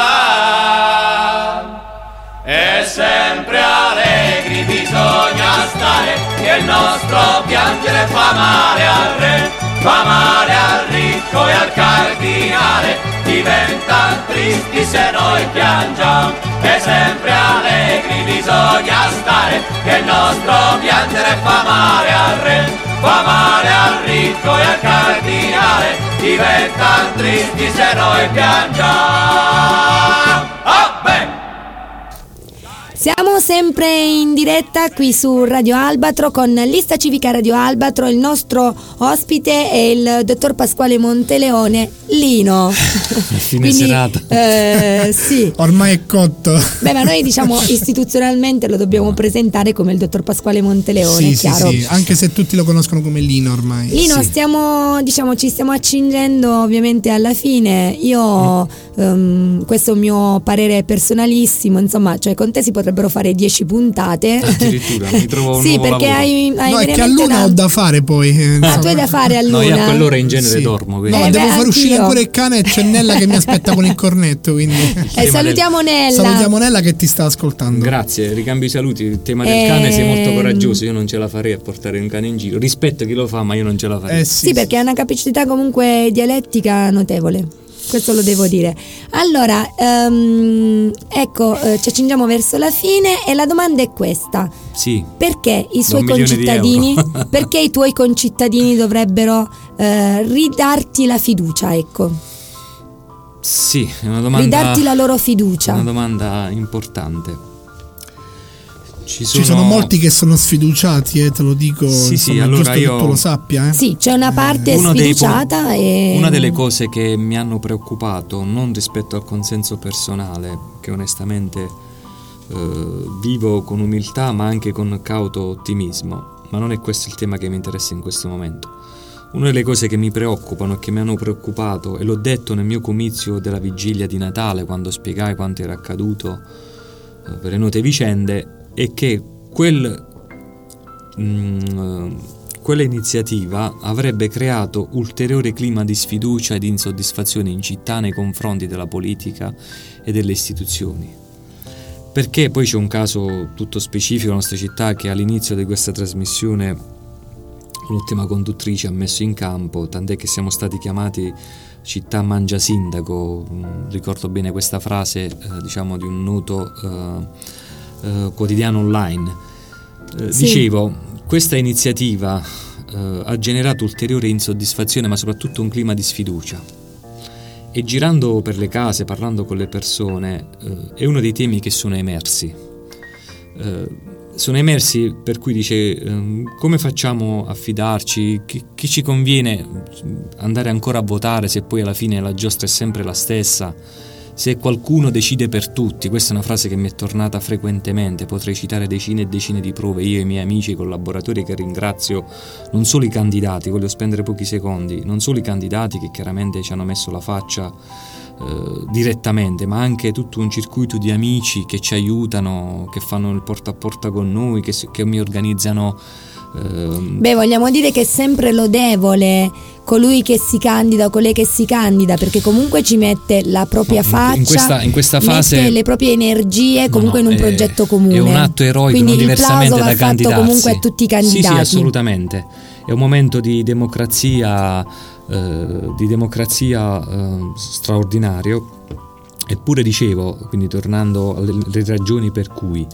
E sempre allegri bisogna stare, che il nostro piangere fa male al re, fa male al ricco e al cardinale, diventano tristi se noi piangiamo. E sempre allegri bisogna stare, che il nostro piangere fa male al re, fa male al ricco e al cardinale, diventano tristi se noi piangiamo. Beh! Siamo sempre in diretta qui su Radio Albatro con Lista Civica Radio Albatro. Il nostro ospite è il dottor Pasquale Monteleone, Lino. Fine serata. eh, sì. Ormai è cotto. Beh, ma noi diciamo istituzionalmente lo dobbiamo presentare come il dottor Pasquale Monteleone, Sì, sì, chiaro? sì, anche se tutti lo conoscono come Lino ormai. Lino, Sì. stiamo, diciamo, ci stiamo accingendo ovviamente alla fine. Io, ehm, questo è un mio parere personalissimo, insomma, cioè con te si potrebbero fare 10 puntate. Addirittura, mi trovo un sì, nuovo perché hai, hai No, è che a Luna una- ho da fare poi. eh, Ah, tu hai da fare a No, io a Luna. quell'ora in genere Sì. dormo. Quindi. No, Eh, devo beh, far uscire ancora il cane e c'è Nella che mi aspetta con il cornetto. Quindi. Eh, salutiamo Nella. Salutiamo Nella che ti sta ascoltando. Grazie, ricambio i saluti. Il tema del Ehm. cane sei molto coraggioso. Io non ce la farei a portare un cane in giro. Rispetto chi lo fa, ma io non ce la farei. Eh Sì, perché ha una capacità comunque dialettica notevole. Questo lo devo dire. Allora, ehm, ecco, eh, ci accingiamo verso la fine e la domanda è questa. Sì. Perché i suoi concittadini, perché i tuoi concittadini dovrebbero eh, ridarti la fiducia, ecco, Sì, è una domanda. ridarti la loro fiducia? Una domanda importante. Ci sono, Ci sono molti che sono sfiduciati, eh, te lo dico. Sì, sì, insomma, è allora giusto io- che tu lo sappia. Eh. Sì, c'è una parte Uno dei sfiduciata e... Una delle cose che mi hanno preoccupato, non rispetto al consenso personale, che onestamente eh, vivo con umiltà ma anche con cauto ottimismo, ma non è questo il tema che mi interessa in questo momento. Una delle cose che mi preoccupano e che mi hanno preoccupato, e l'ho detto nel mio comizio della vigilia di Natale quando spiegai quanto era accaduto eh, per le note vicende, è che quel mm, quella iniziativa avrebbe creato ulteriore clima di sfiducia e di insoddisfazione in città nei confronti della politica e delle istituzioni. Perché poi c'è un caso tutto specifico nella nostra città che all'inizio di questa trasmissione l'ultima conduttrice ha messo in campo, tant'è che siamo stati chiamati città mangia sindaco, mm, ricordo bene questa frase eh, diciamo di un noto eh, eh, quotidiano online. Eh, sì. Dicevo, questa iniziativa eh, ha generato ulteriore insoddisfazione ma soprattutto un clima di sfiducia. E girando per le case, parlando con le persone, eh, è uno dei temi che sono emersi sono emersi per cui dice ehm, come facciamo a fidarci, che, che, ci conviene andare ancora a votare se poi alla fine la giostra è sempre la stessa, se qualcuno decide per tutti, questa è una frase che mi è tornata frequentemente, potrei citare decine e decine di prove, io e i miei amici, i collaboratori che ringrazio, non solo i candidati, voglio spendere pochi secondi, non solo i candidati che chiaramente ci hanno messo la faccia eh, direttamente, ma anche tutto un circuito di amici che ci aiutano, che fanno il porta a porta con noi, che, che mi organizzano. Uh... Beh, vogliamo dire che è sempre lodevole colui che si candida o colei che si candida, perché comunque ci mette la propria faccia, in questa, in questa fase le proprie energie comunque no, no, in un è, progetto comune. È un atto eroico, Quindi non diversamente da candidarsi. comunque a tutti i candidati. Sì, sì, assolutamente. È un momento di democrazia eh, di democrazia eh, straordinario. Eppure dicevo, quindi tornando alle ragioni per cui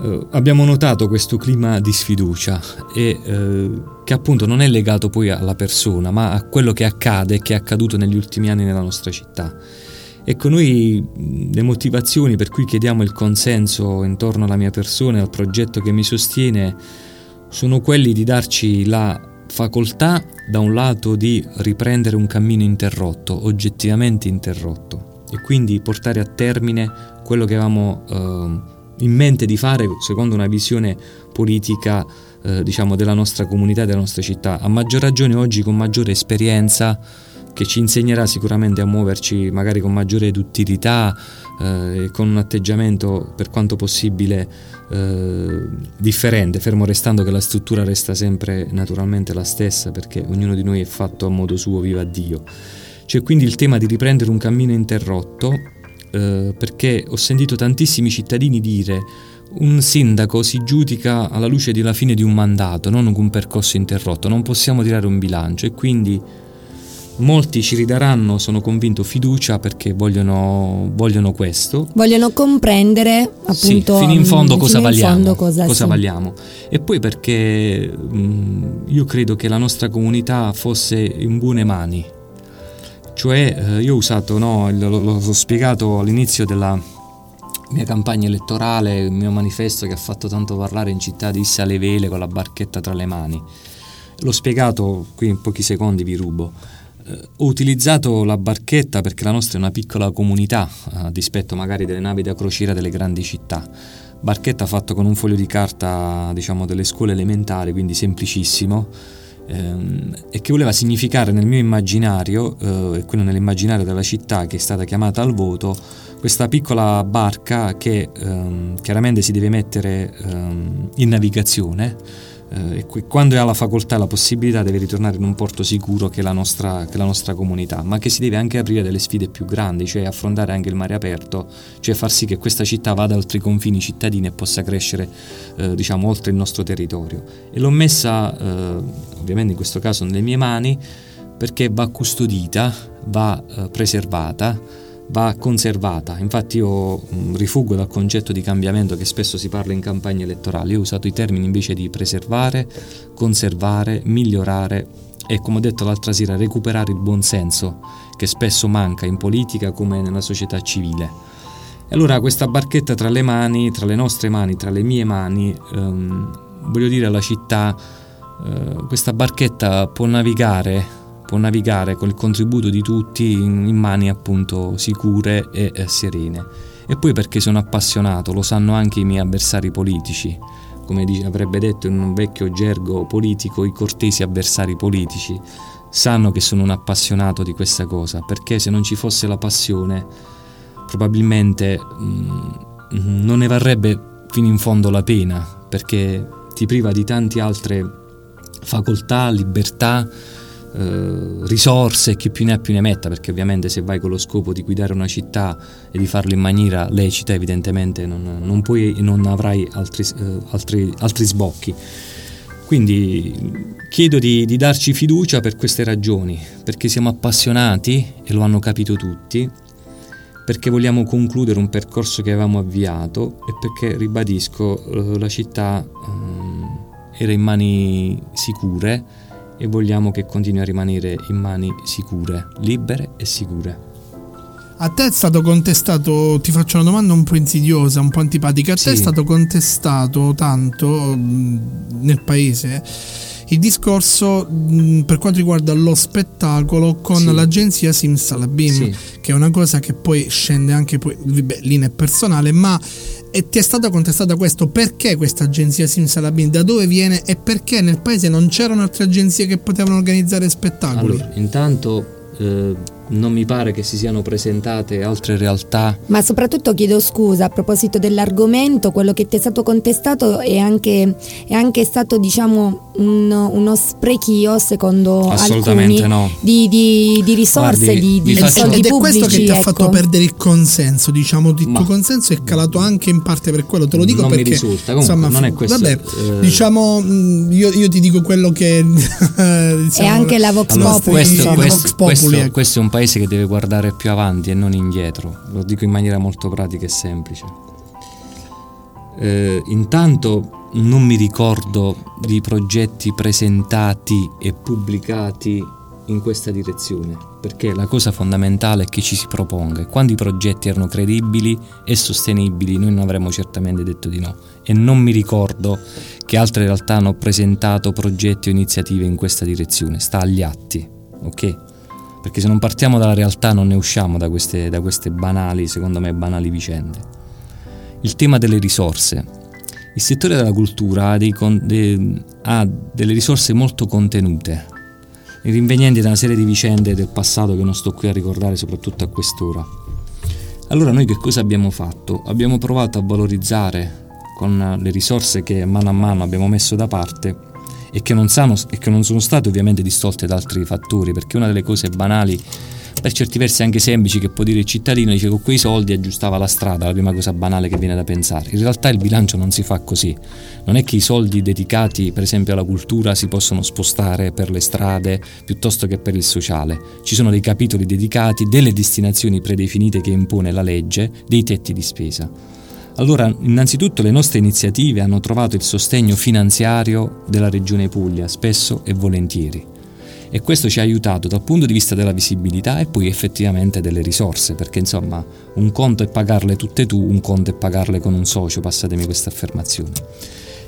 eh, abbiamo notato questo clima di sfiducia e eh, che appunto non è legato poi alla persona, ma a quello che accade e che è accaduto negli ultimi anni nella nostra città. Ecco, noi le motivazioni per cui chiediamo il consenso intorno alla mia persona e al progetto che mi sostiene sono quelli di darci la facoltà da un lato di riprendere un cammino interrotto, oggettivamente interrotto, e quindi portare a termine quello che avevamo eh, in mente di fare secondo una visione politica eh, diciamo della nostra comunità della nostra città, a maggior ragione oggi con maggiore esperienza che ci insegnerà sicuramente a muoverci magari con maggiore duttilità eh, con un atteggiamento per quanto possibile eh, differente, fermo restando che la struttura resta sempre naturalmente la stessa perché ognuno di noi è fatto a modo suo, viva Dio. C'è quindi il tema di riprendere un cammino interrotto eh, perché ho sentito tantissimi cittadini dire un sindaco si giudica alla luce della fine di un mandato, non un percorso interrotto, non possiamo tirare un bilancio e quindi Molti ci ridaranno, sono convinto, fiducia perché vogliono, vogliono questo. Vogliono comprendere appunto sì, fino in fondo cosa vagliamo. Fondo cosa, cosa sì. vagliamo. E poi perché mh, io credo che la nostra comunità fosse in buone mani. Cioè, eh, io ho usato, no, l'ho spiegato all'inizio della mia campagna elettorale, il mio manifesto che ha fatto tanto parlare in città di alle vele con la barchetta tra le mani. L'ho spiegato qui in pochi secondi, vi rubo ho utilizzato la barchetta perché la nostra è una piccola comunità, a dispetto magari delle navi da crociera delle grandi città. Barchetta fatta con un foglio di carta, diciamo, delle scuole elementari, quindi semplicissimo, ehm, e che voleva significare nel mio immaginario, eh, quello nell'immaginario della città che è stata chiamata al voto, questa piccola barca che ehm, chiaramente si deve mettere ehm, in navigazione eh, e quando ha la facoltà e la possibilità deve ritornare in un porto sicuro che è, la nostra, che è la nostra comunità, ma che si deve anche aprire delle sfide più grandi, cioè affrontare anche il mare aperto, cioè far sì che questa città vada oltre i confini cittadini e possa crescere eh, diciamo oltre il nostro territorio. E l'ho messa eh, ovviamente in questo caso nelle mie mani perché va custodita, va eh, preservata va conservata. Infatti io mm, rifuggo dal concetto di cambiamento che spesso si parla in campagne elettorali. Io ho usato i termini invece di preservare, conservare, migliorare e come ho detto l'altra sera recuperare il buonsenso che spesso manca in politica come nella società civile. E allora questa barchetta tra le mani, tra le nostre mani, tra le mie mani, ehm, voglio dire alla città, eh, questa barchetta può navigare può navigare con il contributo di tutti in, mani appunto sicure e, e serene. E poi perché sono appassionato, lo sanno anche i miei avversari politici, come avrebbe detto in un vecchio gergo politico i cortesi avversari politici, sanno che sono un appassionato di questa cosa, perché se non ci fosse la passione probabilmente mh, mm, non ne varrebbe fino in fondo la pena, perché ti priva di tante altre facoltà, libertà, eh, risorse, chi più ne ha più ne metta, perché ovviamente se vai con lo scopo di guidare una città e di farlo in maniera lecita, evidentemente non, non puoi non avrai altri, eh, altri, altri sbocchi. Quindi chiedo di, di, darci fiducia per queste ragioni, perché siamo appassionati e lo hanno capito tutti, perché vogliamo concludere un percorso che avevamo avviato e perché, ribadisco, eh, la città eh, era in mani sicure e vogliamo che continui a rimanere in mani sicure, libere e sicure. A te è stato contestato, ti faccio una domanda un po' insidiosa, un po' antipatica, a sì. te è stato contestato tanto mm, nel paese il discorso mh, per quanto riguarda lo spettacolo con sì. l'agenzia Simsalabim, sì. che è una cosa che poi scende anche poi, beh, linea personale, ma e ti è stata contestata questo? Perché questa agenzia Simsalabim da dove viene? E perché nel paese non c'erano altre agenzie che potevano organizzare spettacoli? Allora, intanto eh, non mi pare che si siano presentate altre realtà. Ma soprattutto chiedo scusa a proposito dell'argomento, quello che ti è stato contestato è anche, è anche stato diciamo un, uno sprechio secondo alcuni no. di, di, di, risorse, Guardi, di, di faccio... soldi Ed è pubblici, questo che ti ecco. ha fatto perdere il consenso, diciamo, il tuo consenso è calato anche in parte per quello, te lo dico non perché... mi risulta, Comunque, insomma, non è questo. Vabbè, eh... diciamo, io, io, ti dico quello che... diciamo, è anche la Vox allora, Populi. Questo, questo, Vox Populi questo, ecco. questo è un paese che deve guardare più avanti e non indietro, lo dico in maniera molto pratica e semplice. Eh, intanto non mi ricordo di progetti presentati e pubblicati in questa direzione, perché la cosa fondamentale è che ci si proponga quando i progetti erano credibili e sostenibili noi non avremmo certamente detto di no e non mi ricordo che altre realtà hanno presentato progetti o iniziative in questa direzione, sta agli atti, ok? Perché se non partiamo dalla realtà non ne usciamo da queste, da queste banali, secondo me, banali vicende. Il tema delle risorse. Il settore della cultura ha, dei, de, ha delle risorse molto contenute, rinvenienti da una serie di vicende del passato che non sto qui a ricordare, soprattutto a quest'ora. Allora noi che cosa abbiamo fatto? Abbiamo provato a valorizzare con le risorse che mano a mano abbiamo messo da parte e che, sanno, e che non sono state ovviamente distolte da altri fattori, perché una delle cose banali, per certi versi anche semplici, che può dire il cittadino, dice con quei soldi aggiustava la strada, la prima cosa banale che viene da pensare. In realtà il bilancio non si fa così, non è che i soldi dedicati per esempio alla cultura si possono spostare per le strade piuttosto che per il sociale, ci sono dei capitoli dedicati, delle destinazioni predefinite che impone la legge, dei tetti di spesa. Allora, innanzitutto le nostre iniziative hanno trovato il sostegno finanziario della Regione Puglia, spesso e volentieri. E questo ci ha aiutato dal punto di vista della visibilità e poi effettivamente delle risorse, perché insomma un conto è pagarle tutte tu, un conto è pagarle con un socio, passatemi questa affermazione.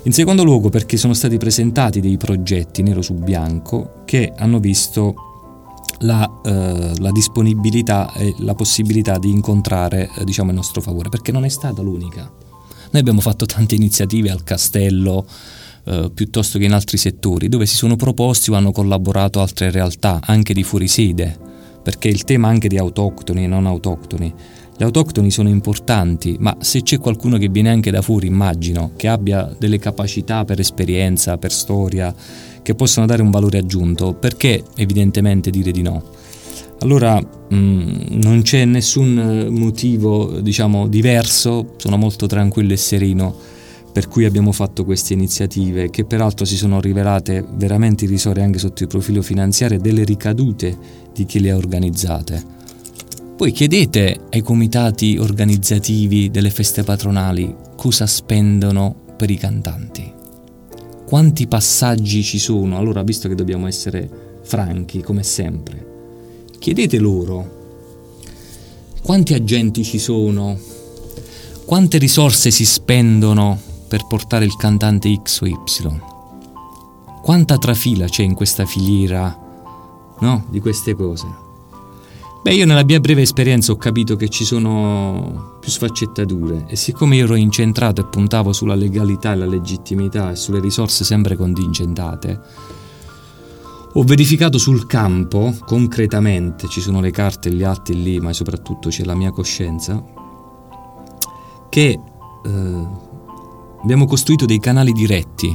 In secondo luogo perché sono stati presentati dei progetti nero su bianco che hanno visto la, eh, la, disponibilità e la possibilità di incontrare eh, diciamo, il nostro favore, perché non è stata l'unica. Noi abbiamo fatto tante iniziative al castello, eh, piuttosto che in altri settori, dove si sono proposti o hanno collaborato altre realtà, anche di fuori sede, perché il tema anche di autoctoni e non autoctoni. Gli autoctoni sono importanti, ma se c'è qualcuno che viene anche da fuori, immagino, che abbia delle capacità per esperienza, per storia, che possono dare un valore aggiunto, perché evidentemente dire di no? Allora mh, mm, non c'è nessun motivo, diciamo, diverso, sono molto tranquillo e sereno per cui abbiamo fatto queste iniziative che peraltro si sono rivelate veramente irrisorie anche sotto il profilo finanziario delle ricadute di chi le ha organizzate. Poi chiedete ai comitati organizzativi delle feste patronali cosa spendono per i cantanti. Quanti passaggi ci sono, allora visto che dobbiamo essere franchi come sempre, chiedete loro quanti agenti ci sono, quante risorse si spendono per portare il cantante X o Y, quanta trafila c'è in questa filiera no, di queste cose. Beh, io nella mia breve esperienza ho capito che ci sono più sfaccettature e siccome io ero incentrato e puntavo sulla legalità e la legittimità e sulle risorse sempre contingentate, ho verificato sul campo, concretamente, ci sono le carte e gli atti lì, ma soprattutto c'è la mia coscienza, che eh, abbiamo costruito dei canali diretti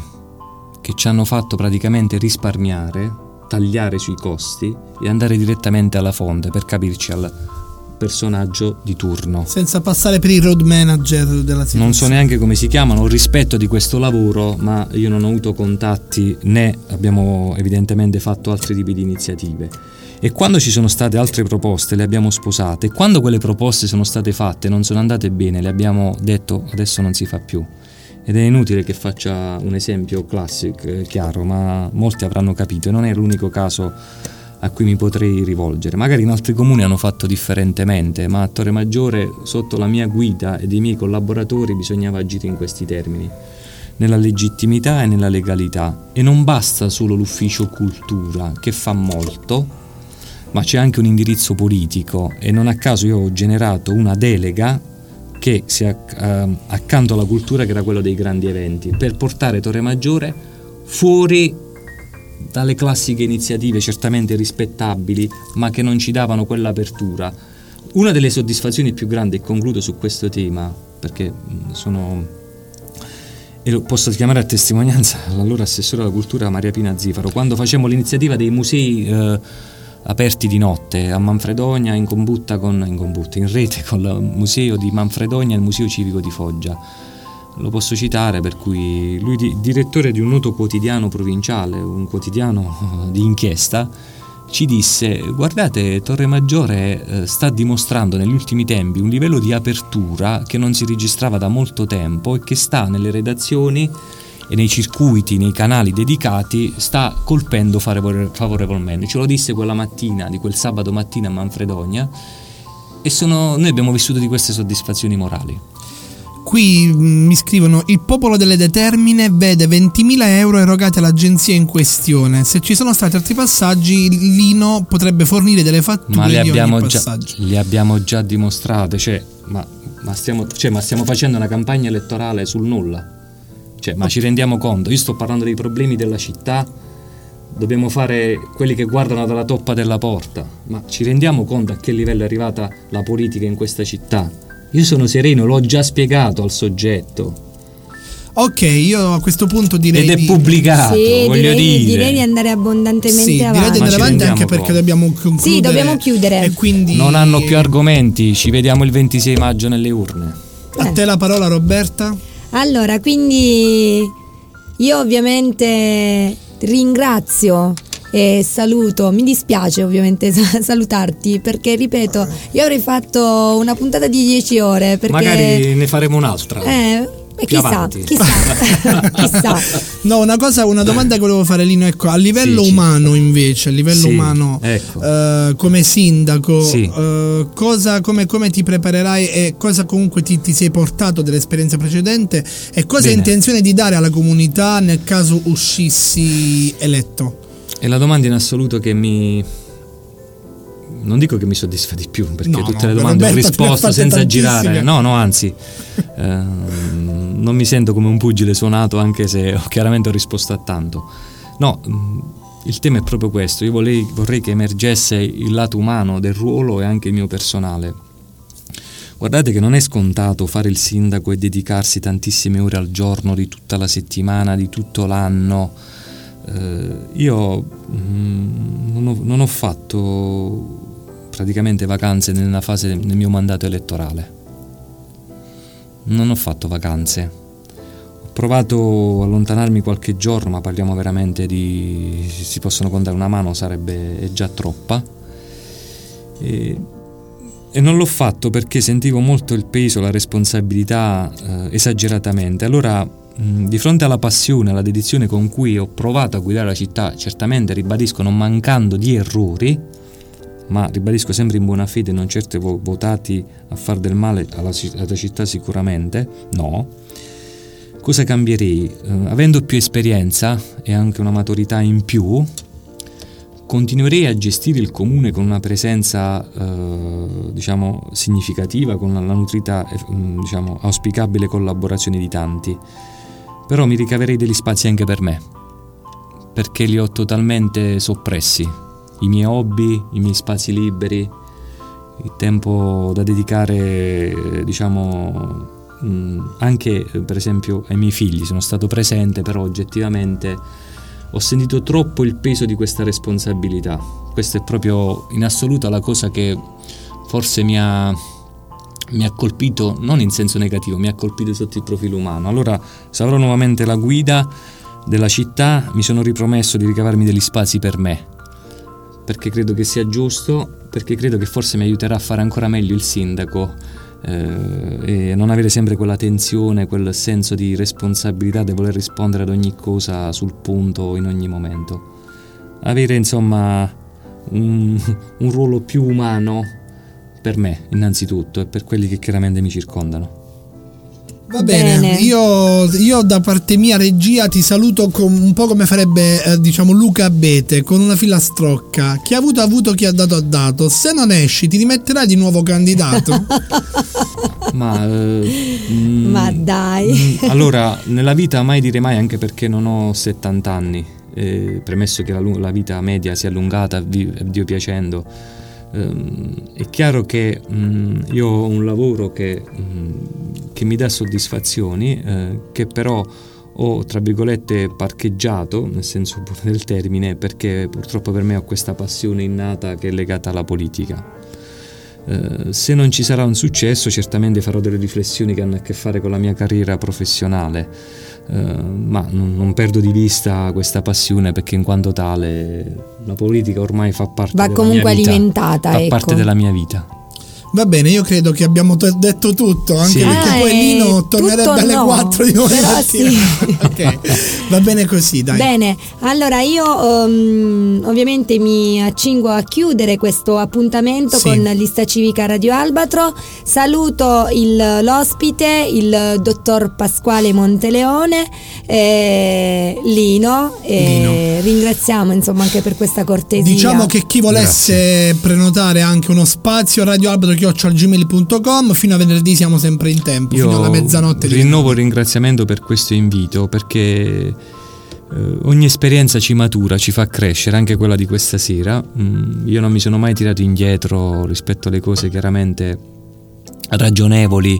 che ci hanno fatto praticamente risparmiare tagliare sui costi e andare direttamente alla fonte per capirci al, personaggio di turno. Senza passare per il road manager della situazione. Non so neanche come si chiamano, ho rispetto di questo lavoro, ma io non ho avuto contatti né abbiamo evidentemente fatto altri tipi di iniziative. E quando ci sono state altre proposte le abbiamo sposate. Quando quelle proposte sono state fatte non sono andate bene, le abbiamo detto adesso non si fa più. Ed è inutile che faccia un esempio classico, eh, chiaro, ma molti avranno capito e non è l'unico caso a cui mi potrei rivolgere. Magari in altri comuni hanno fatto differentemente, ma a Torre Maggiore, sotto la mia guida e dei miei collaboratori, bisognava agire in questi termini, nella legittimità e nella legalità. E non basta solo l'ufficio cultura, che fa molto, ma c'è anche un indirizzo politico e non a caso io ho generato una delega che sia uh, accanto alla cultura che era quello dei grandi eventi, per portare Torre Maggiore fuori dalle classiche iniziative certamente rispettabili, ma che non ci davano quell'apertura. Una delle soddisfazioni più grandi, e concludo su questo tema, perché sono e lo posso chiamare a testimonianza l'allora assessore alla cultura Maria Pina Zifaro, quando facemmo l'iniziativa dei musei eh, aperti di notte a Manfredonia in combutta con in, combutta, in rete con il museo di Manfredonia e il museo civico di Foggia. Lo posso citare per cui lui è direttore di un noto quotidiano provinciale, un quotidiano di inchiesta, ci disse guardate Torre Maggiore eh, sta dimostrando negli ultimi tempi un livello di apertura che non si registrava da molto tempo e che sta nelle redazioni e nei circuiti, nei canali dedicati, sta colpendo favorevolmente. Ce lo disse quella mattina, di quel sabato mattina a Manfredonia, e sono, noi abbiamo vissuto di queste soddisfazioni morali. Qui mm, mi scrivono: Il popolo delle determine vede 20.000 euro erogati all'agenzia in questione. Se ci sono stati altri passaggi, Lino potrebbe fornire delle fatture ma le abbiamo già, le abbiamo già dimostrate. Cioè ma, ma, stiamo, cioè, ma stiamo facendo una campagna elettorale sul nulla. Cioè, ma ci rendiamo conto? Io sto parlando dei problemi della città, dobbiamo fare quelli che guardano dalla toppa della porta, ma ci rendiamo conto a che livello è arrivata la politica in questa città? Io sono sereno, l'ho già spiegato al soggetto. Ok, io a questo punto direi. Ed è di... pubblicato, sì, voglio direi, dire. direi di andare abbondantemente sì, avanti. Direi di andare avanti anche perché dobbiamo concludere. Sì, dobbiamo chiudere. E quindi... Non hanno più argomenti, ci vediamo il 26 maggio nelle urne. A te la parola, Roberta. Allora, quindi io ovviamente ringrazio e saluto, mi dispiace ovviamente salutarti perché ripeto, io avrei fatto una puntata di 10 ore perché... Magari ne faremo un'altra. Eh, e chissà, chissà, chissà. No, una cosa, una domanda che volevo fare Lino, ecco, a livello sì, umano invece, a livello sì, umano, ecco. eh, come sindaco, sì. eh, cosa, come, come, ti preparerai e cosa comunque ti, ti sei portato dell'esperienza precedente e cosa hai intenzione di dare alla comunità nel caso uscissi eletto? È la domanda in assoluto che mi non dico che mi soddisfa di più, perché no, tutte no, le domande ho risposto senza girare. No, no, anzi, eh, non mi sento come un pugile suonato anche se chiaramente ho risposto a tanto. No, mm, il tema è proprio questo, io vorrei, vorrei che emergesse il lato umano del ruolo e anche il mio personale. Guardate che non è scontato fare il sindaco e dedicarsi tantissime ore al giorno, di tutta la settimana, di tutto l'anno. Eh, io mh, mm, non, ho, non ho fatto praticamente vacanze nella fase del mio mandato elettorale non ho fatto vacanze. Ho provato a allontanarmi qualche giorno, ma parliamo veramente di... si possono contare una mano, sarebbe già troppa. E, e non l'ho fatto perché sentivo molto il peso, la responsabilità eh, esageratamente. Allora, mh, di fronte alla passione, alla dedizione con cui ho provato a guidare la città, certamente ribadisco non mancando di errori, ma ribadisco sempre in buona fede, non certo votati a far del male alla, alla città sicuramente, no. Cosa cambierei? Eh, avendo più esperienza e anche una maturità in più, continuerei a gestire il comune con una presenza eh, diciamo significativa, con la nutrita mm, diciamo auspicabile collaborazione di tanti. Però mi ricaverei degli spazi anche per me, perché li ho totalmente soppressi i miei hobby, i miei spazi liberi, il tempo da dedicare, diciamo, anche per esempio ai miei figli. Sono stato presente, però oggettivamente ho sentito troppo il peso di questa responsabilità. Questa è proprio in assoluto la cosa che forse mi ha, mi ha colpito, non in senso negativo, mi ha colpito sotto il profilo umano. Allora, se avrò nuovamente la guida della città, mi sono ripromesso di ricavarmi degli spazi per me, perché credo che sia giusto, perché credo che forse mi aiuterà a fare ancora meglio il sindaco eh, e non avere sempre quella tensione, quel senso di responsabilità di voler rispondere ad ogni cosa sul punto in ogni momento. Avere insomma un, un ruolo più umano per me innanzitutto e per quelli che chiaramente mi circondano. Va bene, bene. Io, io, da parte mia regia ti saluto un po' come farebbe eh, diciamo Luca Abete con una filastrocca. Chi ha avuto ha avuto, chi ha dato ha dato. Se non esci ti rimetterai di nuovo candidato. Ma, eh, mm, Ma dai. Mm, allora, nella vita mai dire mai anche perché non ho 70 anni. Eh, premesso che la, la, vita media si è allungata, Dio piacendo ehm, è chiaro che mh, io ho un lavoro che, mh, che mi dà soddisfazioni, eh, che però ho tra virgolette parcheggiato, nel senso del termine, perché purtroppo per me ho questa passione innata che è legata alla politica. Eh, se non ci sarà un successo, certamente farò delle riflessioni che hanno a che fare con la mia carriera professionale, eh, ma non, non, perdo di vista questa passione perché in quanto tale la politica ormai fa parte Va della comunque mia vita, alimentata, fa ecco. parte della mia vita. Va bene, io credo che abbiamo t- detto tutto, anche sì. perché ah, poi Lino tornerebbe alle no, 4 di domani mattina. Sì. ok, va bene così, dai. Bene, allora io um, ovviamente mi accingo a chiudere questo appuntamento sì. con lista civica Radio Albatro. Saluto il, l'ospite, il dottor Pasquale Monteleone, eh, Lino, e Lino. ringraziamo insomma anche per questa cortesia. Diciamo che chi volesse Grazie. prenotare anche uno spazio Radio Albatro chiocciolgmail.com fino a venerdì siamo sempre in tempo Io fino alla mezzanotte rinnovo il ringraziamento per questo invito perché eh, ogni esperienza ci matura ci fa crescere anche quella di questa sera. Mm, io non mi sono mai tirato indietro rispetto alle cose chiaramente ragionevoli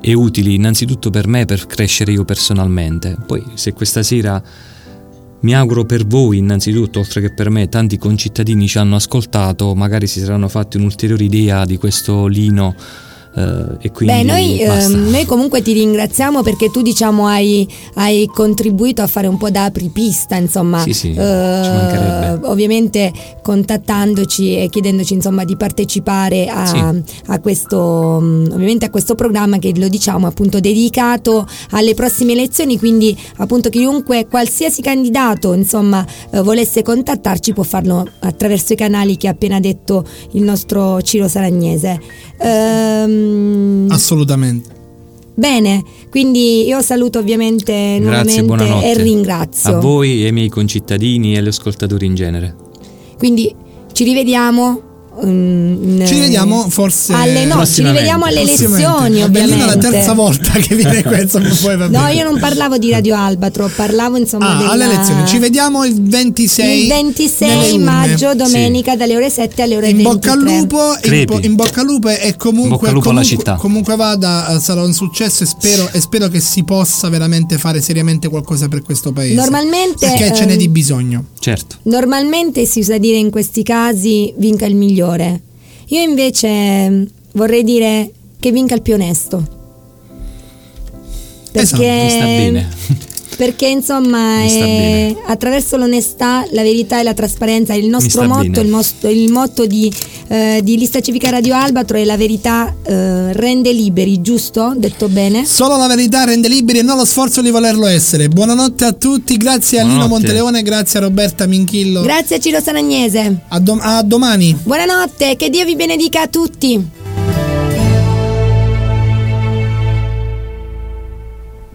e utili innanzitutto per me per crescere io personalmente. Poi se questa sera mi auguro per voi innanzitutto, oltre che per me, tanti concittadini ci hanno ascoltato, magari si saranno fatti un'ulteriore idea di questo lino e quindi Beh, noi, eh, noi, comunque ti ringraziamo perché tu diciamo hai, hai, contribuito a fare un po' da apripista, insomma, sì, sì, uh, ovviamente contattandoci e chiedendoci insomma di partecipare a, sì. a, questo, ovviamente a questo programma che lo diciamo appunto dedicato alle prossime elezioni, quindi appunto chiunque, qualsiasi candidato insomma uh, volesse contattarci può farlo attraverso i canali che ha appena detto il nostro Ciro Saragnese. Um, Assolutamente. Bene, quindi io saluto ovviamente Grazie, nuovamente e ringrazio. A voi e ai miei concittadini e agli ascoltatori in genere. Quindi ci rivediamo Mm, ci vediamo forse alle, no, ci rivediamo alle elezioni ovviamente. È la terza volta che viene questo. poi va no, io non parlavo di Radio Albatro, parlavo insomma ah, della... alle elezioni. Ci vediamo il 26 il 26 maggio, domenica, sì. dalle ore 7 alle ore in 23. Bocca al lupo, in, in, bocca al lupo e comunque, lupo comunque, comunque, vada, eh, sarà un successo e spero, e spero, che si possa veramente fare seriamente qualcosa per questo paese. Normalmente perché ehm, ce n'è di bisogno. Certo. Normalmente si usa dire in questi casi vinca il migliore migliore. Io invece vorrei dire che vinca il più onesto. Perché esatto, sta bene. perché insomma è, attraverso l'onestà, la verità e la trasparenza il nostro motto, il, motto, il motto di, eh, di, Lista Civica Radio Albatro è la verità eh, rende liberi, giusto? Detto bene? Solo la verità rende liberi e non lo sforzo di volerlo essere. Buonanotte a tutti, grazie a Lino Monteleone, grazie a Roberta Minchillo. Grazie a Ciro Sanagnese. A, dom- a domani. Buonanotte, che Dio vi benedica a tutti.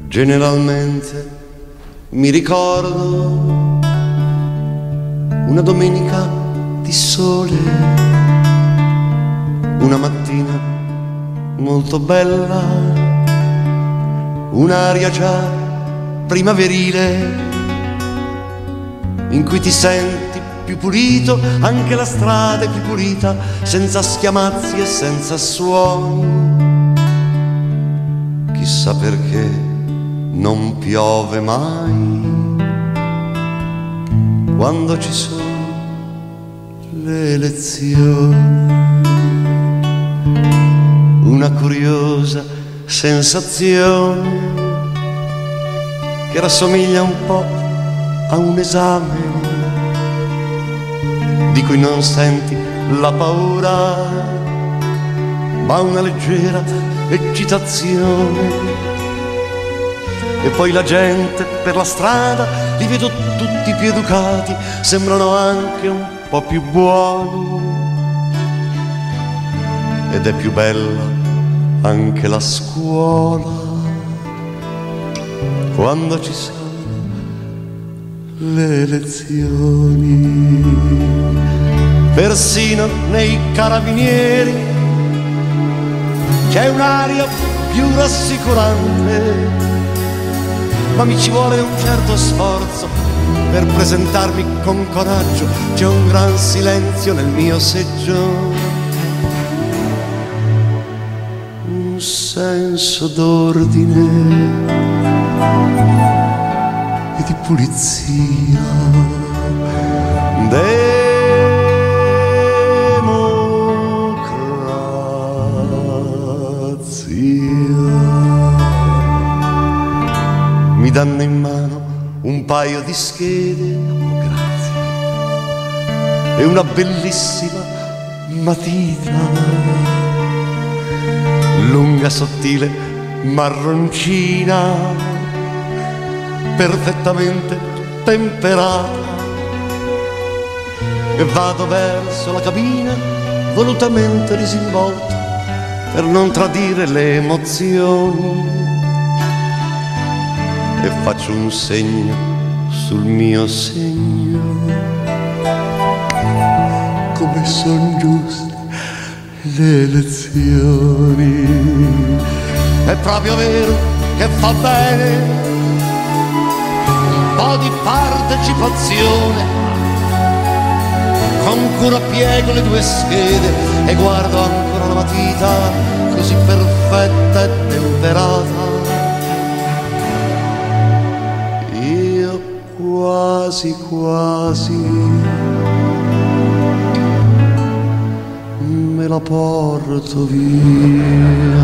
Generalmente mi ricordo una domenica di sole, una mattina molto bella, un'aria già primaverile in cui ti senti più pulito, anche la strada è più pulita, senza schiamazzi e senza suoni. Chissà perché non piove mai quando ci sono le elezioni. una curiosa sensazione che rassomiglia un po' a un esame di cui non senti la paura, ma una leggera eccitazione. E poi la gente per la strada li vedo tutti più educati, sembrano anche un po' più buoni. Ed è più bella anche la scuola quando ci sono le lezioni. Persino nei carabinieri c'è un'aria più rassicurante, ma mi ci vuole un certo sforzo per presentarmi con coraggio, c'è un gran silenzio nel mio seggio. Un senso d'ordine e di pulizia. Danno in mano un paio di schede, grazie, e una bellissima matita, lunga, sottile, marroncina. Perfettamente temperata. E vado verso la cabina volutamente disinvolto per non tradire le emozioni e faccio un segno sul mio segno come son giuste le lezioni è proprio vero che fa bene po' di partecipazione. Con cura piego le due schede e guardo ancora la matita così perfetta e temperata. Quasi quasi me la porto via.